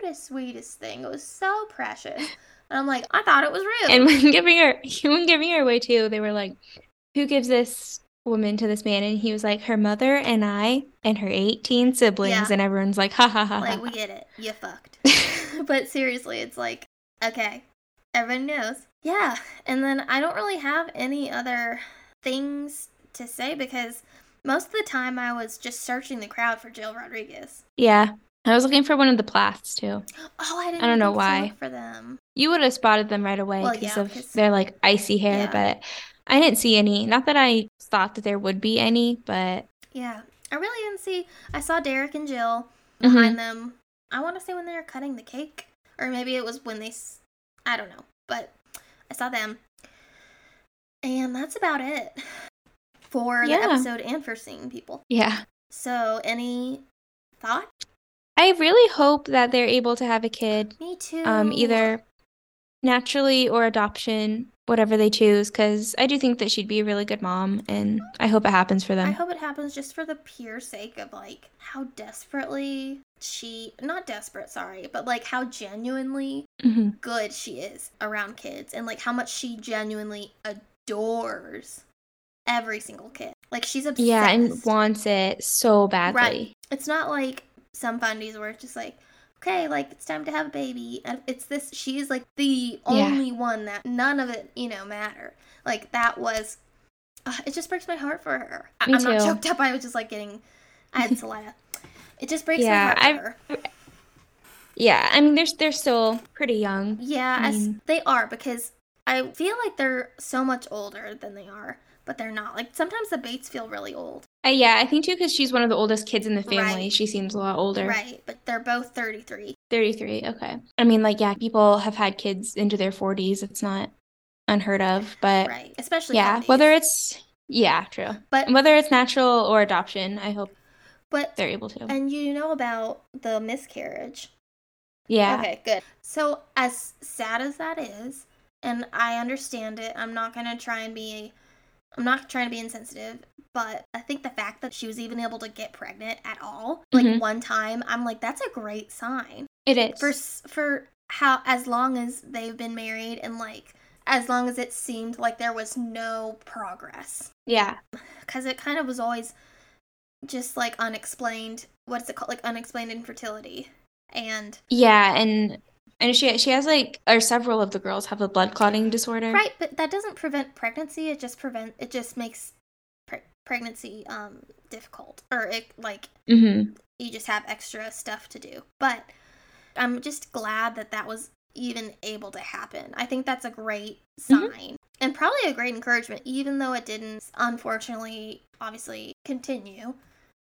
cutest, sweetest thing. It was so precious. And I'm like, I thought it was real. And when giving her when giving her away too, they were like, "Who gives this woman to this man?" And he was like, "Her mother and I and her 18 siblings." Yeah. And everyone's like, "Ha ha ha." ha. like, we get it. You fucked. but seriously, it's like, okay, everyone knows. Yeah, and then I don't really have any other things to say because most of the time I was just searching the crowd for Jill Rodrigues. yeah. I was looking for one of the Plaths too. Oh, I didn't I don't know why. for them. You would have spotted them right away Well, because yeah, of their like icy hair, yeah. but I didn't see any. Not that I thought that there would be any, but Yeah, I really didn't see. I saw Derek and Jill Mhm. behind them. I want to say when they were cutting the cake, or maybe it was when they. s- I don't know, but I saw them, and that's about it for Yeah. the episode and for seeing people. yeah. So, any thought? I really hope that they're able to have a kid, Me too. um, either naturally or adoption, whatever they choose, because I do think that she'd be a really good mom, and I hope it happens for them. I hope it happens just for the pure sake of like how desperately she, not desperate, sorry, but like how genuinely hmm good she is around kids and like how much she genuinely adores every single kid. Like she's obsessed. Yeah, and wants it so badly. right. It's not like some fundies were just like, okay, like it's time to have a baby. And it's this. she's like the Yeah. only one that none of it, you know, matter. Like that was. Uh, it just breaks my heart for her. I- I'm not choked up. I was just like getting. I had to. It just breaks Yeah, my heart for her. Yeah, I mean, they're they're still pretty young. Yeah, I as mean- they are because I feel like they're so much older than they are, but they're not. Like sometimes the Bates feel really old. Uh, yeah, I think too because she's one of the oldest kids in the family. Right. She seems a lot older. Right, but they're both 33. 33. Okay. I mean, like, yeah, people have had kids into their 40s. It's not unheard of, but Right, especially yeah, whether it's, yeah, true. But Whether it's natural or adoption, I hope but they're able to. and you know about the miscarriage. Yeah. Okay, good. So as sad as that is, and I understand it, I'm not gonna try and be I'm not trying to be insensitive, but I think the fact that she was even able to get pregnant at all, like Mhm. one time, I'm like, that's a great sign. It is. For for how as long as they've been married and like as long as it seemed like there was no progress. yeah. Because it kind of was always just like unexplained what's it called? Like unexplained infertility. And Yeah, and and she she has like or several of the girls have a blood clotting disorder. Right, but that doesn't prevent pregnancy. It just prevent it just makes pre- pregnancy um difficult or it like Mm-hmm. you just have extra stuff to do. But I'm just glad that that was even able to happen. I think that's a great Mhm. sign and probably a great encouragement even though it didn't unfortunately obviously continue.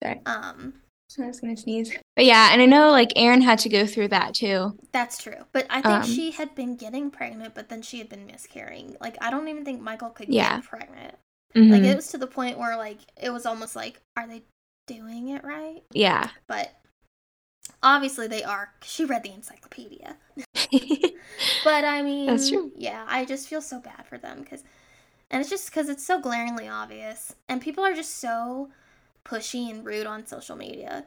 Sorry. Um So I was gonna sneeze. But yeah, and I know like Erin had to go through that too. that's true. But I think Um, she had been getting pregnant but then she had been miscarrying. Like I don't even think Michaela could Yeah. get pregnant. Like Mhm. it was to the point where like it was almost like, are they doing it right? Yeah. But obviously they are. She read the encyclopedia. But I mean, That's true. Yeah, I just feel so bad for them because, and it's just because it's so glaringly obvious, and people are just so pushy and rude on social media,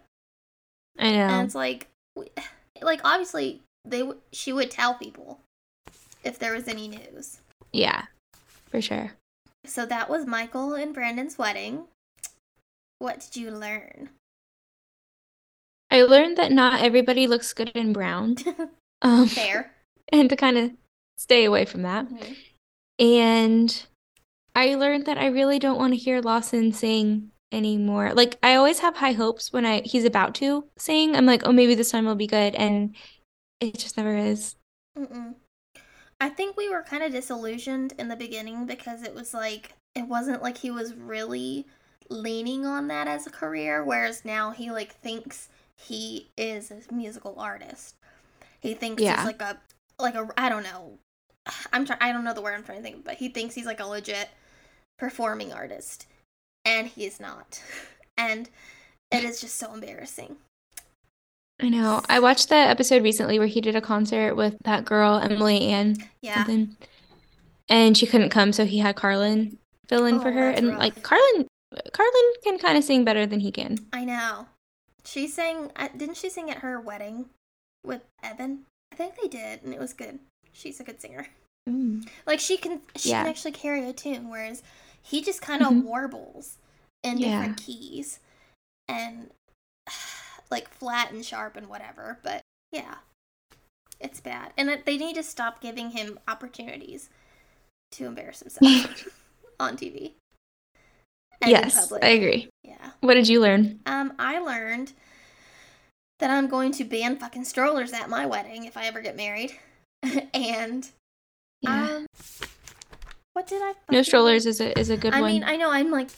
I know. and it's like, like obviously they w- she would tell people if there was any news. Yeah. For sure. So that was Michaela and Brandon's wedding. What did you learn? I learned that not everybody looks good in brown. Um Fair. and to kind of stay away from that. And I learned that I really don't want to hear Lawson sing anymore. Like I always have high hopes when I he's about to sing. I'm like, "Oh, maybe this time will be good." And it just never is. Mm-mm. I think we were kind of disillusioned in the beginning because it was like it wasn't like he was really leaning on that as a career, whereas now he like thinks he is a musical artist. He thinks Yeah. he's like a like a I don't know. I'm trying. I don't know the word I'm trying to think, of, but he thinks he's like a legit performing artist, and he is not. And it is just so embarrassing. I know. I watched that episode recently where he did a concert with that girl, Emily Ann Yeah. something. And she couldn't come, so he had Carlin fill in Oh, for her. And rough. like Carlin Carlin can kind of sing better than he can. I know. She sang. Didn't she sing at her wedding with Evan? I think they did, and it was good. She's a good singer. Mm. Like she can, she Yeah. can actually carry a tune, whereas he just kind of Mhm. warbles in Yeah. different keys, and like flat and sharp and whatever. But yeah, it's bad, and it, they need to stop giving him opportunities to embarrass himself on TV. and in Yes, public. I agree. Yeah. What did you learn? Um, I learned that I'm going to ban fucking strollers at my wedding if I ever get married. and Yeah. um what did I No strollers is a is a good I one. I mean, I know I'm like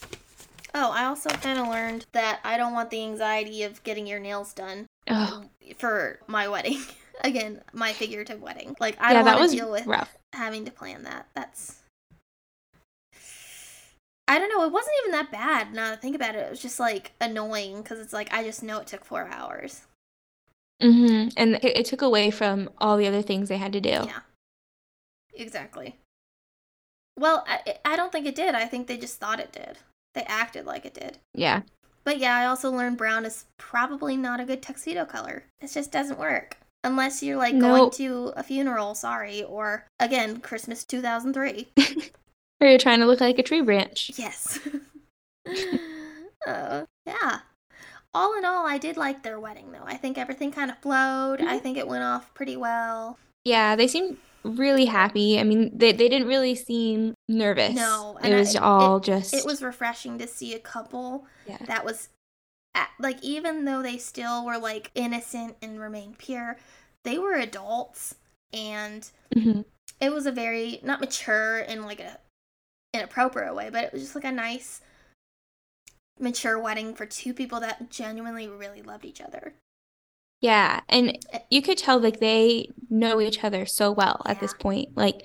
Oh, I also kind of learned that I don't want the anxiety of getting your nails done Oh, for my wedding. Again, my figurative wedding. Like I yeah, don't want to deal with rough. having to plan that. That's I don't know. It wasn't even that bad. Now that I think about it, it was just like annoying because it's like I just know it took four hours. hmm And it, it took away from all the other things they had to do. Yeah, exactly. Well, I, I don't think it did. I think they just thought it did. They acted like it did. Yeah. But yeah, I also learned brown is probably not a good tuxedo color. It just doesn't work. Unless you're like going to a funeral, sorry, or again, Christmas 2003. Or you're trying to look like a tree branch. Yes. uh, yeah. All in all, I did like their wedding though. I think everything kind of flowed. I Mhm. think it went off pretty well. Yeah, they seemed really happy. I mean, they, they didn't really seem nervous. No, It and I- was all just It was refreshing to see a couple yeah. that was a- like even though they still were like innocent and remained pure, they were adults and Mhm. it was a very not mature in like a inappropriate way, but it was just like a nice mature wedding for two people that genuinely really loved each other. Yeah, and you could tell like they know each other so well at this point. Like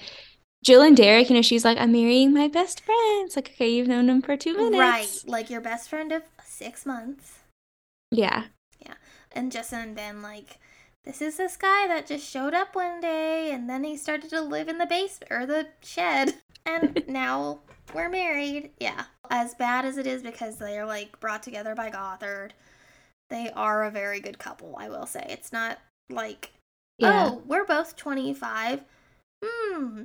Jill and Derek, you know, she's like, I'm marrying my best friend. It's like, okay, you've known him for two minutes. Right. Like your best friend of six months. Yeah. Yeah. And Justin and Ben, like, this is this guy that just showed up one day and then he started to live in the basement or the shed. And now we're married. Yeah. As bad as it is because they're like brought together by Gothard, they are a very good couple, I will say. It's not like, Yeah. oh, we're both 25. Hmm.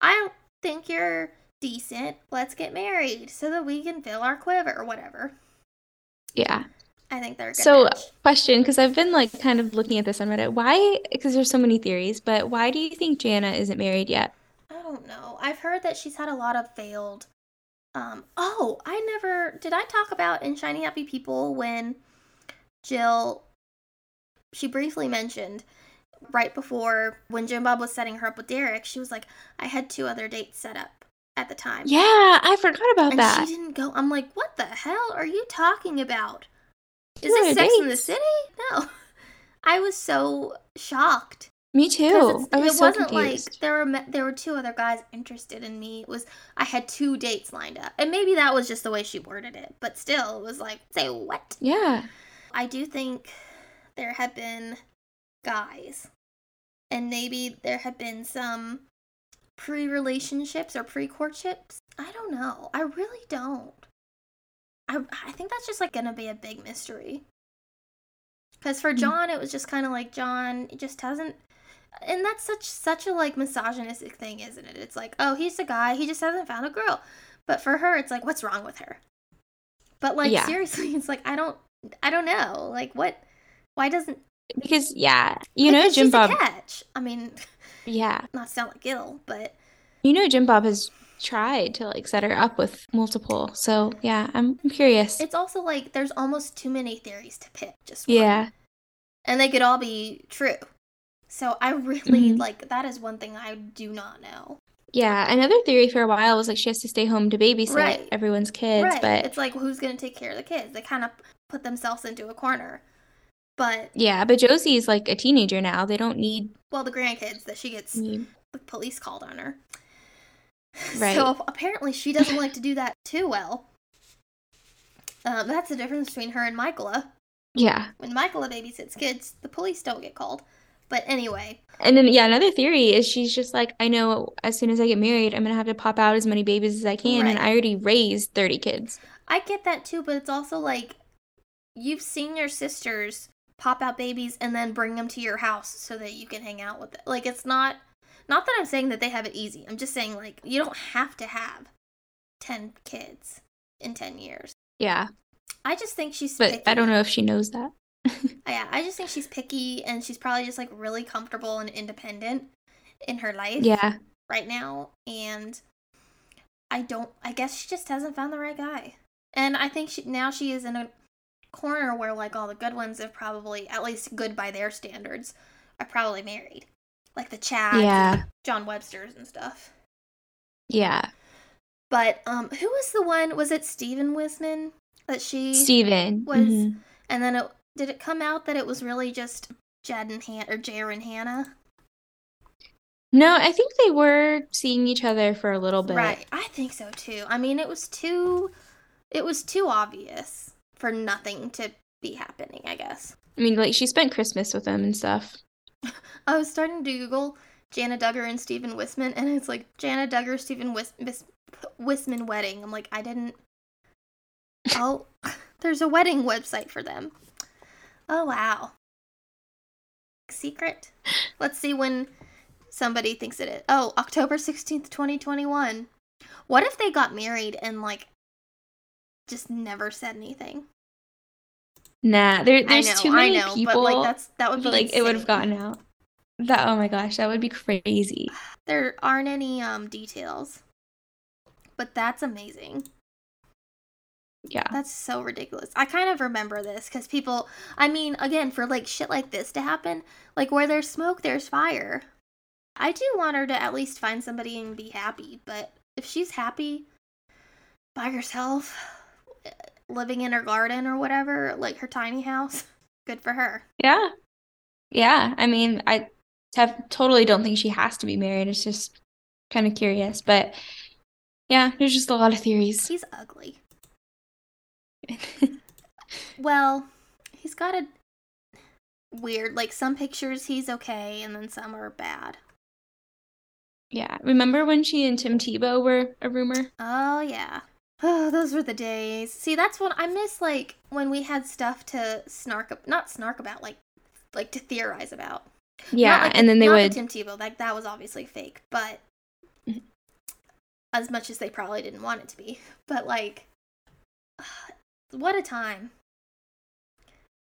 I don't think you're decent. Let's get married so that we can fill our quiver or whatever. Yeah. I think they're So, match. question, because I've been like kind of looking at this on Reddit. Why? Because there's so many theories, but why do you think Jana isn't married yet? I don't know. I've heard that she's had a lot of failed. Um. Oh, I never did. I talk about in Shiny Happy People when Jill. She briefly mentioned right before when Jim Bob was setting her up with Derek. She was like, "I had two other dates set up at the time." Yeah, I forgot about and that. she didn't go. I'm like, "What the hell are you talking about? Is Two this Sex in the? City?" No. I was so shocked. Me too. I was it so wasn't confused. like there were me- there were two other guys interested in me. It was I had two dates lined up, and maybe that was just the way she worded it. But still, it was like, say what? Yeah. I do think there have been guys, and maybe there have been some pre-relationships or pre-courtships. I don't know. I really don't. I I think that's just like gonna be a big mystery. Because for Mm. John, it was just kind of like John it just hasn't, and that's such such a like misogynistic thing, isn't it? It's like, oh, he's a guy, he just hasn't found a girl. But for her, it's like, what's wrong with her? But like Yeah. seriously, it's like I don't, I don't know, like what, why doesn't Because yeah, you know Jim she's Bob. a catch? I mean, Yeah. not sound like Gil, but You know Jim Bob has tried to like set her up with multiple. So yeah, I'm I'm curious. it's also like there's almost too many theories to pick. Just one. Yeah. and they could all be true. So I really Mhm. like that is one thing I do not know. Yeah. Another theory for a while was like she has to stay home to babysit Right. everyone's kids, right. but it's like who's going to take care of the kids? They kind of put themselves into a corner. But yeah, but Josie's like a teenager now. They don't need well, the grandkids that she gets need the police called on her. Right. So apparently she doesn't like to do that too well. Um, that's the difference between her and Michaela. Yeah. When Michaela babysits kids, the police don't get called. But anyway, And then yeah, another theory is she's just like, I know as soon as I get married, I'm gonna have to pop out as many babies as I can, and I already raised 30 kids. I get that too, but it's also like you've seen your sisters pop out babies and then bring them to your house so that you can hang out with them. Like it's not not that I'm saying that they have it easy. I'm just saying like you don't have to have 10 kids in 10 years. Yeah. I just think she's But picky. I don't know if she knows that. Yeah, I just think she's picky and she's probably just like really comfortable and independent in her life Yeah. right now and I don't I guess she just hasn't found the right guy. And I think she now she is in a corner where like all the good ones have probably at least good by their standards are probably married. Like the Chads Yeah. John Websters and stuff. Yeah. But um who was the one was it Stephen Wissmann that she Steven. was Mhm. and then it did it come out that it was really just Jed and Han or Jared and Hannah? No, I think they were seeing each other for a little bit. Right. I think so too. I mean, it was too it was too obvious for nothing to be happening, I guess. I mean, like she spent Christmas with him and stuff. I was starting to Google Jana Duggar and Stephen Wissmann and it's like Jana Duggar Stephen Wis- Wis- Wissmann wedding. I'm like, I didn't Oh, there's a wedding website for them. Oh wow. Secret. Let's see when somebody thinks it is. Oh, October 16th, 2021. What if they got married and like just never said anything? Nah, there there's know, too many know, people. but like that's that would be like it would have gotten out. That oh my gosh, that would be crazy. There aren't any um details. But that's amazing. Yeah. That's so ridiculous. I kind of remember this because people, I mean, again, for like shit like this to happen, like where there's smoke, there's fire. I do want her to at least find somebody and be happy, but if she's happy by herself, living in her garden or whatever, like her tiny house, good for her. Yeah. Yeah. I mean, I have, totally don't think she has to be married. It's just kind of curious. But yeah, there's just a lot of theories. He's ugly. well, he's got a weird, like some pictures he's okay and then some are bad. Yeah. Remember when she and Tim Tebow were a rumor? Oh, yeah. Oh, those were the days. See, that's what I miss like when we had stuff to snark not snark about, like like to theorize about. Yeah, like and then they not would the Tim Tebow, like that was obviously fake, but as much as they probably didn't want it to be. But like what a time.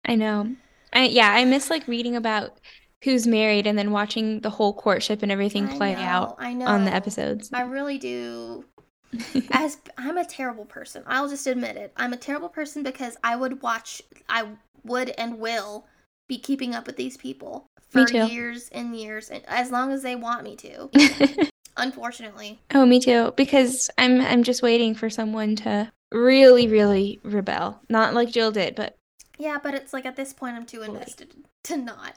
I know. I yeah, I miss like reading about who's married and then watching the whole courtship and everything play know, out on the episodes. I really do. As I'm a terrible person. I'll just admit it. I'm a terrible person because I would watch I would and will be keeping up with these people for years and years and as long as they want me to. Unfortunately. oh, me too. Because I'm I'm just waiting for someone to really, really rebel. Not like Jill did, but Yeah, but it's like at this point I'm too invested to not.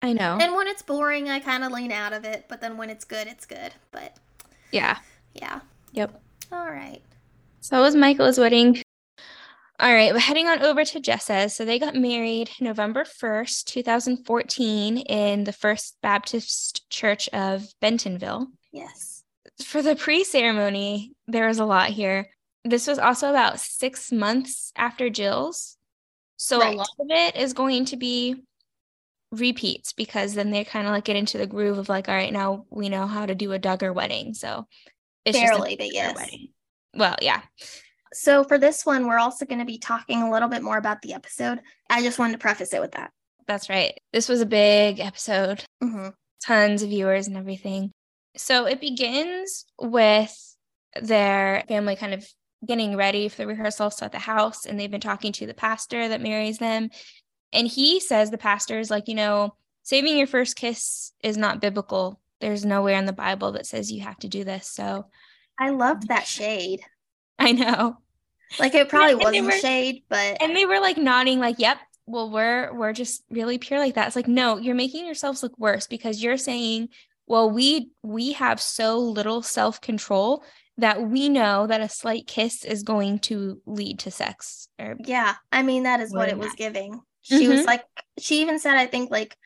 I know. And when it's boring, I kind of lean out of it, but then when it's good, it's good. But yeah. yeah. Yep. All right. So that was Michaela's wedding. All right, we're heading on over to Jessa's. So they got married November 1st, 2014, in the First Baptist Church of Bentonville. Yes. For the pre ceremony, there was a lot here. This was also about six months after Jill's. So Right. a lot of it is going to be repeats because then they kind of like get into the groove of like, all right, now we know how to do a Duggar wedding. So it's Barely, but yes. wedding. Well, yeah. So for this one, we're also going to be talking a little bit more about the episode. I just wanted to preface it with that. That's right. This was a big episode, Mm-hmm. tons of viewers and everything. So it begins with their family kind of getting ready for the rehearsals at the house, and they've been talking to the pastor that marries them. And he says, the pastor is like, you know, saving your first kiss is not biblical. There's nowhere in the Bible that says you have to do this. So I loved that shade. I know. Like it probably and wasn't were- shade, but and they were like nodding like yep well we're we're just really pure like that it's like no you're making yourselves look worse because you're saying well we we have so little self-control that we know that a slight kiss is going to lead to sex or yeah, I mean that is what it was giving. She was Mhm. like, she even said, I think like,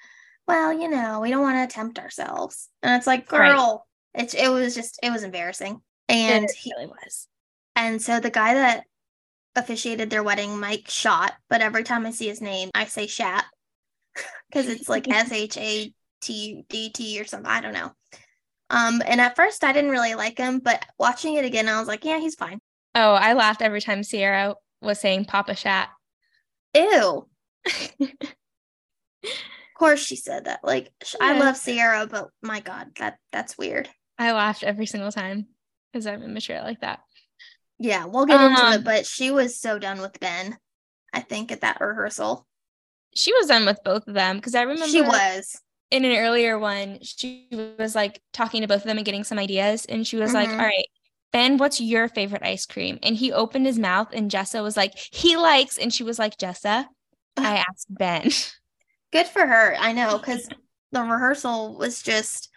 well, you know, we don't want to tempt ourselves, and it's like, Right. girl, it's it was just it was embarrassing. And it he, really was and so the guy that officiated their wedding, Mike Shot, but every time I see his name, I say Shat because it's like S H A T D T or something. I don't know. Um, and at first I didn't really like him, but watching it again, I was like, yeah, he's fine. oh i laughed every time sierra was saying papa shat Ew. Of course she said that. Like sh- I love Sierra, but my God, that that's weird. i laughed every single time because i'm immature like that Yeah, we'll get into Um, it, but she was so done with Ben. I think at that rehearsal, she was done with both of them because i remember she was. in an earlier one, she was like talking to both of them and getting some ideas. And she was like, Mhm. All right, Ben, what's your favorite ice cream? And he opened his mouth, and Jessa was like, He likes. And she was like, Jessa, I asked Ben. Good for her. I know because the rehearsal was just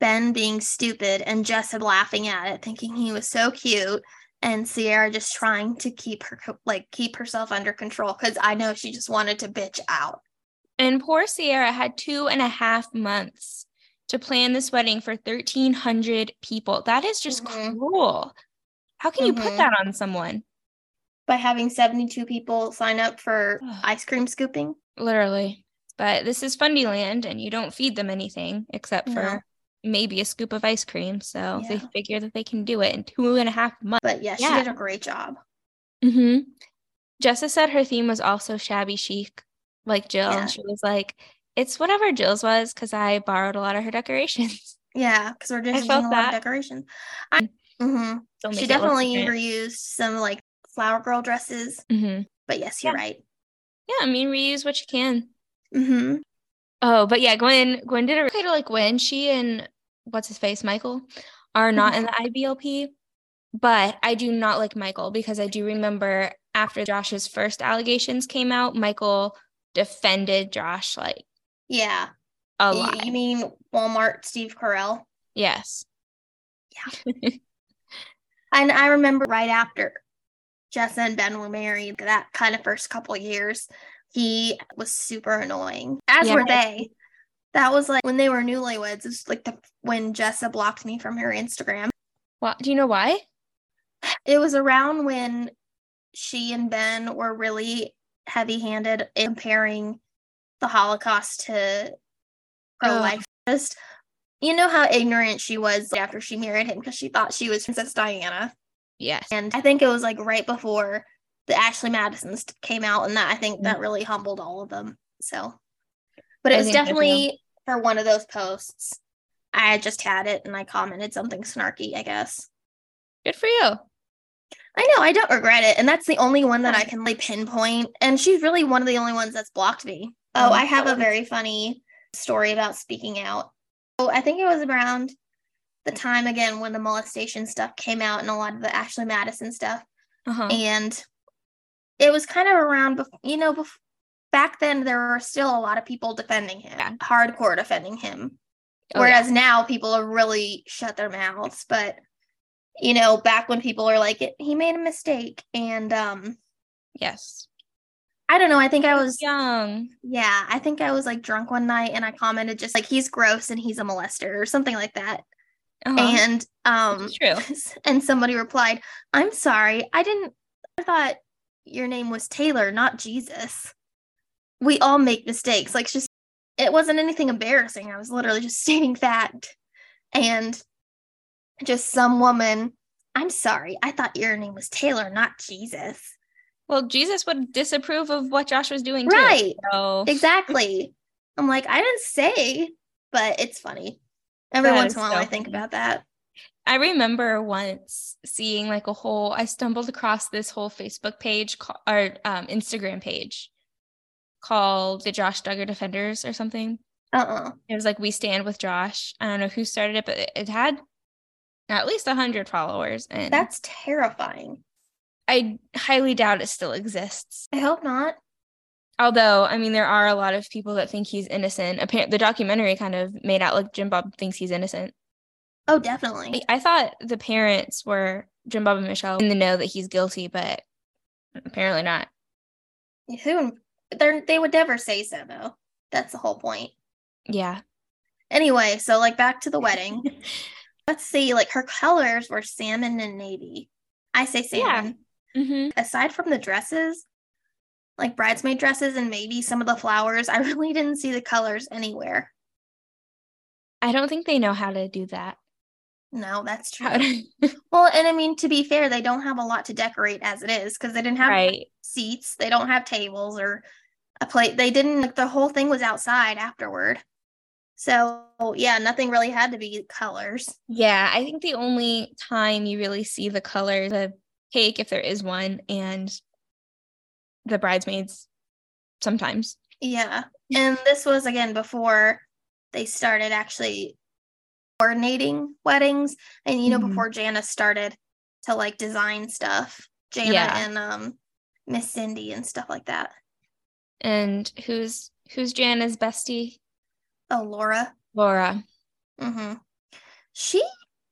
Ben being stupid and Jessa laughing at it, thinking he was so cute, and Sierra just trying to keep her like keep herself under control because I know she just wanted to bitch out. And poor Sierra had two and a half months to plan this wedding for 1,300 people. That is just Mhm. cruel. How can you put Mhm. that on someone? By having seventy two people sign up for ice cream scooping. Literally. But this is Fundyland, and you don't feed them anything except No. for maybe a scoop of ice cream. So they figure that they can do it in two and a half months. But yeah, she Yeah. did a great job. hmm Jessa said her theme was also shabby chic, like Jill. Yeah. And she was like, it's whatever Jill's was because I borrowed a lot of her decorations. Yeah, because we're just using a lot of decorations. I, hmm She make it look definitely reused some like flower girl dresses. Mhm. But yes, you're Yeah. right. Yeah, I mean, reuse what you can. Mm-hmm. Oh, but yeah, Gwen Gwen did it okay to like Gwen. She and what's his face, Michael, are not in the IBLP. But I do not like Michael because I do remember after Josh's first allegations came out, Michael defended Josh like Yeah. a Y- lot. You mean Walmart Steve Carell? yes. Yeah. and I remember right after Jessa and Ben were married, that kind of first couple years, he was super annoying. As Yeah. were they. That was like when they were newlyweds. It was like the when Jessa blocked me from her Instagram. Well, do you know why? It was around when she and Ben were really heavy-handed in comparing the Holocaust to pro-life. Just you know how ignorant she was after she married him because she thought she was Princess Diana. Yes. And I think it was like right before the Ashley Madisons came out, and that I think that really humbled all of them. So, but it I was think so, too. definitely for one of those posts. I just had it and I commented something snarky, I guess. Good for you. I know, I don't regret it. And that's the only one that I can like pinpoint. And she's really one of the only ones that's blocked me. Oh, Mhm. I have a very funny story about speaking out. Oh, I think it was around the time again when the molestation stuff came out and a lot of the Ashley Madison stuff. Uh-huh. and it was kind of around you know bef- back then there were still a lot of people defending him Yeah. hardcore defending him Oh, whereas now people are really shut their mouths but you know back when people are like it, he made a mistake and um yes. i don't know i think i was young. yeah i think i was like drunk one night and i commented just like he's gross and he's a molester or something like that Uh-huh. and um true. and somebody replied i'm sorry i didn't i thought your name was taylor not jesus. We all make mistakes. Like just it wasn't anything embarrassing. I was literally just stating fact. And just some woman i'm sorry i thought your name was taylor not jesus. Well, Jesus would disapprove of what Josh was doing too. right. So. Exactly. I'm like i didn't say but it's funny. Every That once in a while so. i think funny. about that I remember once seeing like a whole, I stumbled across this whole Facebook page or um, Instagram page called the Josh Duggar Defenders or something. uh-uh It was like, we stand with Josh. I don't know who started it, but it, it had at least 100 followers. And that's terrifying I highly doubt it still exists. i hope not Although, I mean, there are a lot of people that think he's innocent. Apparently, the documentary kind of made out like Jim Bob thinks he's innocent. Oh definitely I- I thought the parents were Jim Bob and Michelle in the know that he's guilty, but apparently not. Who they they would never say so though. That's the whole point. Yeah. Anyway, so like back to the wedding. Let's see, like her colors were salmon and navy. I say Yeah. salmon. hmm Aside from the dresses, like bridesmaid dresses and maybe some of the flowers, I really didn't see the colors anywhere. I don't think they know how to do that. No, that's true. Well, and I mean to be fair, they don't have a lot to decorate as it is because they didn't have right. seats, they don't have tables or a plate. They didn't like the whole thing was outside afterward. So yeah, nothing really had to be colors. Yeah. I think the only time you really see the colors of cake, if there is one, and the bridesmaids sometimes. Yeah. And this was again before they started actually coordinating weddings. And you know, Mhm. before Janice started to like design stuff. Jana Yeah. and um Miss Cindy and stuff like that. And who's who's Jana's bestie? Oh, Laura. Laura. Mm-hmm. She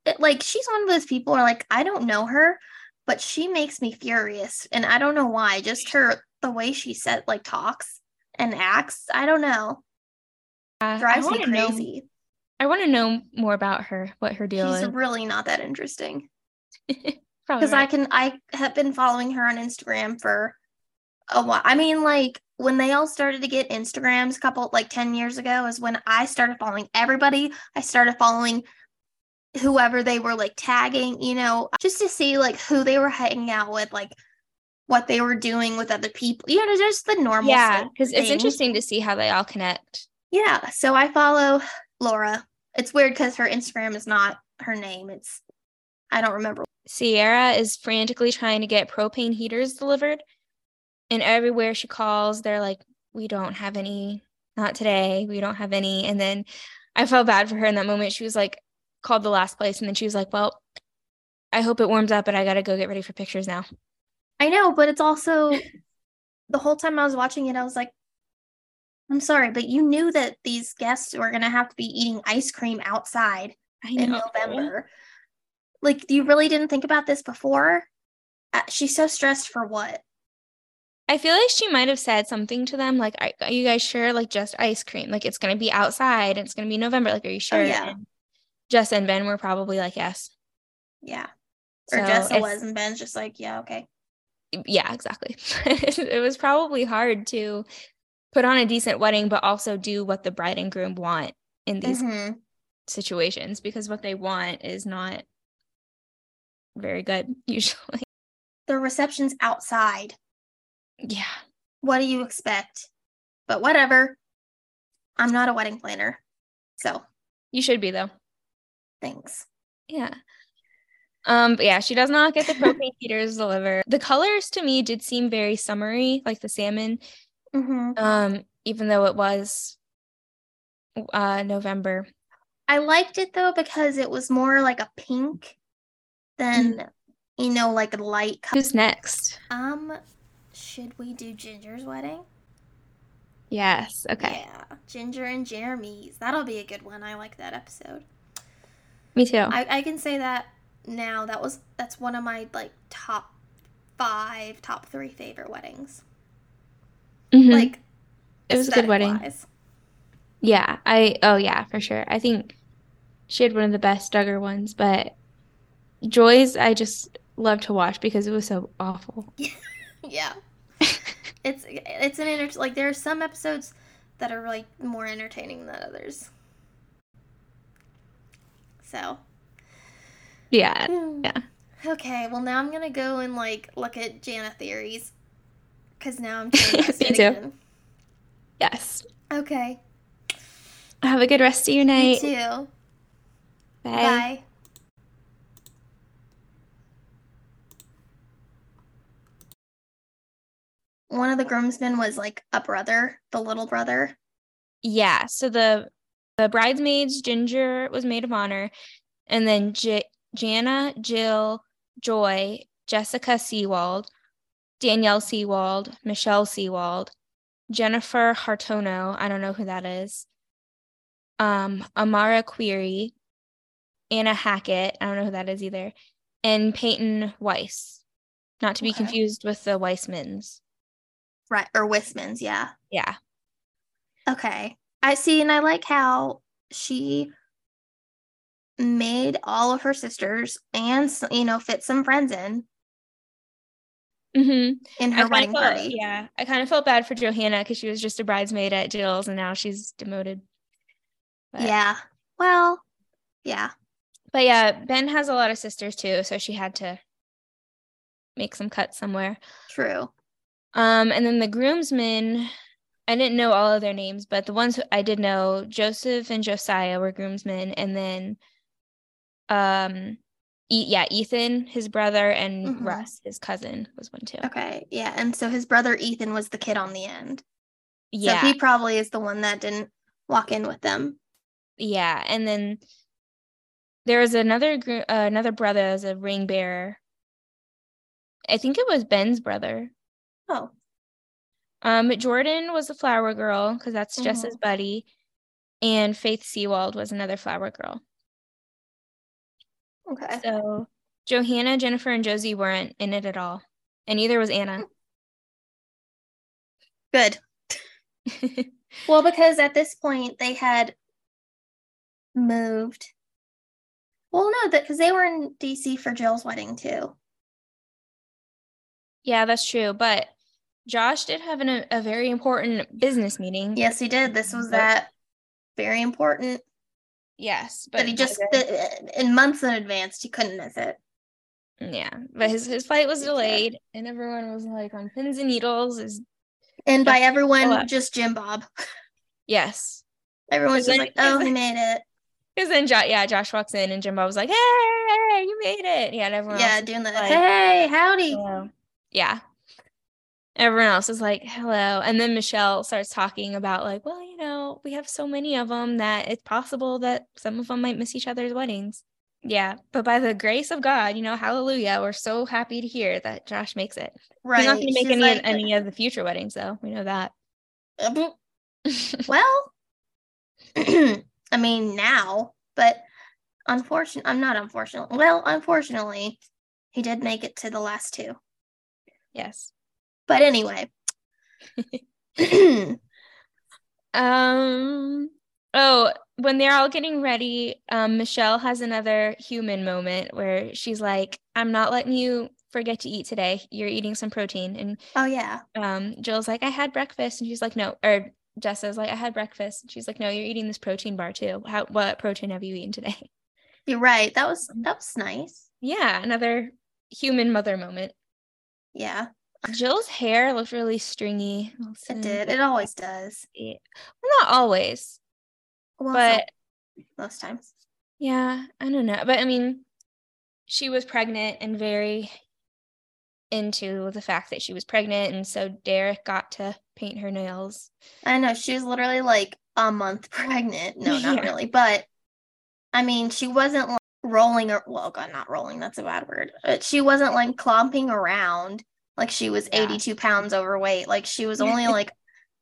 it- like she's one of those people where like I don't know her, but she makes me furious, and I don't know why. Just her the way she said like talks and acts. I don't know. Uh, Drives me crazy. I want to know more about her, what her deal She's is. really not that interesting Probably because I can I have been following her on Instagram for a while. I mean, like when they all started to get Instagrams a couple like 10 years ago is when I started following everybody. I started following whoever they were like tagging, you know, just to see like who they were hanging out with, like what they were doing with other people. You know, just the normal yeah, stuff. because it's interesting to see how they all connect. Yeah. So I follow Laura. It's weird because her Instagram is not her name. It's I don't remember. Sierra is frantically trying to get propane heaters delivered, and everywhere she calls, they're like, "We don't have any not today. We don't have any. And then I felt bad for her in that moment. She was like, called the last place. And then she was like, well, I hope it warms up, but I got to go get ready for pictures now. I know, but it's also the whole time I was watching it, I was like, I'm sorry, but you knew that these guests were going to have to be eating ice cream outside in November. Like, you really didn't think about this before? Uh, she's so stressed for what? I feel like she might have said something to them, like, "Are you guys sure? Like, just ice cream? Like, it's gonna be outside. And it's gonna be November. Like, are you sure?" Oh, yeah. And Jess and Ben were probably like, "Yes." Yeah. Or So Jessa it's- was, and Ben's just like, yeah, okay. Yeah, exactly. it was probably hard to put on a decent wedding, but also do what the bride and groom want in these Mhm. situations because what they want is not very good usually. The reception's outside. Yeah. What do you expect? But whatever. I'm not a wedding planner. So You should be though. thanks. Yeah. Um, but yeah, she does not get the propane heaters delivered. The colors to me did seem very summery, like the salmon. Hmm Um, even though it was uh November. I liked it though because it was more like a pink than, you know, like a light color. Who's next? Um, should we do Ginger's wedding? Yes. Okay. Yeah, Ginger and Jeremy's. That'll be a good one. I like that episode. Me too. I, I can say that now. That was that's one of my like top five, top three favorite weddings. Mhm. Like it was a good wedding. aesthetic-wise. Yeah. I oh yeah, for sure. I think she had one of the best Duggar ones, but Joy's I just love to watch because it was so awful. Yeah, it's it's an enter- like there are some episodes that are like more entertaining than others. So Yeah. Hmm. Yeah. Okay, well now I'm gonna go and like look at Jana theories, because now I'm Me too. again. Yes. Okay, Have a good rest of your you night. too. Bye. Bye. One of the groomsmen was like a brother, the little brother. Yeah, so the the bridesmaids, Ginger was maid of honor, and then J- Jana, Jill, Joy, Jessica Seewald, Danielle Seewald, Michelle Seewald, Jennifer Hartono, I don't know who that is. Um, Amara Query, Anna Hackett, I don't know who that is either, and Peyton Weiss. Not to be Okay. confused with the Weissmans. Right, or Wissmanns, yeah. Yeah. Okay. I see, and I like how she made all of her sisters and, you know, fit some friends in Mm-hmm. in her wedding felt- party. Yeah, I kind of felt bad for Johanna because she was just a bridesmaid at Jill's and now she's demoted. But, Yeah. Well, yeah. But yeah, Ben has a lot of sisters too, so she had to make some cuts somewhere. True. Um, and then the groomsmen, I didn't know all of their names, but the ones who I did know, Joseph and Josiah were groomsmen, and then, um, e- yeah, Ethan, his brother, and Mhm. Russ, his cousin, was one too. Okay. Yeah. And so his brother Ethan was the kid on the end. Yeah. So he probably is the one that didn't walk in with them. Yeah, and then there was another gr- uh, another brother as a ring bearer. I think it was Ben's brother. Oh. Um, Jordan was a flower girl because that's Jess's buddy, and Faith Seewald was another flower girl. Okay. So Johanna, Jennifer, and Josie weren't in it at all, and neither was Anna. Good. Well, because at this point they had moved. Well, no, that because they were in DC for Jill's wedding too. yeah, that's true. But Josh did have an, a, a very important business meeting. Yes, he did. This was that very important Yes, but that he just that in months in advance he couldn't miss it. Yeah, but his his flight was Yeah. delayed, and everyone was like on pins and needles. Is And by everyone, just Jim Bob. yes, Everyone's just it- like, "Oh, he made it." because then jo- yeah, Josh walks in, and Jim Bob was like, "Hey, you made it!" Yeah, and everyone Yeah, doing the like- hey, howdy. was, yeah, everyone else is like, hello. And then Michelle starts talking about, like, well, you know, we have so many of them that it's possible that some of them might miss each other's weddings. Yeah. But by the grace of God, you know, hallelujah, we're so happy to hear that Josh makes it. Right. He's not going to make any, like, of, any of the future weddings, though. We know that. well, I mean, now, but unfortunately, I'm not unfortunately. Well, unfortunately, he did make it to the last two. Yes. But anyway. um oh, when they're all getting ready, um Michelle has another human moment where she's like, I'm not letting you forget to eat today. You're eating some protein. And oh yeah. Um Jill's like, I had breakfast. And she's like, no, or Jessa's like, I had breakfast. And she's like, No, you're eating this protein bar too. How what protein have you eaten today? You're right. That was that was nice. Yeah, another human mother moment. Yeah. Jill's hair looked really stringy. It did. It always does. Yeah. Well, not always. Well, but most times. Yeah, I don't know. But I mean, she was pregnant and very into the fact that she was pregnant. And so Derek got to paint her nails. I know. She was literally like a month pregnant. No, not yeah. really. But I mean, she wasn't like rolling or, well, God, not rolling. That's a bad word. But she wasn't like clomping around like she was yeah. 82 pounds overweight. Like she was only like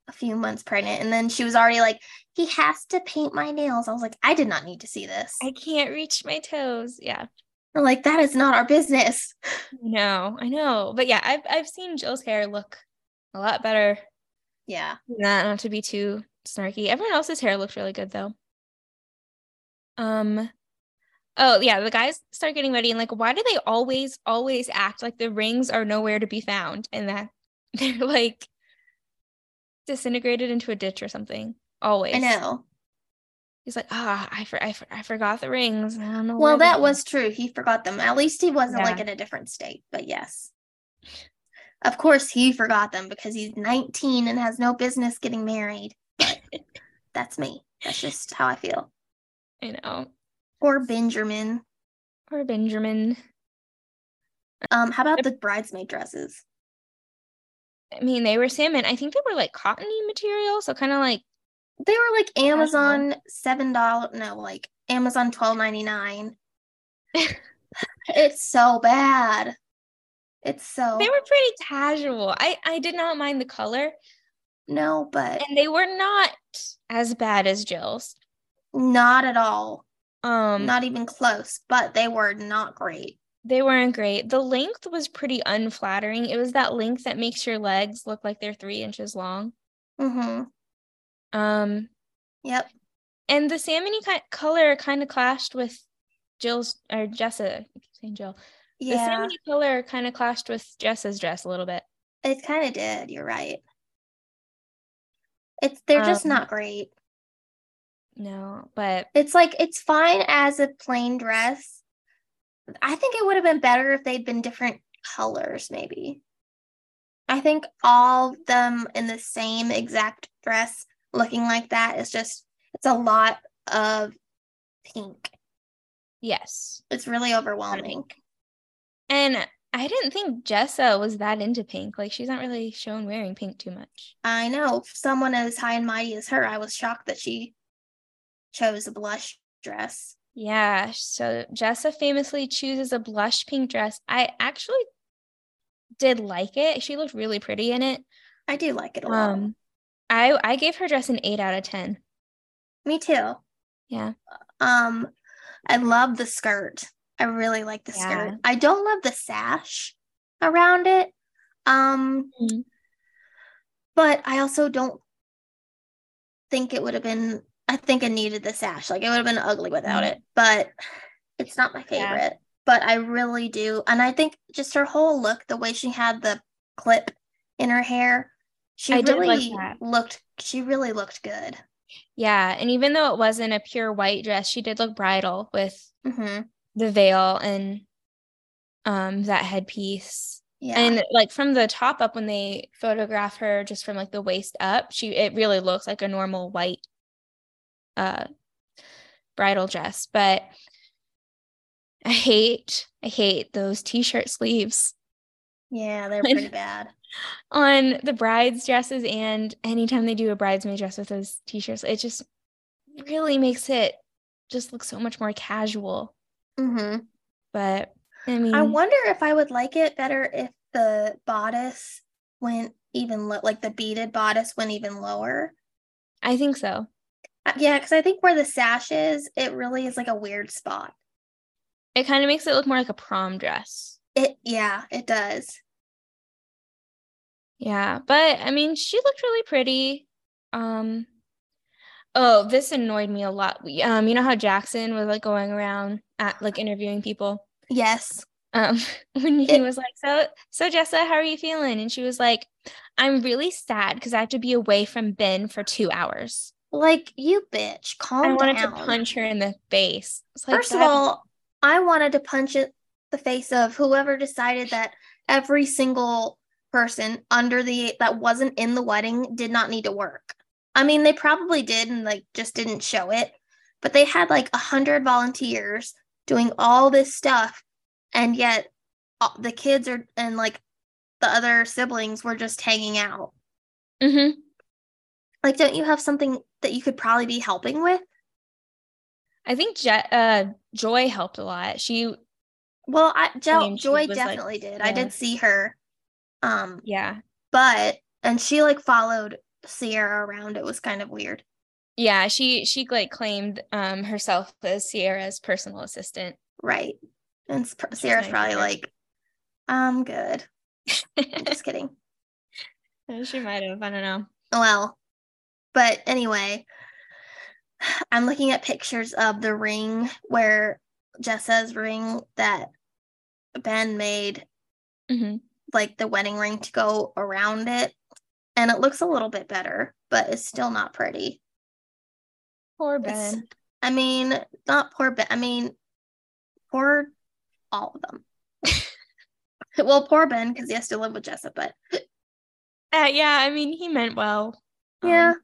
a few months pregnant. And then she was already like, he has to paint my nails. I was like, I did not need to see this. I can't reach my toes. Yeah. I'm like, that is not our business. No, I know. But yeah, I've I've seen Jill's hair look a lot better. Yeah. Not not to be too snarky. Everyone else's hair looks really good though. Um Oh yeah, the guys start getting ready and like, why do they always, always act like the rings are nowhere to be found and that they're like disintegrated into a ditch or something? Always. I know. He's like, ah, oh, I, for- I, for- I forgot the rings. I don't know. Well, that was true. He forgot them. At least he wasn't yeah. like in a different state. But yes, of course he forgot them because he's 19 and has no business getting married. But that's me. That's just how I feel. I know. Or Benjamin. Or Benjamin. Um, how about the bridesmaid dresses? I mean, they were salmon. I think they were like cottony material, so kind of like they were like Amazon seven dollar no, like Amazon twelve ninety nine. it's so bad. It's so they were pretty casual. I I did not mind the color. No, but and they were not as bad as Jill's. Not at all. Um, not even close, but they were not great. They weren't great. The length was pretty unflattering. It was that length that makes your legs look like they're three inches long. Mm-hmm. Um. Yep. And the salmony kind color kind of clashed with Jill's or Jessa. Keep saying Jill. Yeah. The salmony color kind of clashed with Jessa's dress a little bit. It kind of did. You're right. It's they're just um, not great. No, but it's like it's fine as a plain dress. I think it would have been better if they'd been different colors, maybe. I think all of them in the same exact dress looking like that is just it's a lot of pink. Yes. It's really overwhelming. And I didn't think Jessa was that into pink. Like she's not really shown wearing pink too much. I know. Someone as high and mighty as her, I was shocked that she chose a blush dress. Yeah. So Jessa famously chooses a blush pink dress. I actually did like it. She looked really pretty in it. I do like it a lot. Um, I I gave her dress an eight out of ten. Me too. Yeah. Um, I love the skirt. I really like the yeah. skirt. I don't love the sash around it. Um, mm-hmm. but I also don't think it would have been I think it needed the sash. Like it would have been ugly without mm-hmm. it, but it's not my favorite. Yeah. But I really do. And I think just her whole look, the way she had the clip in her hair, she I really like looked she really looked good. Yeah. And even though it wasn't a pure white dress, she did look bridal with mm-hmm. the veil and um that headpiece. Yeah. And like from the top up when they photograph her just from like the waist up, she it really looks like a normal white uh, bridal dress, but I hate I hate those t-shirt sleeves. Yeah, they're pretty bad. on the brides' dresses and anytime they do a bridesmaid dress with those t-shirts, it just really makes it just look so much more casual. Mm-hmm. But I mean, I wonder if I would like it better if the bodice went even lo- like the beaded bodice went even lower. I think so. Uh, Yeah, because I think where the sash is, it really is like a weird spot. It kind of makes it look more like a prom dress. It yeah, it does. Yeah, but I mean, she looked really pretty. Um, oh, this annoyed me a lot. We- Um, you know how Jackson was like going around at like interviewing people. Yes. Um, when he It- was like, "So, so Jessa, how are you feeling?" and she was like, "I'm really sad because I have to be away from Ben for two hours." Like you bitch, calm I wanted down. to punch her in the face. Like, First of all, I wanted to punch it the face of whoever decided that every single person under the that wasn't in the wedding did not need to work. I mean, they probably did and like just didn't show it, but they had like a hundred volunteers doing all this stuff, and yet uh, the kids are and like the other siblings were just hanging out. Mhm. Like, don't you have something that you could probably be helping with? I think Je- uh, Joy helped a lot. She, Well, I jo- mean, Joy was, like- definitely did. I did see her. Um, yeah, but and she like followed Sierra around. It was kind of weird. yeah, she she like claimed um herself as Sierra's personal assistant. Right. And is Sierra's probably favorite. like, I'm good. I'm just kidding. she might have. I don't know. Well, but anyway, I'm looking at pictures of the ring where Jessa's ring that Ben made, hmm like the wedding ring to go around it. And it looks a little bit better, but it's still not pretty. Poor It's- Ben. I mean, not poor Ben. I mean, poor all of them. well, poor Ben because he has to live with Jessa, but Uh, yeah, I mean, he meant well. yeah. Um,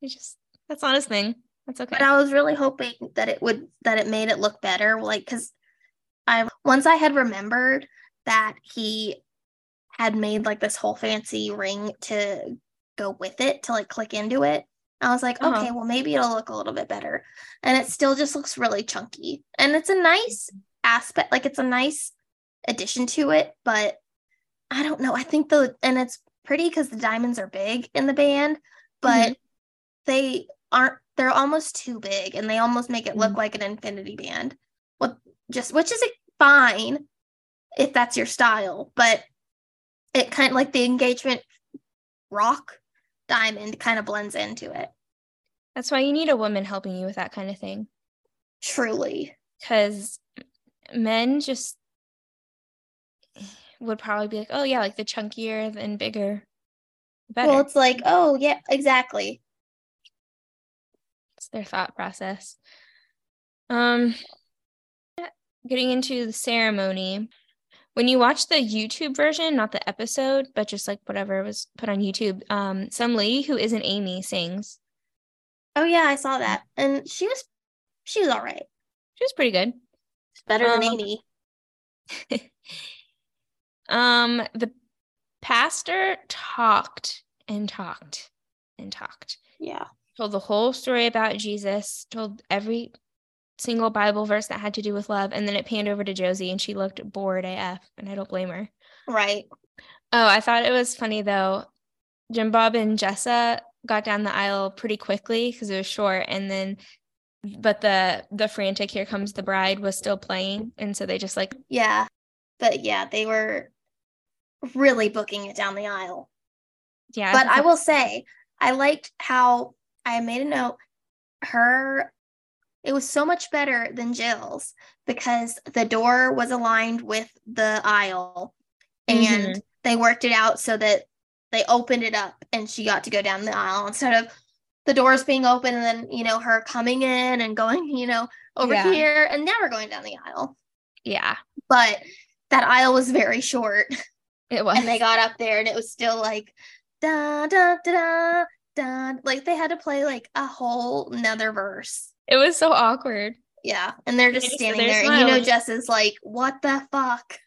he just that's not his thing. That's okay. But I was really hoping that it would that it made it look better, like because I once I had remembered that he had made like this whole fancy ring to go with it to like click into it. I was like, Uh-huh. okay, well maybe it'll look a little bit better, and it still just looks really chunky, and it's a nice aspect, like it's a nice addition to it, but I don't know. I think the and it's pretty because the diamonds are big in the band, but they aren't. They're almost too big, and they almost make it look Mm. like an infinity band. What just which is fine if that's your style, but it kind of like the engagement rock diamond kind of blends into it. That's why you need a woman helping you with that kind of thing. Truly, Because men just would probably be like, oh yeah, like the chunkier and bigger, better. well, it's like, oh yeah, exactly. Their thought process. Um, getting into the ceremony. When you watch the YouTube version, not the episode, but just like whatever was put on YouTube, um, some lady who isn't Amy sings. Oh yeah, I saw that, and she was she was all right. She was pretty good. It's Better than Um, Amy. Um, the pastor talked and talked and talked. Yeah. Told the whole story about Jesus, told every single Bible verse that had to do with love, and then it panned over to Josie and she looked bored AF, and I don't blame her. Right. Oh, I thought it was funny though. Jim Bob and Jessa got down the aisle pretty quickly because it was short, and then but the the frantic "Here Comes the Bride" was still playing, and so they just like Yeah. But yeah, they were really booking it down the aisle. yeah. But I will say, I liked how I made a note. Her, it was so much better than Jill's because the door was aligned with the aisle and mm-hmm. they worked it out so that they opened it up and she got to go down the aisle instead of the doors being open and then, you know, her coming in and going, you know, over Yeah. here and now we're going down the aisle. yeah, But that aisle was very short. it was. and they got up there and it was still like da da da da da like they had to play like a whole another verse it was so awkward. yeah and they're just just standing there there and you know jess is like what the fuck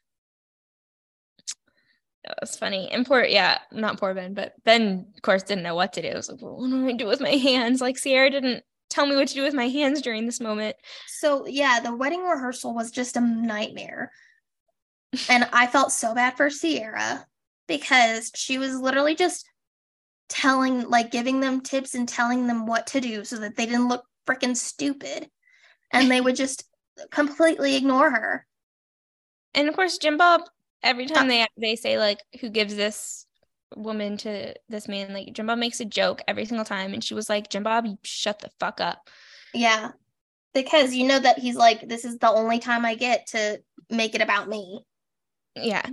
That was funny. And poor, yeah, not poor Ben, but Ben, of course, didn't know what to do. It was like, well, what do I do with my hands? Like Sierra didn't tell me what to do with my hands during this moment. So yeah, the wedding rehearsal was just a nightmare. and I felt so bad for Sierra because she was literally just telling like giving them tips and telling them what to do so that they didn't look freaking stupid. And they would just completely ignore her. And of course, Jim Bob, every time uh, they they say like who gives this woman to this man, like Jim Bob makes a joke every single time. And she was like, Jim Bob, you shut the fuck up. Yeah. Because you know that he's like, this is the only time I get to make it about me. Yeah.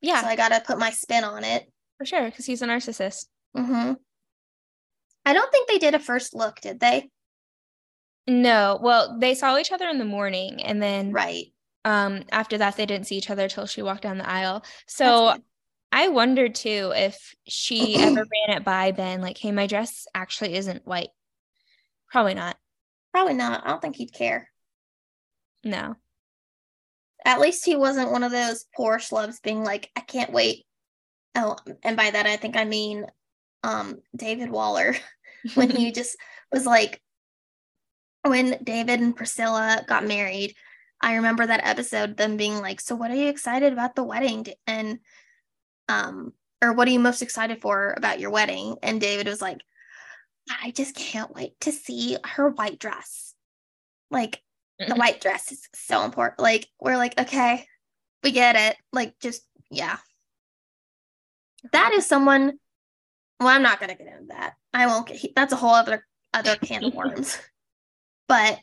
Yeah. So I gotta put my spin on it. For sure, because he's a narcissist. Mm-hmm. I don't think they did a first look, did they? No. Well, they saw each other in the morning and then right. Um, after that they didn't see each other till she walked down the aisle. So I wondered too if she ever ran it by Ben, like, hey, my dress actually isn't white. Probably not. Probably not. I don't think he'd care. No. At least he wasn't one of those poor schlubs being like, I can't wait. Oh, and by that I think I mean um David Waller when he just was like when David and Priscilla got married. I remember that episode them being like, "So what are you excited about the wedding?" and um or what are you most excited for about your wedding? And David was like, I just can't wait to see her white dress. Like the white dress is so important. Like we're like, okay, we get it. Like just yeah. That is someone well, I'm not gonna get into that. I won't get that's a whole other other can of worms. But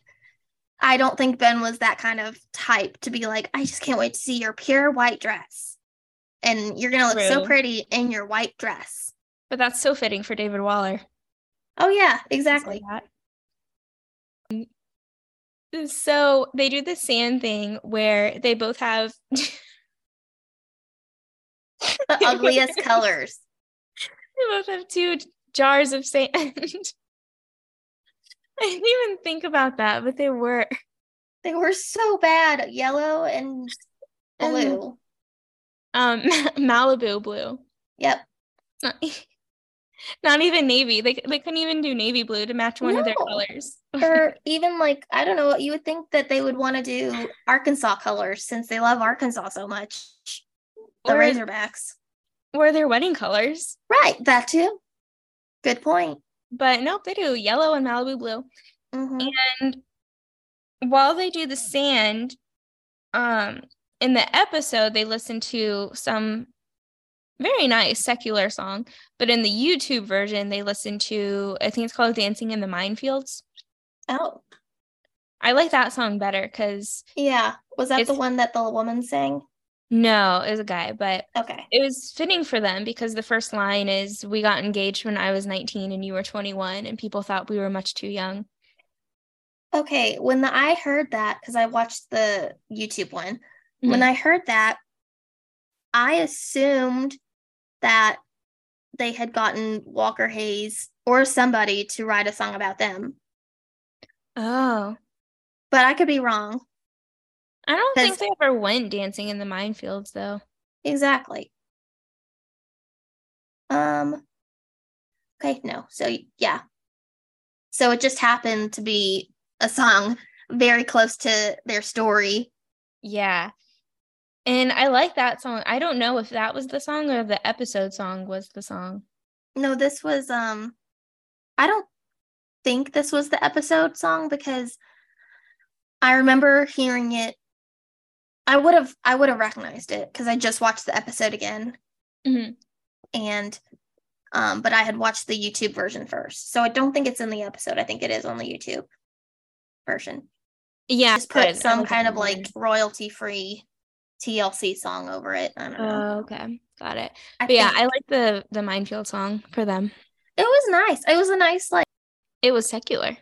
I don't think Ben was that kind of type to be like, I just can't wait to see your pure white dress and you're gonna look True. so pretty in your white dress. But that's so fitting for David Waller. Oh yeah, exactly. So they do the sand thing where they both have the ugliest colors. They both have two jars of sand. I didn't even think about that, but they were. They were so bad, yellow and blue. Um, Malibu blue. Yep. Not, not even navy. They they couldn't even do navy blue to match one no. of their colors. or even like I don't know. What you would think that they would want to do Arkansas colors since they love Arkansas so much. The or, Razorbacks. Or their wedding colors. Right. That too. Good point. But nope, they do yellow and Malibu blue. Mm-hmm. And while they do the sand, um, in the episode they listen to some very nice secular song but in the youtube version they listen to i think it's called dancing in the minefields oh i like that song better because yeah was that the one that the woman sang no it was a guy but okay it was fitting for them because the first line is we got engaged when i was 19 and you were 21 and people thought we were much too young okay when the, i heard that because i watched the youtube one Mm-hmm. When I heard that, I assumed that they had gotten Walker Hayes or somebody to write a song about them. Oh. But I could be wrong. I don't think they ever went dancing in the minefields though. Exactly. Um okay, no. So yeah. So it just happened to be a song very close to their story. Yeah. And I like that song. I don't know if that was the song or the episode song was the song. No, this was um I don't think this was the episode song because I remember hearing it I would have I would have recognized it because I just watched the episode again. Mm-hmm. And um but I had watched the YouTube version first. So I don't think it's in the episode. I think it is on the YouTube version. Yeah. Just put some kind of like royalty free TLC song over it. I don't know. Oh, okay. Got it. I but yeah, I like the the minefield song for them. It was nice. It was a nice like it was secular.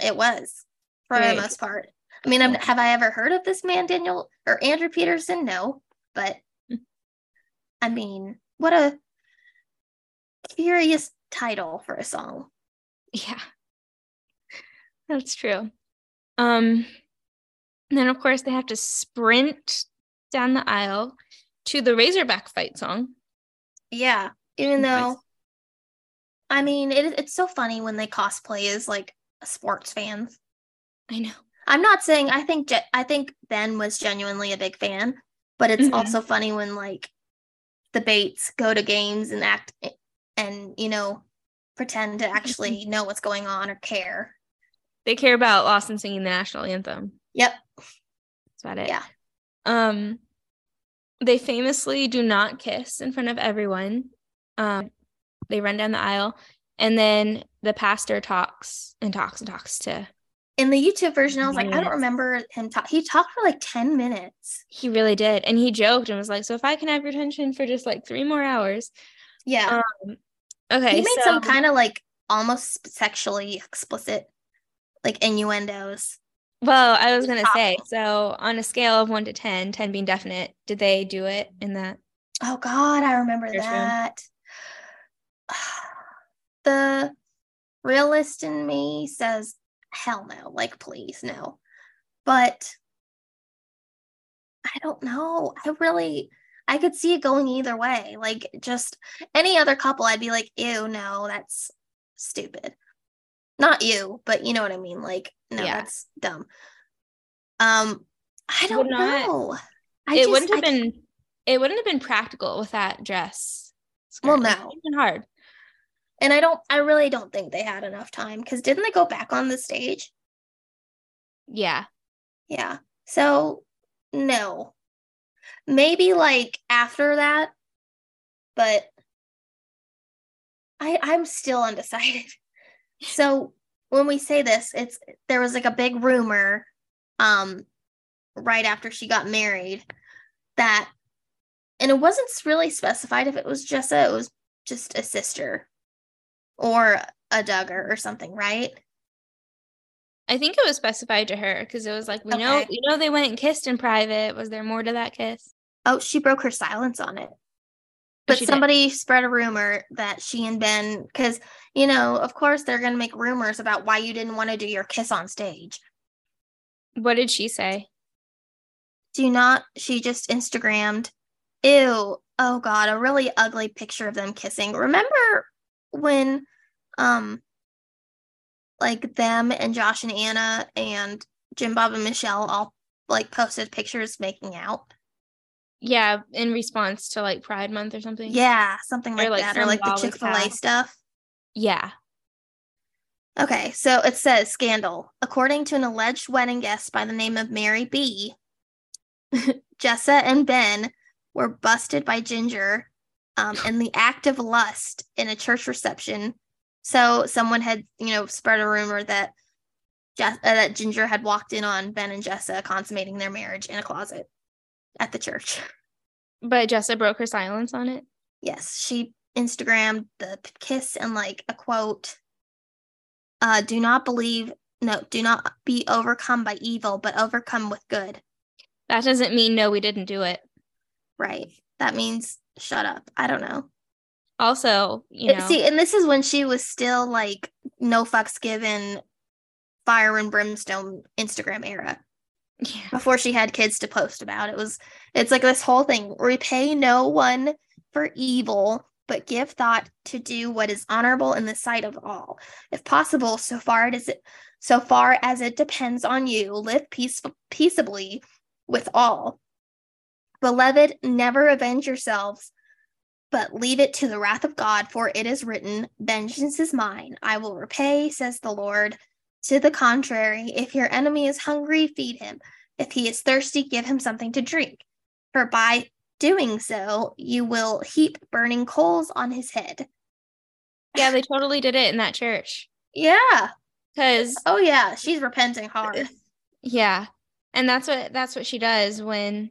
It was for right. the most part. I mean, I'm, have I ever heard of this man Daniel or Andrew Peterson? No, but hmm. I mean, what a curious title for a song. Yeah. That's true. Um then of course they have to sprint down the aisle to the Razorback fight song. Yeah. Even though, I mean, it, it's so funny when they cosplay as like sports fans. I know. I'm not saying I think I think Ben was genuinely a big fan, but it's Mhm. also funny when like the Bates go to games and act and you know pretend to actually know what's going on or care. They care about Lawson singing the national anthem. Yep. That's about it. Yeah. Um, they famously do not kiss in front of everyone. Um, they run down the aisle, and then the pastor talks and talks and talks to. In the YouTube version, I was like, I don't remember him talk. He talked for like ten minutes. He really did, and he joked and was like, "So if I can have your attention for just like three more hours, Yeah, Um, okay." he made so, some kind of like almost sexually explicit, like innuendos. Well, I was gonna say, so on a scale of one to 10, 10 being definite, did they do it in that? Oh God, I remember There's room. that. The realist in me says, hell no, like please no. But I don't know. I really I could see it going either way. Like just any other couple, I'd be like, ew, no, that's stupid. Not you, but you know what I mean. Like, no, Yeah. that's dumb. Um, I don't not- know. I it just- wouldn't have I been it wouldn't have been practical with that dress. Well, skirt. It no. been hard. And I don't, I really don't think they had enough time because didn't they go back on the stage? Yeah. Yeah. So, no. Maybe like after that, but I I'm still undecided. So, when we say this, it's there was like a big rumor um right after she got married that and it wasn't really specified if it was Jessa, it was just a sister or a Duggar or something, right? I think it was specified to her because it was like we know Okay. we know they went and kissed in private. Was there more to that kiss? Oh, she broke her silence on it. Oh, But she did. somebody spread a rumor that she and Ben, because, you know, of course they're going to make rumors about why you didn't want to do your kiss on stage. What did she say? Do not, she just Instagrammed, ew, oh God, a really ugly picture of them kissing. Remember when, um, like them and Josh and Anna and Jim Bob and Michelle all like posted pictures making out? Yeah, in response to like Pride Month or something. Yeah, something Or, like, like, that, or like the Chick fil A stuff. Yeah. Okay, so it says scandal. According to an alleged wedding guest by the name of Mary B, Jessa and Ben were busted by Ginger um, in the act of lust in a church reception. So someone had, you know, spread a rumor that Jess- uh, that Ginger had walked in on Ben and Jessa consummating their marriage in a closet at the church. But Jessa broke her silence on it. Yes, she Instagrammed the kiss and like a quote. Uh, do not believe, no, do not be overcome by evil, but overcome with good. That doesn't mean no, we didn't do it. Right. That means shut up. I don't know. Also, you know, See, and this is when she was still like no fucks given, fire and brimstone Instagram era. yeah, before she had kids to post about. It was it's like this whole thing repay no one for evil, but give thought to do what is honorable in the sight of all. If possible, so far it is so far as it depends on you, live peace, peaceably with all. Beloved, never avenge yourselves, but leave it to the wrath of God, for it is written, Vengeance is mine, I will repay, says the Lord. To the contrary, if your enemy is hungry, feed him. If he is thirsty, give him something to drink. For by doing so, you will heap burning coals on his head. yeah, they totally did it in that church. Yeah. Because Oh, yeah. She's repenting hard. Uh, yeah, and that's what that's what she does when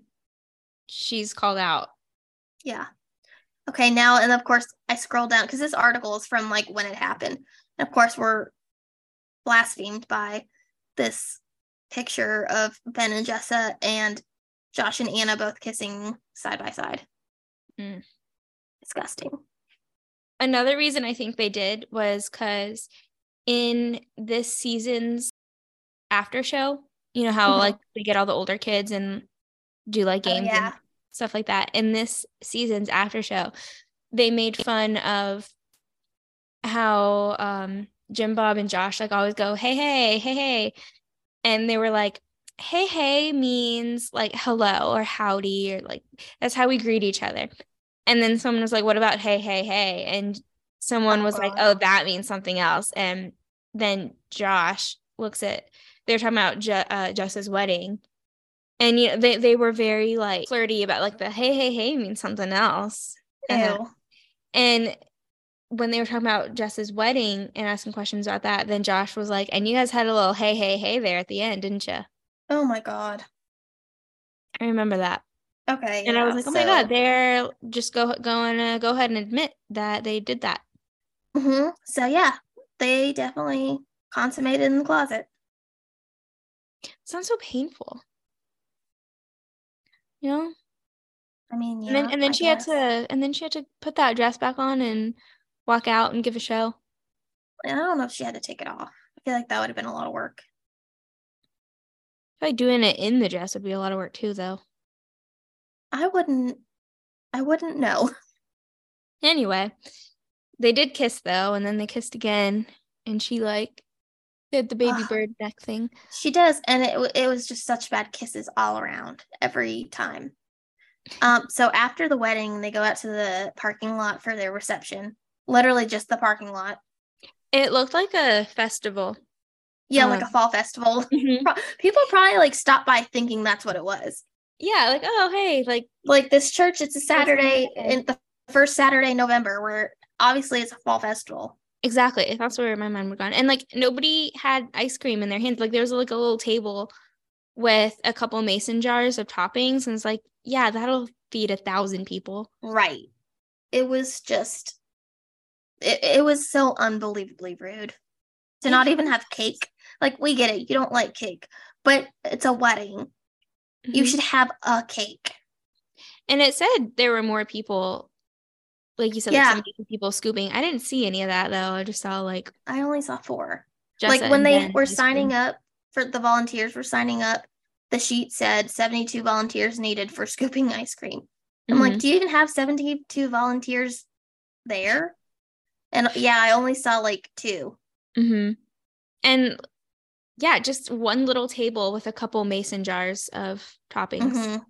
she's called out. Yeah. Okay, now, and of course, I scroll down because this article is from like when it happened. And of course, we're blasphemed by this picture of Ben and Jessa and Josh and Anna both kissing side by side. Mm. Disgusting. Another reason I think they did was because in this season's after show, you know how Mhm. like they get all the older kids and do like Oh, games yeah. and stuff like that. In this season's after show, they made fun of how um Jim Bob and Josh like always go, hey, hey, hey, hey. And they were like, hey, hey means like hello or howdy, or like that's how we greet each other. And then someone was like, what about hey, hey, hey? And someone was like, oh, that means something else. And then Josh looks at, they're talking about Ju- uh, Jess's wedding. And you know, they, they were very like flirty about like the hey, hey, hey means something else. Ew. Uh, and when they were talking about Jess's wedding and asking questions about that, then Josh was like, and you guys had a little hey, hey, hey there at the end, didn't you? Oh my god. I remember that. Okay. And I was like, oh my God, they're just go going to go ahead and admit that they did that. Mhm. So yeah, they definitely consummated in the closet. sounds so painful. You know? I mean, yeah. and then and then I she had to and then she had to put that dress back on and walk out and give a show. I don't know if she had to take it off. I feel like that would have been a lot of work. Like doing it in the dress would be a lot of work too, though. I wouldn't. I wouldn't know. Anyway, they did kiss though, and then they kissed again, and she like did the baby Ugh. bird neck thing. She does, and it it was just such bad kisses all around every time. Um. So after the wedding, they go out to the parking lot for their reception. Literally just the parking lot. It looked like a festival. Yeah, like a Um, fall festival. Mhm. People probably like stopped by thinking that's what it was. Yeah, like oh hey, like Like this church, it's a Saturday Saturday. in the first Saturday in November, where obviously it's a fall festival. Exactly. That's where my mind would gone. And like nobody had ice cream in their hands. Like there was like a little table with a couple mason jars of toppings, and it's like yeah, that'll feed a thousand people. Right. It was just it, it was so unbelievably rude to not even have cake. Like we get it, you don't like cake, but it's a wedding. You Mhm. should have a cake. And it said there were more people, like you said, Yeah. like 70 people scooping. I didn't see any of that though. I just saw like I only saw four. Jessa like when they were signing up for the volunteers were signing up, the sheet said 72 volunteers needed for scooping ice cream. I'm like, Mhm. do you even have 72 volunteers there? And yeah, I only saw like two. Mhm. And yeah, just one little table with a couple mason jars of toppings. Mhm.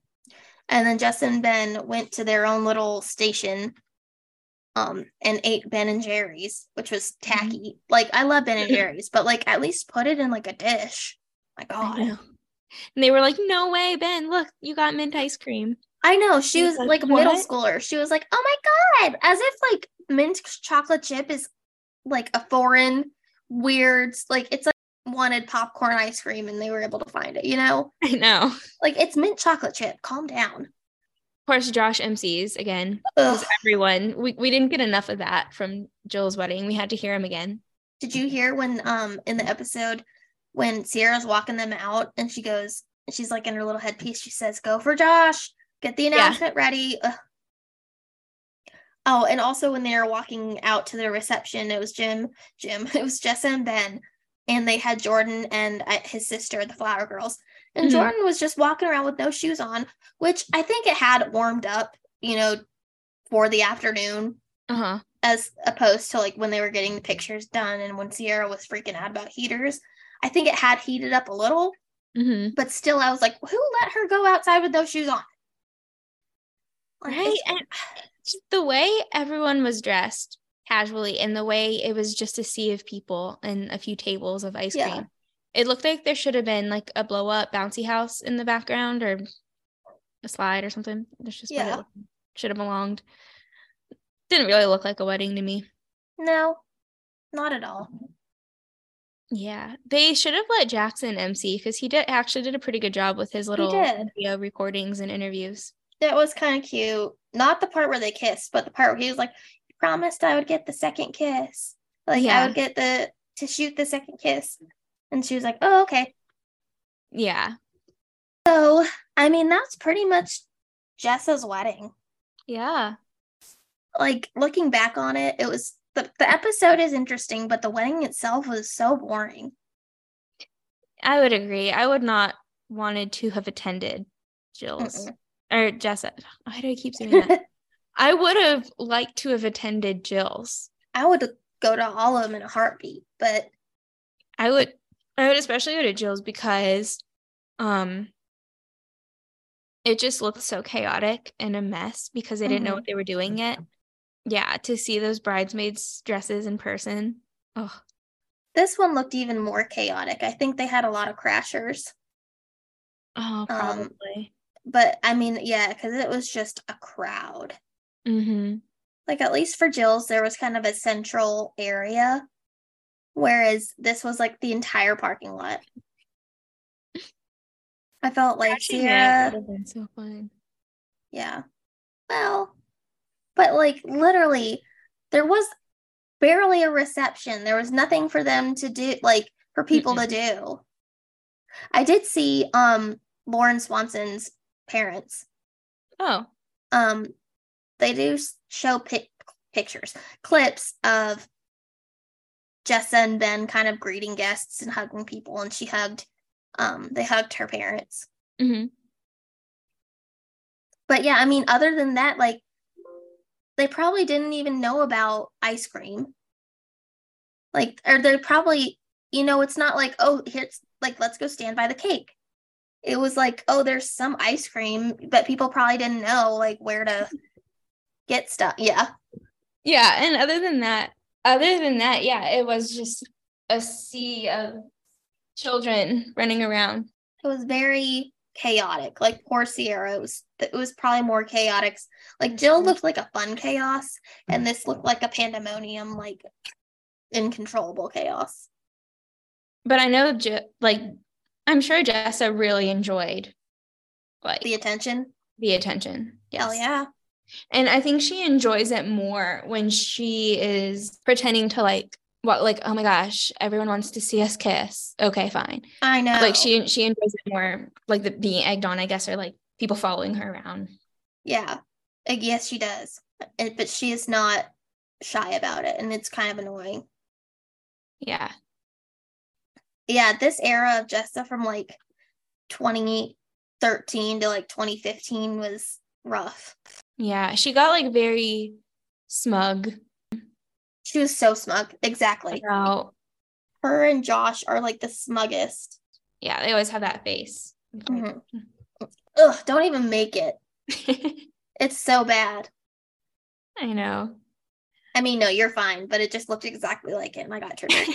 And then Jess and Ben went to their own little station um and ate Ben and Jerry's, which was Mm-hmm. tacky. Like I love Ben and Jerry's, but like at least put it in like a dish. My god. And they were like, "No way, Ben! Look, you got mint ice cream." I know. She was was like, like, middle schooler. She was like, "Oh my god!" As if like mint chocolate chip is like a foreign, weird, like it's like wanted popcorn ice cream and they were able to find it. You know, I know. Like it's mint chocolate chip. Calm down. Course, Josh MCs again. Everyone? We we didn't get enough of that from Jill's wedding. We had to hear him again. Did you hear when um in the episode when Sierra's walking them out and she goes, she's like in her little headpiece, she says, "Go for Josh. Get the announcement ready." Ugh. Oh, and also when they were walking out to their reception, it was Jim, Jim, it was Jessa and Ben, and they had Jordan and uh, his sister, the Flower Girls, and Mhm. Jordan was just walking around with no shoes on, which I think it had warmed up, you know, for the afternoon Uh huh. as opposed to like when they were getting the pictures done and when Sierra was freaking out about heaters. I think it had heated up a little, hmm but still, I was like, who let her go outside with those shoes on? Like, Right. And the way everyone was dressed casually and the way it was just a sea of people and a few tables of ice Yeah. cream. It looked like there should have been like a blow up bouncy house in the background or a slide or something. That's just what Yeah. it should have belonged. Didn't really look like a wedding to me. no, not at all. Yeah. They should have let Jackson MC because he did actually did a pretty good job with his little video recordings and interviews. That was kind of cute. Not the part where they kissed, but the part where he was like, "You promised I would get the second kiss. Like I would get the to shoot the second kiss." And she was like, "Oh, okay." Yeah. So, I mean, that's pretty much Jessa's wedding. Yeah. like looking back on it, it was the, the episode is interesting, but the wedding itself was so boring. I would agree. I would not wanted to have attended Jill's Mm-mm. or Jessa. Why do I keep saying that? I would have liked to have attended Jill's. I would go to all of them in a heartbeat, but I would I would especially go to Jill's because um it just looked so chaotic and a mess because they didn't know Mhm. what they were doing yet. Yeah, to see those bridesmaids dresses in person. Oh, this one looked even more chaotic. I think they had a lot of crashers. oh, probably. But I mean, yeah, because it was just a crowd. mm-hmm. Like at least for Jill's, there was kind of a central area, whereas this was like the entire parking lot. I felt like Sierra, would have been so fun. yeah. Well, but like literally, there was barely a reception. There was nothing for them to do, like for people to do. I did see um Lauren Swanson's parents. Oh, um they do show pic- pictures clips of jessa and ben kind of greeting guests and hugging people and she hugged um they hugged her parents. Hmm but yeah i mean other than that like they probably didn't even know about ice cream. Like or they probably you know it's not like oh here's like let's go stand by the cake. It was like oh there's some ice cream but people probably didn't know like where to get stuff. Yeah. Yeah. And other than that, other than that, yeah, it was just a sea of children running around. it was very chaotic. Like poor Sierra, it was it was probably more chaotic. Like Jill Mhm. looked like a fun chaos, and this looked like a pandemonium, like uncontrollable chaos. But I know, like, I'm sure Jessa really enjoyed like The attention. the, attention, attention. Yes. hell yeah, And I think she enjoys it more when she is pretending to like what like oh my gosh, everyone wants to see us kiss. Okay, fine. I know. Like she she enjoys it more like the being egged on, I guess, or like people following her around. yeah, Uh, yes, she does, And- but she is not shy about it, and it's kind of annoying. Yeah. Yeah, this era of Jessa from like 2013 to like 2015 was rough. Yeah. She got like very smug She was so smug. Exactly. about Her and Josh are like the smuggest. yeah, they always have that face. Mhm. Ugh, don't even make it. It's so bad. I know. I mean, no, you're fine, but it just looked exactly like it, and I got triggered.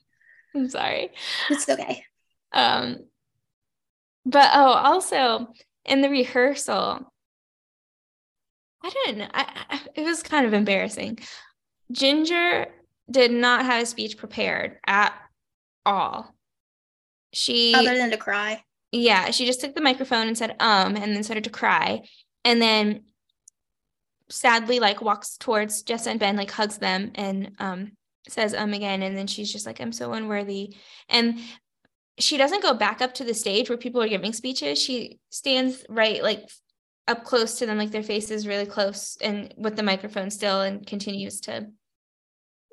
I'm sorry. it's okay. Um, but oh, also in the rehearsal, I didn't. know. I, I, it was kind of embarrassing. Jinger did not have a speech prepared at all. She, Other than to cry. yeah, she just took the microphone and said, um, and then started to cry. And then sadly, like, walks towards Jessa and Ben, like, hugs them and, um, says, um, again. And then she's just like, I'm so unworthy. And she doesn't go back up to the stage where people are giving speeches. She stands right, like, up close to them, like, their faces really close and with the microphone still and continues to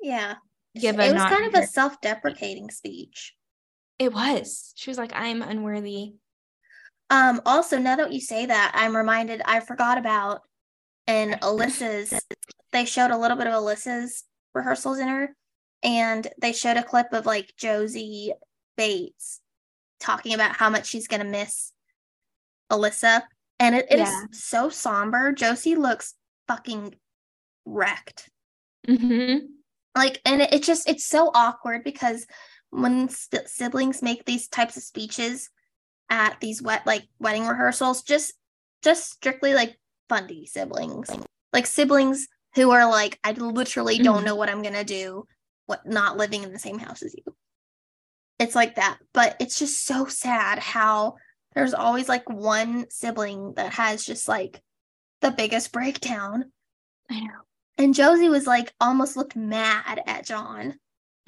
Yeah. give a it was kind of a self-deprecating speech. It was. She was like, I'm unworthy. Um, also, now that you say that, I'm reminded I forgot about in Alyssa's they showed a little bit of Alyssa's rehearsals in her, and they showed a clip of like Josie Bates talking about how much she's gonna miss Alyssa. And it, it is Yeah. so somber. Josie looks fucking wrecked. Mm-hmm. like and it, it just it's so awkward because when st- siblings make these types of speeches at these wet like wedding rehearsals just just strictly like fundy siblings like siblings who are like i literally don't Mhm. know what i'm gonna do what not living in the same house as you it's like that but it's just so sad how there's always like one sibling that has just like the biggest breakdown I know. and Josie was like almost looked mad at John.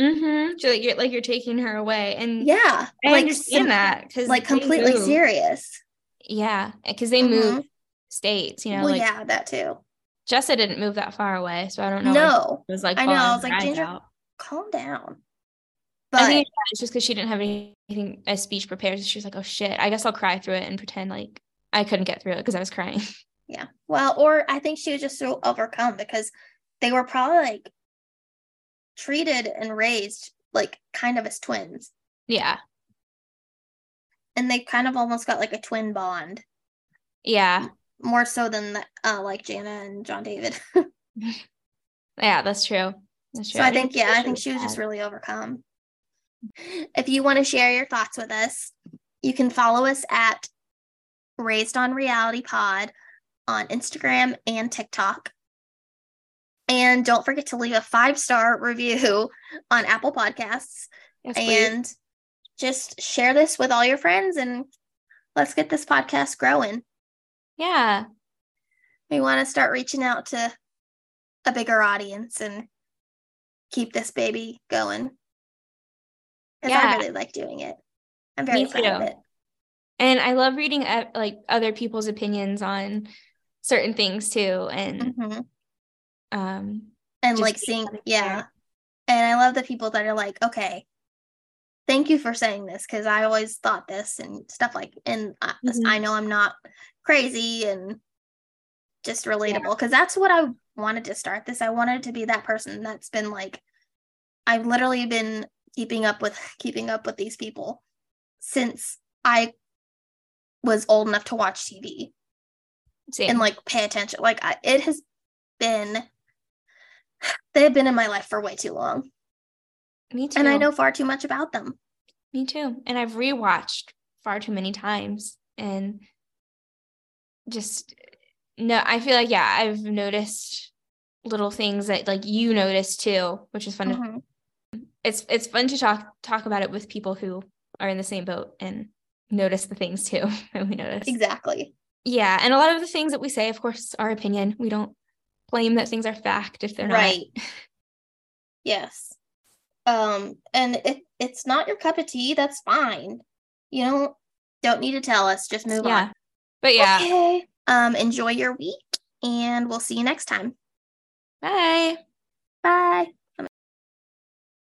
Mm-hmm. So like you're like you're taking her away, and Yeah. I like understand sim- that because Like completely serious. Yeah, because they Mhm. moved states. You know, well, like yeah, that too. Jessa didn't move that far away, so I don't know. No, she was like I know, I was like, Jinger, out. calm down. I But think it's just because she didn't have anything a speech prepared. So she was like, "Oh shit, I guess I'll cry through it and pretend like I couldn't get through it because I was crying. Yeah. Well, or I think she was just so overcome because they were probably like treated and raised like kind of as twins. Yeah. And they kind of almost got like a twin bond. Yeah. More so than uh, like Jana and John David. yeah, that's true. That's true. So I think, yeah, I think she was just really overcome. If you want to share your thoughts with us, you can follow us at Raised on Reality Pod on Instagram and TikTok. And don't forget to leave a five star review on Apple Podcasts. Yes, and just share this with all your friends and let's get this podcast growing. Yeah. We want to start reaching out to a bigger audience and keep this baby going. Because yeah. I really like doing it. I'm very proud of it. And I love reading uh, like other people's opinions on certain things too and mm-hmm. um and like seeing yeah and i love the people that are like okay thank you for saying this because i always thought this and stuff like and I, mm-hmm. I know i'm not crazy and just relatable because yeah. that's what i wanted to start this i wanted to be that person that's been like i've literally been keeping up with keeping up with these people since i was old enough to watch tv same. and like pay attention. Like I, it has been, they have been in my life for way too long. Me too. And I know far too much about them. Me too. And I've rewatched far too many times and just no, I feel like yeah, I've noticed little things that like you notice too, which is fun. Mm-hmm. To, it's it's fun to talk talk about it with people who are in the same boat and notice the things too that we notice. Exactly. Yeah and a lot of the things that we say of course our opinion. We don't claim that things are fact if they're not. Right. Yes. Um and if it's not your cup of tea that's fine. You don't don't need to tell us just move yeah. on. But yeah. Okay um enjoy your week and we'll see you next time. Bye. Bye